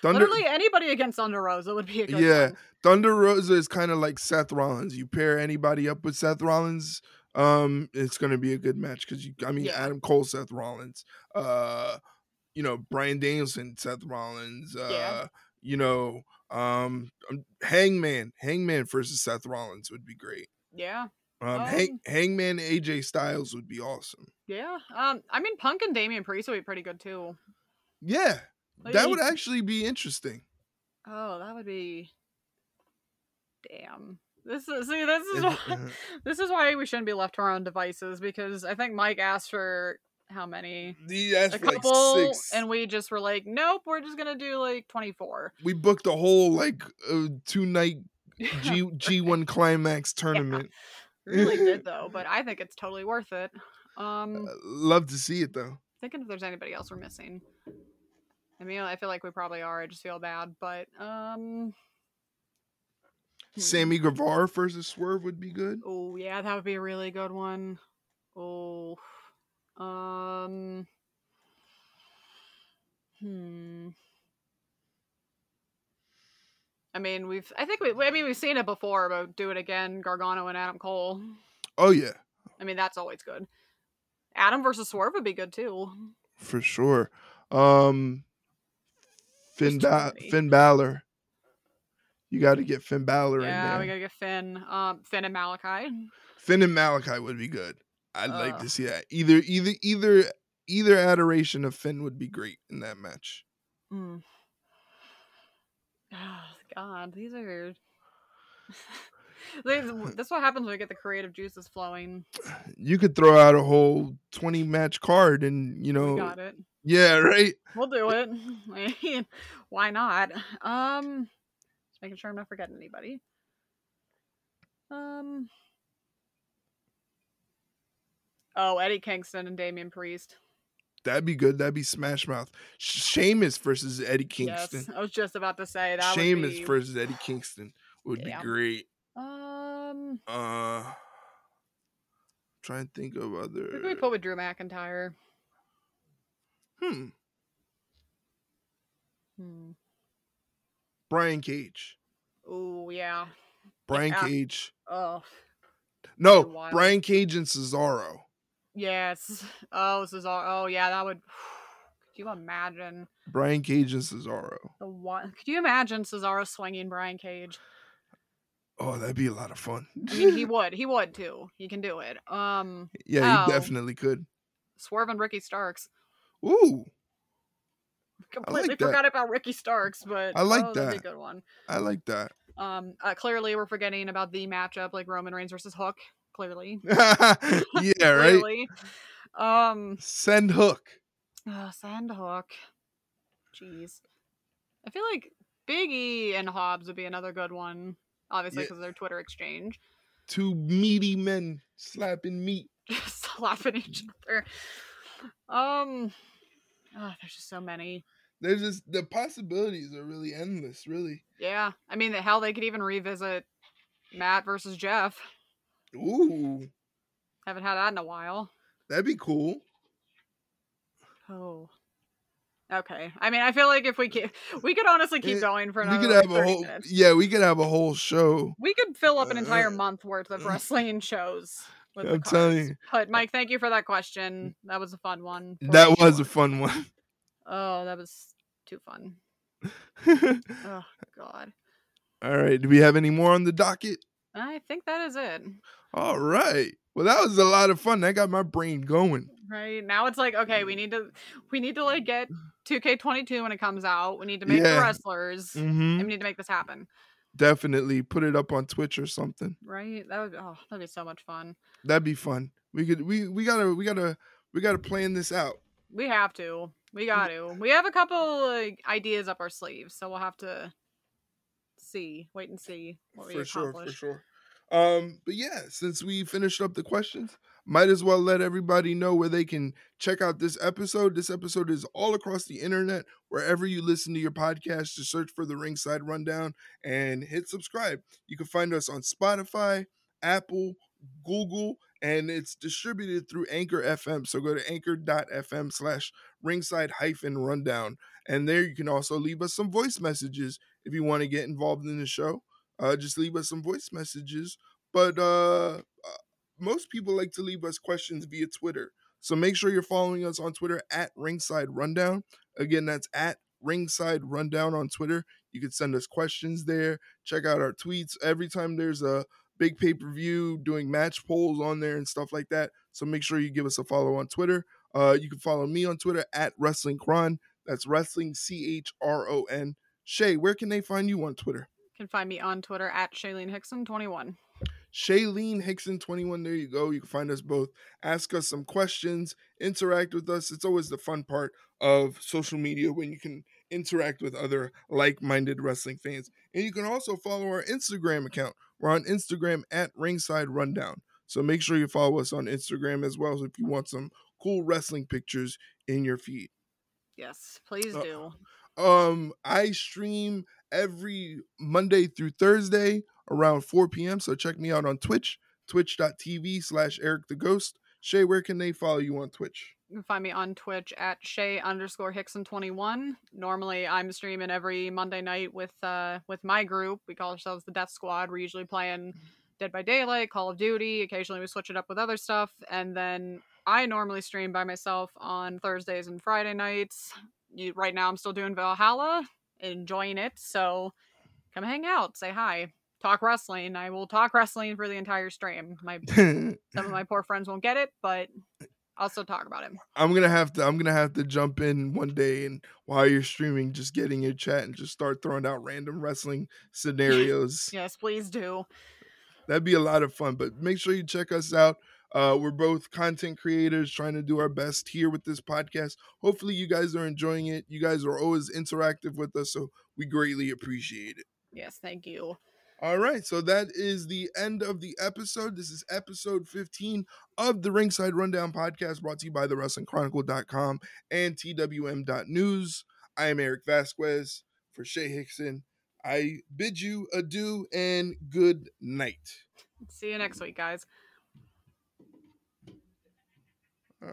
Thunder, Literally anybody against Thunder Rosa would be a good Yeah. one. Thunder Rosa is kind of like Seth Rollins. You pair anybody up with Seth Rollins, um, it's gonna be a good match because you. I mean, Yeah. Adam Cole, Seth Rollins, uh, you know Bryan Danielson, Seth Rollins, uh, Yeah. you know, um, um, Hangman, Hangman versus Seth Rollins would be great. Yeah. Um, Hang, Um, Hangman AJ Styles would be awesome. Yeah. Um, I mean, Punk and Damian Priest would be pretty good too. Yeah, Like, that would actually be interesting. Oh, that would be. Damn. This is see. This is why, this is why we shouldn't be left to our own devices because I think Mike asked for how many He asked a for like couple, six. and we just were like, nope, we're just gonna do like twenty four. we booked a whole like uh, two night G G one climax tournament. really did though, but I think it's totally worth it. Um, Uh, love to see it though. thinking if there's anybody else we're missing. I mean, I feel like we probably are. I just feel bad, but um. hmm. Sammy Guevara versus Swerve would be good. Oh yeah, that would be a really good one. Oh, um, hmm. I mean, we've. I think we. I mean, we've seen it before, but do it again. Gargano and Adam Cole. Oh yeah, I mean, that's always good. Adam versus Swerve would be good too. for sure. Um, Finn ba- Finn Balor. You got to get Finn Balor Yeah, in there. Yeah, we gotta get Finn. Um, Finn and Malakai. Finn and Malakai would be good. I'd like to see that. Either either either either adoration of Finn would be great in that match. Mm. Oh, God, these are. That's what happens when we get the creative juices flowing. You could throw out a whole twenty match card, and you know, We got it. yeah, right. We'll do it. I mean, why not? Um, just making sure I'm not forgetting anybody. Um. Oh, Eddie Kingston and Damian Priest. That'd be good. That'd be Smash Mouth. Sh- Sheamus versus Eddie Kingston. Yes, I was just about to say that. Sheamus be, versus Eddie Kingston would Yeah. be great. Um, Uh, trying to think of other. who we put with Drew McIntyre? Hmm. Hmm. Brian Cage. Oh yeah. Brian Yeah. Cage. Oh No. Brian Cage and Cesaro. Yes. Oh, all. Oh yeah, that would. Could you imagine Brian Cage and Cesaro. the one? Could you imagine Cesaro swinging Brian Cage? Oh, that'd be a lot of fun. I mean, he would. He would too. He can do it. Um, yeah, Oh. he definitely could. Swerve and Ricky Starks. Ooh, Completely that. forgot about Ricky Starks, but I like oh, that'd be a that. good one. I like that. Um, uh, clearly we're forgetting about the matchup like Roman Reigns versus Hook. Clearly, yeah, right. Um, Send Hook. uh, Sand Hook. Jeez, I feel like Big E and Hobbs would be another good one. Obviously, Yeah. because of their Twitter exchange, Two meaty men slapping meat. slapping each other. Um, oh, there's just so many. There's just the possibilities are really endless. Really. Yeah, I mean, the hell they could even revisit Matt versus Jeff. Ooh, Haven't had that in a while. that'd be cool. Oh. Okay. I mean, I feel like if we keep, we could honestly keep Eh, going for we another could like, have a whole. minutes. Yeah, we could have a whole show. We could fill up an entire Uh, month worth of wrestling shows. With I'm telling you. But Mike, thank you for that question. That was a fun one. That was sure. a fun one. Oh, that was too fun. Oh God. All right. Do we have any more on the docket? I think that is it. All right. Well, that was a lot of fun. That got my brain going. Right now, it's like okay, we need to, we need to like get 2K22 when it comes out. We need to make the Yeah. wrestlers. hmm And we need to make this happen. Definitely put it up on Twitch or something. Right? That would. Oh, that'd be so much fun. That'd be fun. We could. We we gotta. We gotta. We gotta plan this out. We have to. We got to. We have a couple like, ideas up our sleeves, so we'll have to see, wait and see what we for sure. For sure. Um. But yeah, since we finished up the questions, might as well let everybody know where they can check out this episode. This episode is all across the internet, wherever you listen to your podcast. Just search for the Ringside Rundown and hit subscribe. You can find us on Spotify, Apple, Google, and it's distributed through Anchor FM. So go to anchor.fm slash ringside hyphen rundown. And there you can also leave us some voice messages if you want to get involved in the show. Uh, just leave us some voice messages. But uh, uh, most people like to leave us questions via Twitter. So make sure you're following us on Twitter at Ringside Rundown. Again, that's at Ringside Rundown on Twitter. You can send us questions there. Check out our tweets. Every time there's a big pay per view, doing match polls on there and stuff like that. So make sure you give us a follow on Twitter. Uh, you can follow me on Twitter at Wrestling Chron. That's Wrestling C H R O N. Shay, where can they find you on Twitter? You can find me on Twitter at Shailene Hickson 21. Shailene Hickson 21. There you go. You can find us both. Ask us some questions, interact with us. It's always the fun part of social media when you can interact with other like minded wrestling fans. And you can also follow our Instagram account. We're on Instagram at Ringside Rundown. So make sure you follow us on Instagram as well if you want some cool wrestling pictures in your feed. Yes, please Uh, do. Um, I stream every Monday through Thursday around 4 p.m. So check me out on Twitch, twitch.tv slash Eric the Ghost. Shay, where can they follow you on Twitch? You can find me on Twitch at Shay underscore Hickson21. Normally I'm streaming every Monday night with uh with my group. We call ourselves the Death Squad. We're usually playing Dead by Daylight, Call of Duty. Occasionally we switch it up with other stuff. And then I normally stream by myself on Thursdays and Friday nights. You, right now I'm still doing Valhalla, enjoying it. So come hang out, say hi, talk wrestling. I will talk wrestling for the entire stream. My some of my poor friends won't get it, but I'll still talk about it. I'm gonna have to I'm gonna have to jump in one day and while you're streaming, just get in your chat and just start throwing out random wrestling scenarios. Yes, please do. That'd be a lot of fun. But make sure you check us out. Uh, we're both content creators trying to do our best here with this podcast. Hopefully, you guys are enjoying it. You guys are always interactive with us, so we greatly appreciate it. Yes, thank you. All right, so that is the end of the episode. This is episode 15 of the Ringside Rundown podcast brought to you by the WrestlingChronicle.com and TWM.news. I am Eric Vasquez for Shay Hickson. I bid you adieu and good night. See you next week, guys.